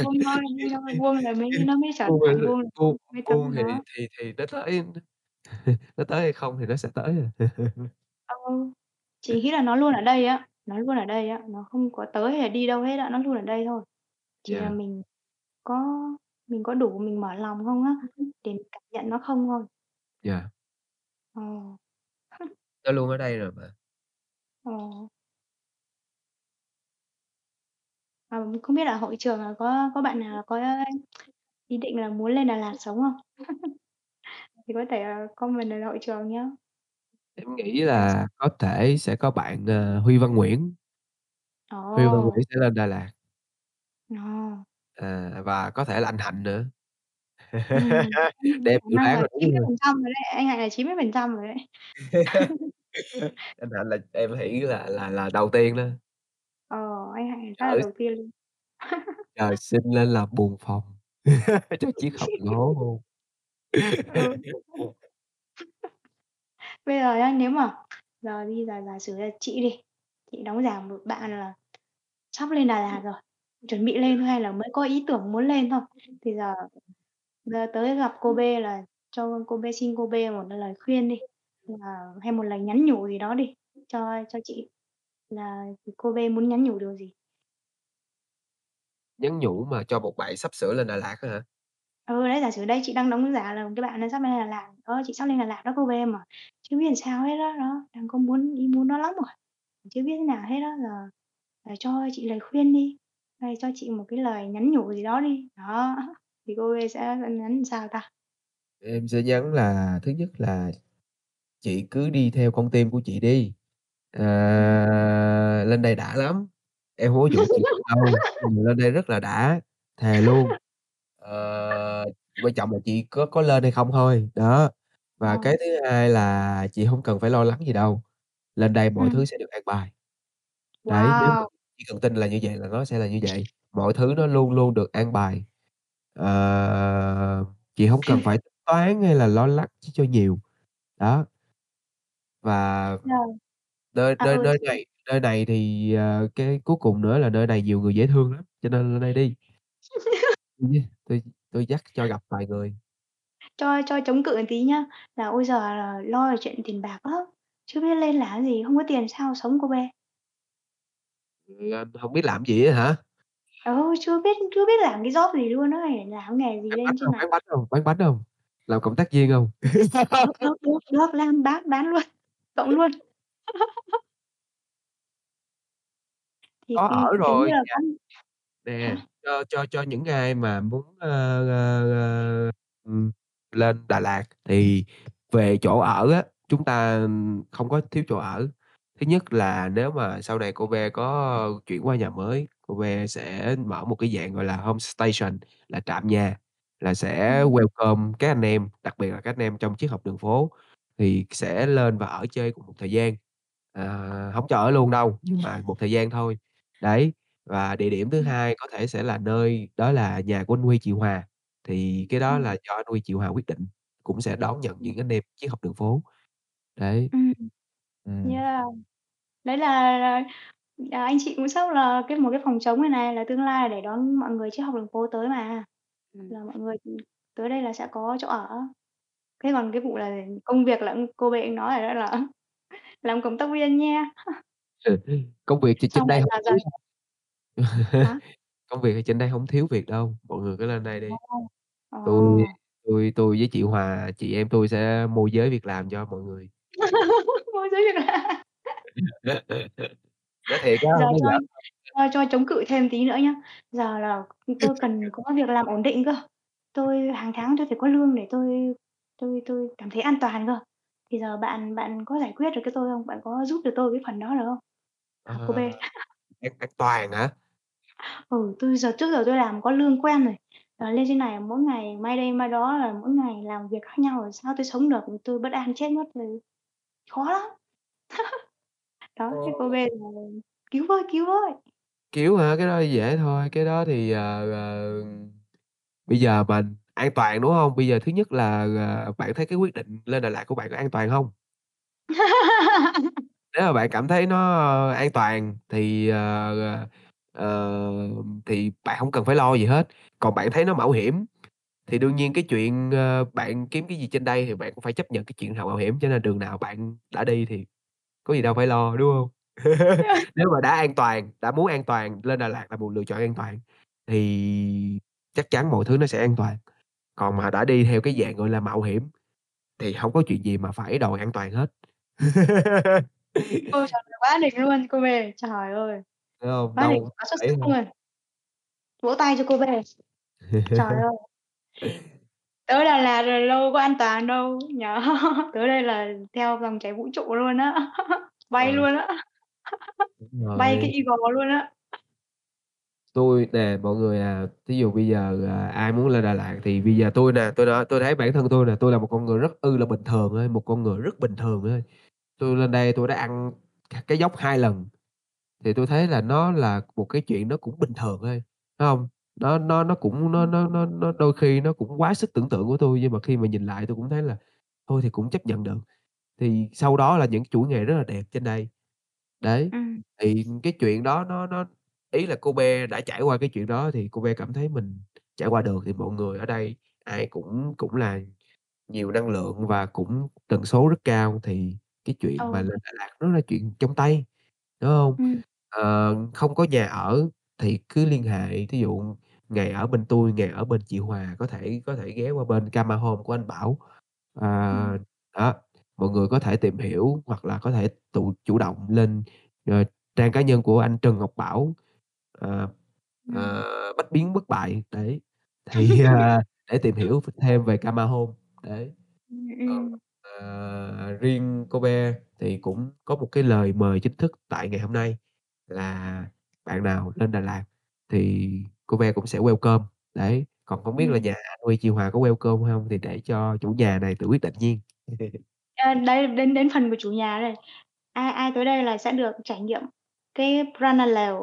Speaker 1: Buông thôi, buông thôi, buông rồi mới nó mới trở
Speaker 2: Buông
Speaker 1: buông mới
Speaker 2: thì
Speaker 1: nó.
Speaker 2: thì thì nó tới nó tới hay không thì nó sẽ tới à.
Speaker 1: Ừ, chị nghĩ là nó luôn ở đây á, nó luôn ở đây á, nó không có tới hay là đi đâu hết á, nó luôn ở đây thôi. Chỉ là
Speaker 2: Yeah.
Speaker 1: mình có mình có đủ mình mở lòng không á, để mình cảm nhận nó không thôi.
Speaker 2: Yeah.
Speaker 1: Ờ.
Speaker 2: Nó luôn ở đây rồi mà.
Speaker 1: Ờ. Ờ, không biết là hội trường là có có bạn nào là có ý định là muốn lên Đà Lạt sống không? Thì có thể, ờ, comment ở hội trường nhá.
Speaker 2: Em nghĩ là có thể sẽ có bạn, ờ, Huy Văn Nguyễn. Huy Văn Nguyễn
Speaker 1: Ồ!
Speaker 2: sẽ lên Đà Lạt.
Speaker 1: Ờ.
Speaker 2: À, và có thể là anh Hạnh nữa.
Speaker 1: Ừm,
Speaker 2: em
Speaker 1: khả năng
Speaker 2: đoán
Speaker 1: là
Speaker 2: đúng
Speaker 1: chín mươi
Speaker 2: rồi.
Speaker 1: phần trăm rồi đấy, anh Hạnh là 90% rồi đấy.
Speaker 2: Anh Hạnh là em nghĩ là là là đầu tiên đó.
Speaker 1: Ờ, anh Hạnh chắc là
Speaker 2: Trời
Speaker 1: đầu tiên luôn.
Speaker 2: Trời sinh lên là buồn phòng, cho chiếc hộp gỗ luôn.
Speaker 1: Ừ. Bây giờ nhá, nếu mà giờ đi giả giả sử là chị đi, chị đóng giả một bạn là sắp lên Đà Lạt rồi, chuẩn bị lên thôi hay là mới có ý tưởng muốn lên thôi, thì giờ giờ tới gặp cô B là cho cô B xin cô B một lời khuyên đi, là hay một lời nhắn nhủ gì đó đi, cho cho chị, là cô B muốn nhắn nhủ điều gì?
Speaker 2: Nhắn nhủ mà cho một bạn sắp sửa lên Đà Lạt hả?
Speaker 1: Ừ, đấy, giả sử đây chị đang đóng giả là cái bạn này sắp lên Đà Lạt, "Ơ, chị sắp lên Đà Lạt đó cô B mà, chưa biết làm sao hết á." Đó, đang có muốn ý muốn đó lắm rồi, chưa biết thế nào hết á, giờ giờ cho chị lời khuyên đi, hay cho chị một cái lời nhắn nhủ gì đó đi. Đó, thì cô B sẽ nhắn sao ta?
Speaker 2: Em sẽ nhắn là thứ nhất là "Chị cứ đi theo con tim của chị đi, à, lên đây đã lắm, em hông có dụ chị đâu, nhưng mà lên đây rất là đã, thề luôn. Ờ, quan trọng là chị có có lên hay không thôi." Đó, và
Speaker 1: Ờ.
Speaker 2: cái thứ hai là "Chị hông cần phải lo lắng gì đâu, lên đây mọi
Speaker 1: Ừm.
Speaker 2: thứ sẽ được an bài." Đấy, nếu mà
Speaker 1: Wow!
Speaker 2: chỉ cần tin là như vậy là nó sẽ là như vậy, mọi thứ nó luôn luôn được an bài. Ờ, chị hông cần phải tính toán hay là lo lắng ch cho nhiều, đó. Và
Speaker 1: Rồi.
Speaker 2: nơi
Speaker 1: À,
Speaker 2: nơi
Speaker 1: ừ,
Speaker 2: nơi
Speaker 1: chị
Speaker 2: này nơi này thì, ờ, cái cuối cùng nữa là nơi này nhiều người dễ thương lắm, cho nên lên đây đi. Tôi tôi dắt cho gặp vài người.
Speaker 1: Cho cho chống cự một tí nhá, là ôi giời là lo về chuyện tiền bạc lắm, chưa biết lên làm cái gì, không có tiền sao sống cô bé.
Speaker 2: Ừ, anh hông biết làm gì á hả?
Speaker 1: Ừ, chưa biết chưa biết làm cái job gì luôn á, làm nghề gì
Speaker 2: Bán
Speaker 1: lên trên
Speaker 2: hông,
Speaker 1: này.
Speaker 2: bán bánh hông, bán bánh hông? Làm cộng tác viên hông?
Speaker 1: Được, được, được, được, làm bán bán luôn, cộng luôn. Thì,
Speaker 2: Có ở
Speaker 1: kiểu như
Speaker 2: rồi,
Speaker 1: là,
Speaker 2: nè,
Speaker 1: hả?
Speaker 2: cho cho cho những ai mà muốn, ơ, ơ, ơ, ừm, lên Đà Lạt thì về chỗ ở á, chúng ta, không có thiếu chỗ ở. Thứ nhất là nếu mà sau này cô bé có chuyển qua nhà mới, cô bé sẽ mở một cái dạng, gọi là, home station là trạm nhà, là sẽ
Speaker 1: Ừm.
Speaker 2: welcome các anh em, đặc biệt là các anh em trong triết học đường phố thì sẽ lên và ở chơi cùng một thời gian. À, hổng cho ở luôn đâu, nhưng mà một thời gian thôi. Đấy, và địa điểm thứ
Speaker 1: Ừm.
Speaker 2: hai có thể sẽ là nơi đó là nhà của anh Huy, chị Hòa, thì cái đó
Speaker 1: Ừm.
Speaker 2: là do anh Huy, chị Hòa quyết định, cũng sẽ đón nhận những anh em triết học đường phố. Đấy.
Speaker 1: Ừm.
Speaker 2: Ừm.
Speaker 1: Yeah. Đấy là là, à, anh chị cũng sắp là cái một cái phòng trống này này là tương lai để đón mọi người triết học đường phố tới mà,
Speaker 2: Ừm.
Speaker 1: là mọi người, ừm, tới đây là sẽ có chỗ ở. Thế còn cái vụ là công việc là, cô bé nói rồi đó là làm cộng tác viên nha.
Speaker 2: Ừ, công việc thì
Speaker 1: Xong
Speaker 2: trên đây
Speaker 1: giả
Speaker 2: thiếu
Speaker 1: giọng
Speaker 2: đâu.
Speaker 1: Hả?
Speaker 2: Công việc thì trên đây hông thiếu việc đâu, mọi người cứ lên đây đi.
Speaker 1: Ồ!
Speaker 2: Tui
Speaker 1: Ồ!
Speaker 2: tui tui với chị Hòa, chị em tui sẽ môi giới việc làm cho mọi người.
Speaker 1: Môi giới việc làm.
Speaker 2: Nói thiệt á,
Speaker 1: Giờ cho
Speaker 2: đâu.
Speaker 1: cho cho chống cự thêm tí nữa nhá, giờ là, tôi cần có việc làm ổn định cơ, tôi hàng tháng tôi phải có lương để tôi tôi tôi cảm thấy an toàn cơ. Thì giờ bạn bạn có giải quyết được cho tôi không? Bạn có giúp được tôi cái phần đó được không? Hả, cô B?
Speaker 2: An toàn hả?
Speaker 1: Ừ, tôi giờ trước giờ tôi làm có lương quen rồi, ờ, lên trên này mỗi ngày may đây may đó là mỗi ngày làm việc khác nhau, rồi sao tôi sống được, tôi bất an chết mất rồi, khó lắm. Đó, thế cô B
Speaker 2: Ờ.
Speaker 1: là cứu với, cứu với!
Speaker 2: Cứu hả? Cái đó dễ thôi, cái đó thì, ờ, ờ, bây giờ mà an toàn, đúng hông? Bây giờ thứ nhất là, ờ, bạn thấy cái quyết định lên Đà Lạt của bạn có an toàn hông? Nếu mà bạn cảm thấy nó an toàn thì, ờ, ờ, ờ, thì bạn hổng cần phải lo gì hết. Còn bạn thấy nó mạo hiểm thì đương nhiên cái chuyện, ờ, bạn kiếm cái gì trên đây thì bạn cũng phải chấp nhận cái chuyện nào mạo hiểm, cho nên đường nào bạn đã đi thì có gì đâu phải lo, đúng hông? Nếu mà đã an toàn, đã muốn an toàn, lên Đà Lạt là một lựa chọn an toàn thì chắc chắn mọi thứ nó sẽ an toàn. Còn mà đã đi theo cái dạng, gọi là, mạo hiểm thì hông có chuyện gì mà phải đòi an toàn hết.
Speaker 1: Ôi, trời ơi, quá đỉnh luôn cô B, trời ơi!
Speaker 2: Thấy hông?
Speaker 1: Quá đỉnh, quá xuất
Speaker 2: phải
Speaker 1: sắc luôn. Vỗ tay cho cô B. Trời ơi! Đà Lạt rồi đâu có an toàn đâu nhỉ? Tới đây là theo dòng chảy vũ trụ luôn á, bay
Speaker 2: Rồi.
Speaker 1: luôn á.
Speaker 2: Đúng
Speaker 1: Bay cái Eagle luôn á.
Speaker 2: Tui nè, mọi người à, thí dụ bây giờ, à, ai muốn lên Đà Lạt thì bây giờ tui nè, tôi đã tôi thấy bản thân tui nè, tôi là một con người rất ư là bình thường thôi, một con người rất bình thường thôi. Tui lên đây tui đã ăn cái dốc 2 lần, thì tui thấy là nó là một cái chuyện nó cũng bình thường thôi, phải hông? Nó nó nó cũng nó nó nó nó đôi khi nó cũng quá sức tưởng tượng của tui, nhưng mà khi mà nhìn lại tui cũng thấy là thôi thì cũng chấp nhận được. Thì sau đó là những chuỗi ngày rất là đẹp trên đây. Đấy,
Speaker 1: Ừm.
Speaker 2: thì cái chuyện đó nó nó ý là cô bé đã trải qua cái chuyện đó thì cô bé cảm thấy mình trải qua được, thì mọi người ở đây ai cũng cũng là nhiều năng lượng và cũng tần số rất cao, thì cái chuyện mà
Speaker 1: Ừ.
Speaker 2: lên Đà Lạt nó là chuyện trong tay, đúng hông?
Speaker 1: Ừm.
Speaker 2: Ờ, không có nhà ở thì cứ liên hệ, thí dụ ngày ở bên tui, ngày ở bên chị Hòa, có thể có thể ghé qua bên Camahome của anh Bảo. À, đó, mọi người có thể tìm hiểu hoặc là có thể tụ chủ động lên, ờ, trang cá nhân của anh Trần Ngọc Bảo,
Speaker 1: Ừm.
Speaker 2: ờ, Bách biến bất bại, đấy, thì, à, để tìm hiểu thêm về Camahome, đấy.
Speaker 1: Ừm,
Speaker 2: Còn, ờ, riêng cô bé thì cũng có một cái lời mời chính thức tại ngày hôm nay là bạn nào lên Đà Lạt thì cô bé cũng sẽ welcome, đấy. Còn không biết là
Speaker 1: Ừm.
Speaker 2: nhà Huy, chị Hòa có welcome hay hông thì để cho chủ nhà này tự quyết định nghen.
Speaker 1: A, đây, đến đến phần của chủ nhà đây. Ai ai tới đây là sẽ được trải nghiệm cái Prana lều.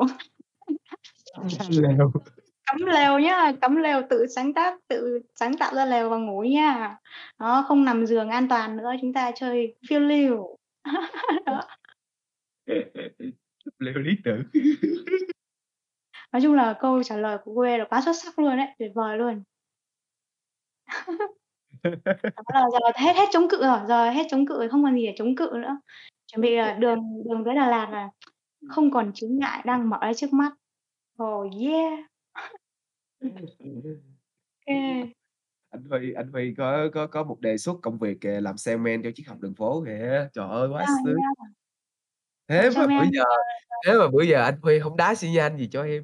Speaker 2: Lều.
Speaker 1: Cắm lều nhá, cắm lều tự sáng tác, tự sáng tạo ra lều và ngủ nha. Đó, không nằm giường an toàn nữa, chúng ta chơi phiêu lưu. Đó.
Speaker 2: Lều lý tưởng.
Speaker 1: Nói chung là câu trả lời của cô B là quá xuất sắc luôn ấy, tuyệt vời luôn. Đó là giờ hết hết chống cự rồi, giờ hết chống cự rồi, không còn gì để chống cự nữa. Chuẩn bị là đường đường tới Đà Lạt là không còn chướng ngại đang mở ra trước mắt. Oh, yeah! Kê.
Speaker 2: Anh Huy anh Huy có có có một đề xuất công việc, ờ, làm salesman cho chiếc hộp đường phố kìa, trời ơi, quá
Speaker 1: À,
Speaker 2: sướng! Thế mà bữa giờ thế mà bữa giờ anh Huy hông đá xi nhan gì cho em.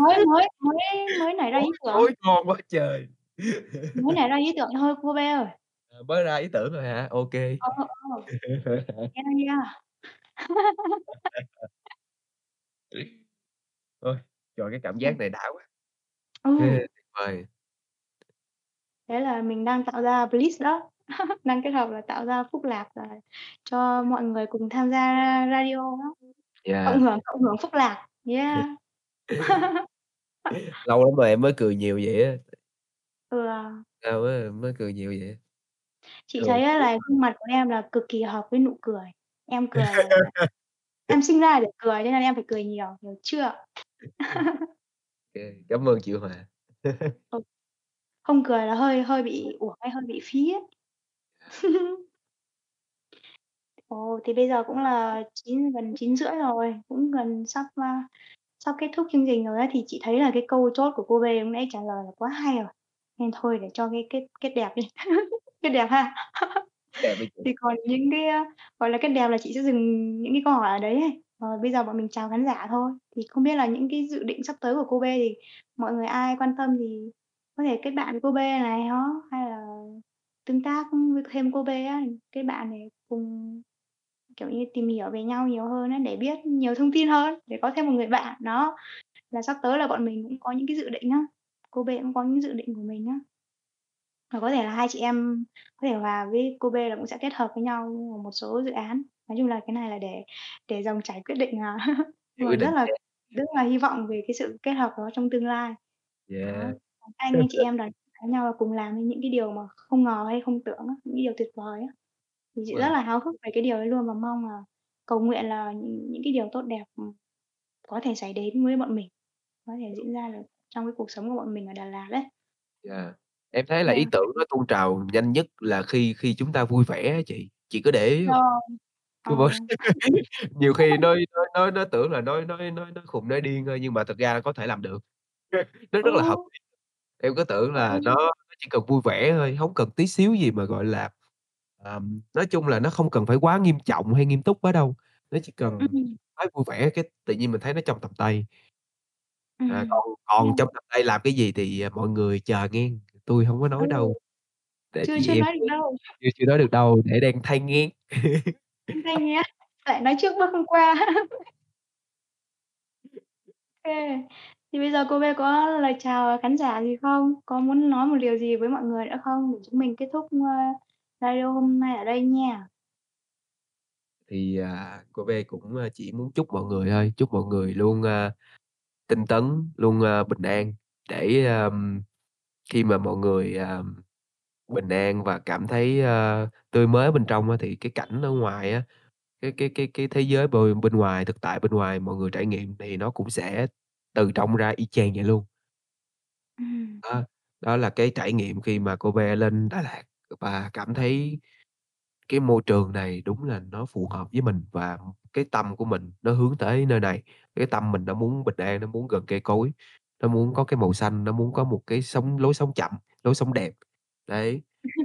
Speaker 1: Mới mới mới mới nảy ra ý
Speaker 2: Ôi,
Speaker 1: tưởng.
Speaker 2: ối, ngon quá trời!
Speaker 1: Mới nảy ra ý tưởng thôi cô bé ơi.
Speaker 2: Ờ, mới ra ý tưởng thôi hả? Ô kê.
Speaker 1: Ờ, ờ. Yeah, yeah.
Speaker 2: Ôi, trời, cái cảm giác này đã quá!
Speaker 1: Ừ.
Speaker 2: tuyệt vời.
Speaker 1: Thế là mình đang tạo ra Bliss đó, đang kết hợp là tạo ra Phúc Lạc, ờ, cho mọi người cùng tham gia ra radio đó. Cộng
Speaker 2: Yeah.
Speaker 1: hưởng cộng hưởng Phúc Lạc, yeah.
Speaker 2: Lâu lắm rồi em mới cười nhiều vậy á.
Speaker 1: Ừ.
Speaker 2: Lâu quá rồi mới cười nhiều vậy.
Speaker 1: Chị thấy á là gương mặt của em là cực kỳ hợp với nụ cười. Em cười em sinh ra để cười cho nên em phải cười nhiều, hiểu chưa?
Speaker 2: Cảm ơn chị Hòa.
Speaker 1: Ừ. Không cười là hơi hơi bị uổng ấy, hơi bị phí ấy. Ồ, thì bây giờ cũng là chín gần 9:30 rồi, cũng gần sắp, a, sắp kết thúc chương trình rồi á, thì chị thấy là cái câu chốt của cô B lúc nãy trả lời là quá hay rồi, nên thôi để cho cái kết kết đẹp đi, kết đẹp ha.
Speaker 2: Đẹp.
Speaker 1: Thì còn những cái, a, gọi là, kết đẹp là chị sẽ dừng những cái câu hỏi ở đấy ấy, rồi bây giờ bọn mình chào khán giả thôi. Thì không biết là những cái dự định sắp tới của cô B thì mọi người ai quan tâm thì có thể kết bạn với cô B này đó, hay là tương tác với thêm cô B á, kết bạn để cùng, kiểu như, tìm hiểu về nhau nhiều hơn á, để biết nhiều thông tin hơn, để có thêm một người bạn. Đó, là sắp tới là bọn mình cũng có những cái dự định á, cô B cũng có những dự định của mình á. Và có thể là hai chị em có thể Hòa với cô B là cũng sẽ kết hợp với nhau một số dự án. Nói chung là cái này là để để dòng chảy quyết định à.
Speaker 2: Định
Speaker 1: rất là rất là hy vọng về cái sự kết hợp đó trong tương lai.
Speaker 2: Yeah.
Speaker 1: Đó, anh chị em đoàn với nhau là cùng làm những cái điều mà không ngờ hay không tưởng những cái điều tuyệt vời á. Thì chị rất
Speaker 2: Wow.
Speaker 1: là háo hức về cái điều đấy luôn và mong là cầu nguyện là những những cái điều tốt đẹp, ừm, có thể xảy đến với bọn mình, có thể diễn ra được trong cái cuộc sống của bọn mình ở Đà Lạt ấy.
Speaker 2: Yeah. Em thấy là ý
Speaker 1: Yeah.
Speaker 2: tưởng nó tuôn trào nhanh nhất là khi khi chúng ta vui vẻ á chị, chị có để ý
Speaker 1: Ờ.
Speaker 2: hông?
Speaker 1: Ờ.
Speaker 2: Cứ nhiều khi nói nói nói nói tưởng là nói nói nói nói khùng nói điên thôi nhưng mà thực ra có thể làm được. Nó rất là hợp
Speaker 1: Ừ.
Speaker 2: lý. Em cứ tưởng là nó
Speaker 1: Ừ.
Speaker 2: nó chỉ cần vui vẻ thôi, hông cần tí xíu gì mà, gọi là, ờm, nói chung là nó không cần phải quá nghiêm trọng hay nghiêm túc quá đâu, nó chỉ cần
Speaker 1: Ừm.
Speaker 2: nói vui vẻ cái tự nhiên mình thấy nó trong tầm tay. À,
Speaker 1: Ừm.
Speaker 2: còn còn trong tầm tay làm cái gì thì, à, mọi người chờ nghe, tui hông có
Speaker 1: Ừ.
Speaker 2: nói đâu. Để
Speaker 1: Chưa
Speaker 2: chị
Speaker 1: chưa
Speaker 2: em
Speaker 1: nói được đâu.
Speaker 2: chưa chưa nói được đâu, để đang thai nghén.
Speaker 1: Thai nghén, lại nói trước bước không qua. Kê. Thì bây giờ cô B có lời chào khán giả gì không? Có muốn nói một điều gì với mọi người nữa không? Để chúng mình kết thúc, ơ, radio hôm nay ở đây nha.
Speaker 2: Thì, à, cô B cũng, ơ, chỉ muốn chúc mọi người thôi, chúc mọi người luôn, a, tinh tấn, luôn, a, bình an để, ờm, khi mà mọi người, à, bình an và cảm thấy, ơ, tươi mới bên trong á, thì cái cảnh ở ngoài á, cái cái cái cái thế giới b bên ngoài, thực tại bên ngoài mọi người trải nghiệm thì nó cũng sẽ từ trong ra y chang vậy luôn.
Speaker 1: Ừm.
Speaker 2: Đó, đó là cái trải nghiệm khi mà cô B lên Đà Lạt và cảm thấy cái môi trường này đúng là nó phù hợp với mình và cái tâm của mình nó hướng tới nơi này. Cái tâm mình nó muốn bình an, nó muốn gần cây cối, nó muốn có cái màu xanh, nó muốn có một cái sống lối sống chậm, lối sống đẹp. Đấy,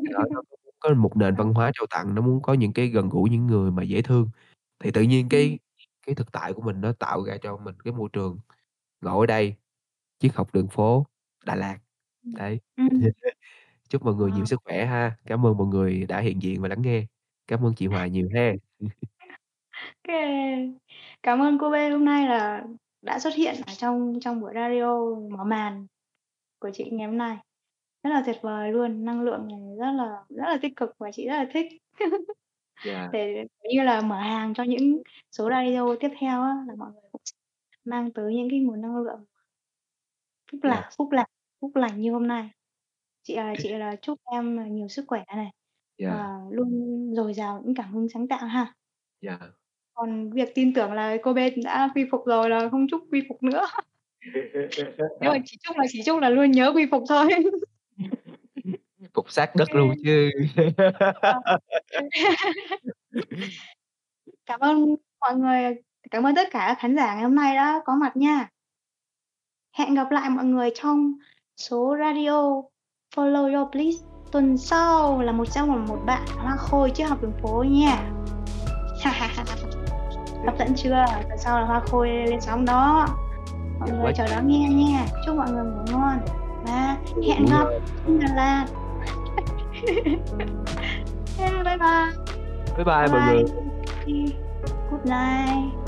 Speaker 2: đó, nó muốn có một nền văn hóa trao tặng, nó muốn có những cái gần gũi những người mà dễ thương. Thì tự nhiên
Speaker 1: Ừm.
Speaker 2: cái cái thực tại của mình nó tạo ra cho mình cái môi trường ngồi ở đây, triết học đường phố Đà Lạt.
Speaker 1: Ừm.
Speaker 2: Đấy.
Speaker 1: Ừm.
Speaker 2: Chúc mọi người nhiều
Speaker 1: Wow.
Speaker 2: sức khỏe ha. Cảm ơn mọi người đã hiện diện và lắng nghe. Cảm ơn chị Hòa nhiều ha.
Speaker 1: Kê. Cảm ơn cô B hôm nay là đã xuất hiện ở trong trong buổi radio mở màn của chị ngày hôm nay. Rất là tuyệt vời luôn, năng lượng này rất là rất là tích cực và chị rất là thích.
Speaker 2: Yeah.
Speaker 1: Để, kiểu như là, mở hàng cho những số radio tiếp theo á, là mọi người cũng mang tới những cái nguồn năng lượng phúc
Speaker 2: Yeah.
Speaker 1: lạc, phúc lạc, phúc lành như hôm nay. Chị, à, chị là chúc em, à, nhiều sức khỏe này,
Speaker 2: Yeah.
Speaker 1: và luôn dồi dào những cảm hứng sáng tạo ha.
Speaker 2: Yeah.
Speaker 1: Còn việc tin tưởng là cô B đã quy phục rồi là không chúc quy phục nữa. Nếu mà chỉ chúc là chỉ chúc là luôn nhớ quy phục thôi.
Speaker 2: Phục xác đất luôn chứ.
Speaker 1: Ờ. Cảm ơn mọi người, cảm ơn tất cả khán giả ngày hôm nay đã có mặt nha. Hẹn gặp lại mọi người trong số radio Follow Your Bliss tuần sau là một trong một bạn hoa khôi chưa học đường phố nha. Hấp dẫn chưa? Tuần sau là hoa khôi lên sóng đó. Mọi người chờ đón nghe nha. Chúc mọi người ngủ ngon và hẹn gặp yeah, bye bye.
Speaker 2: Bye bye, bye mọi người.
Speaker 1: Good night.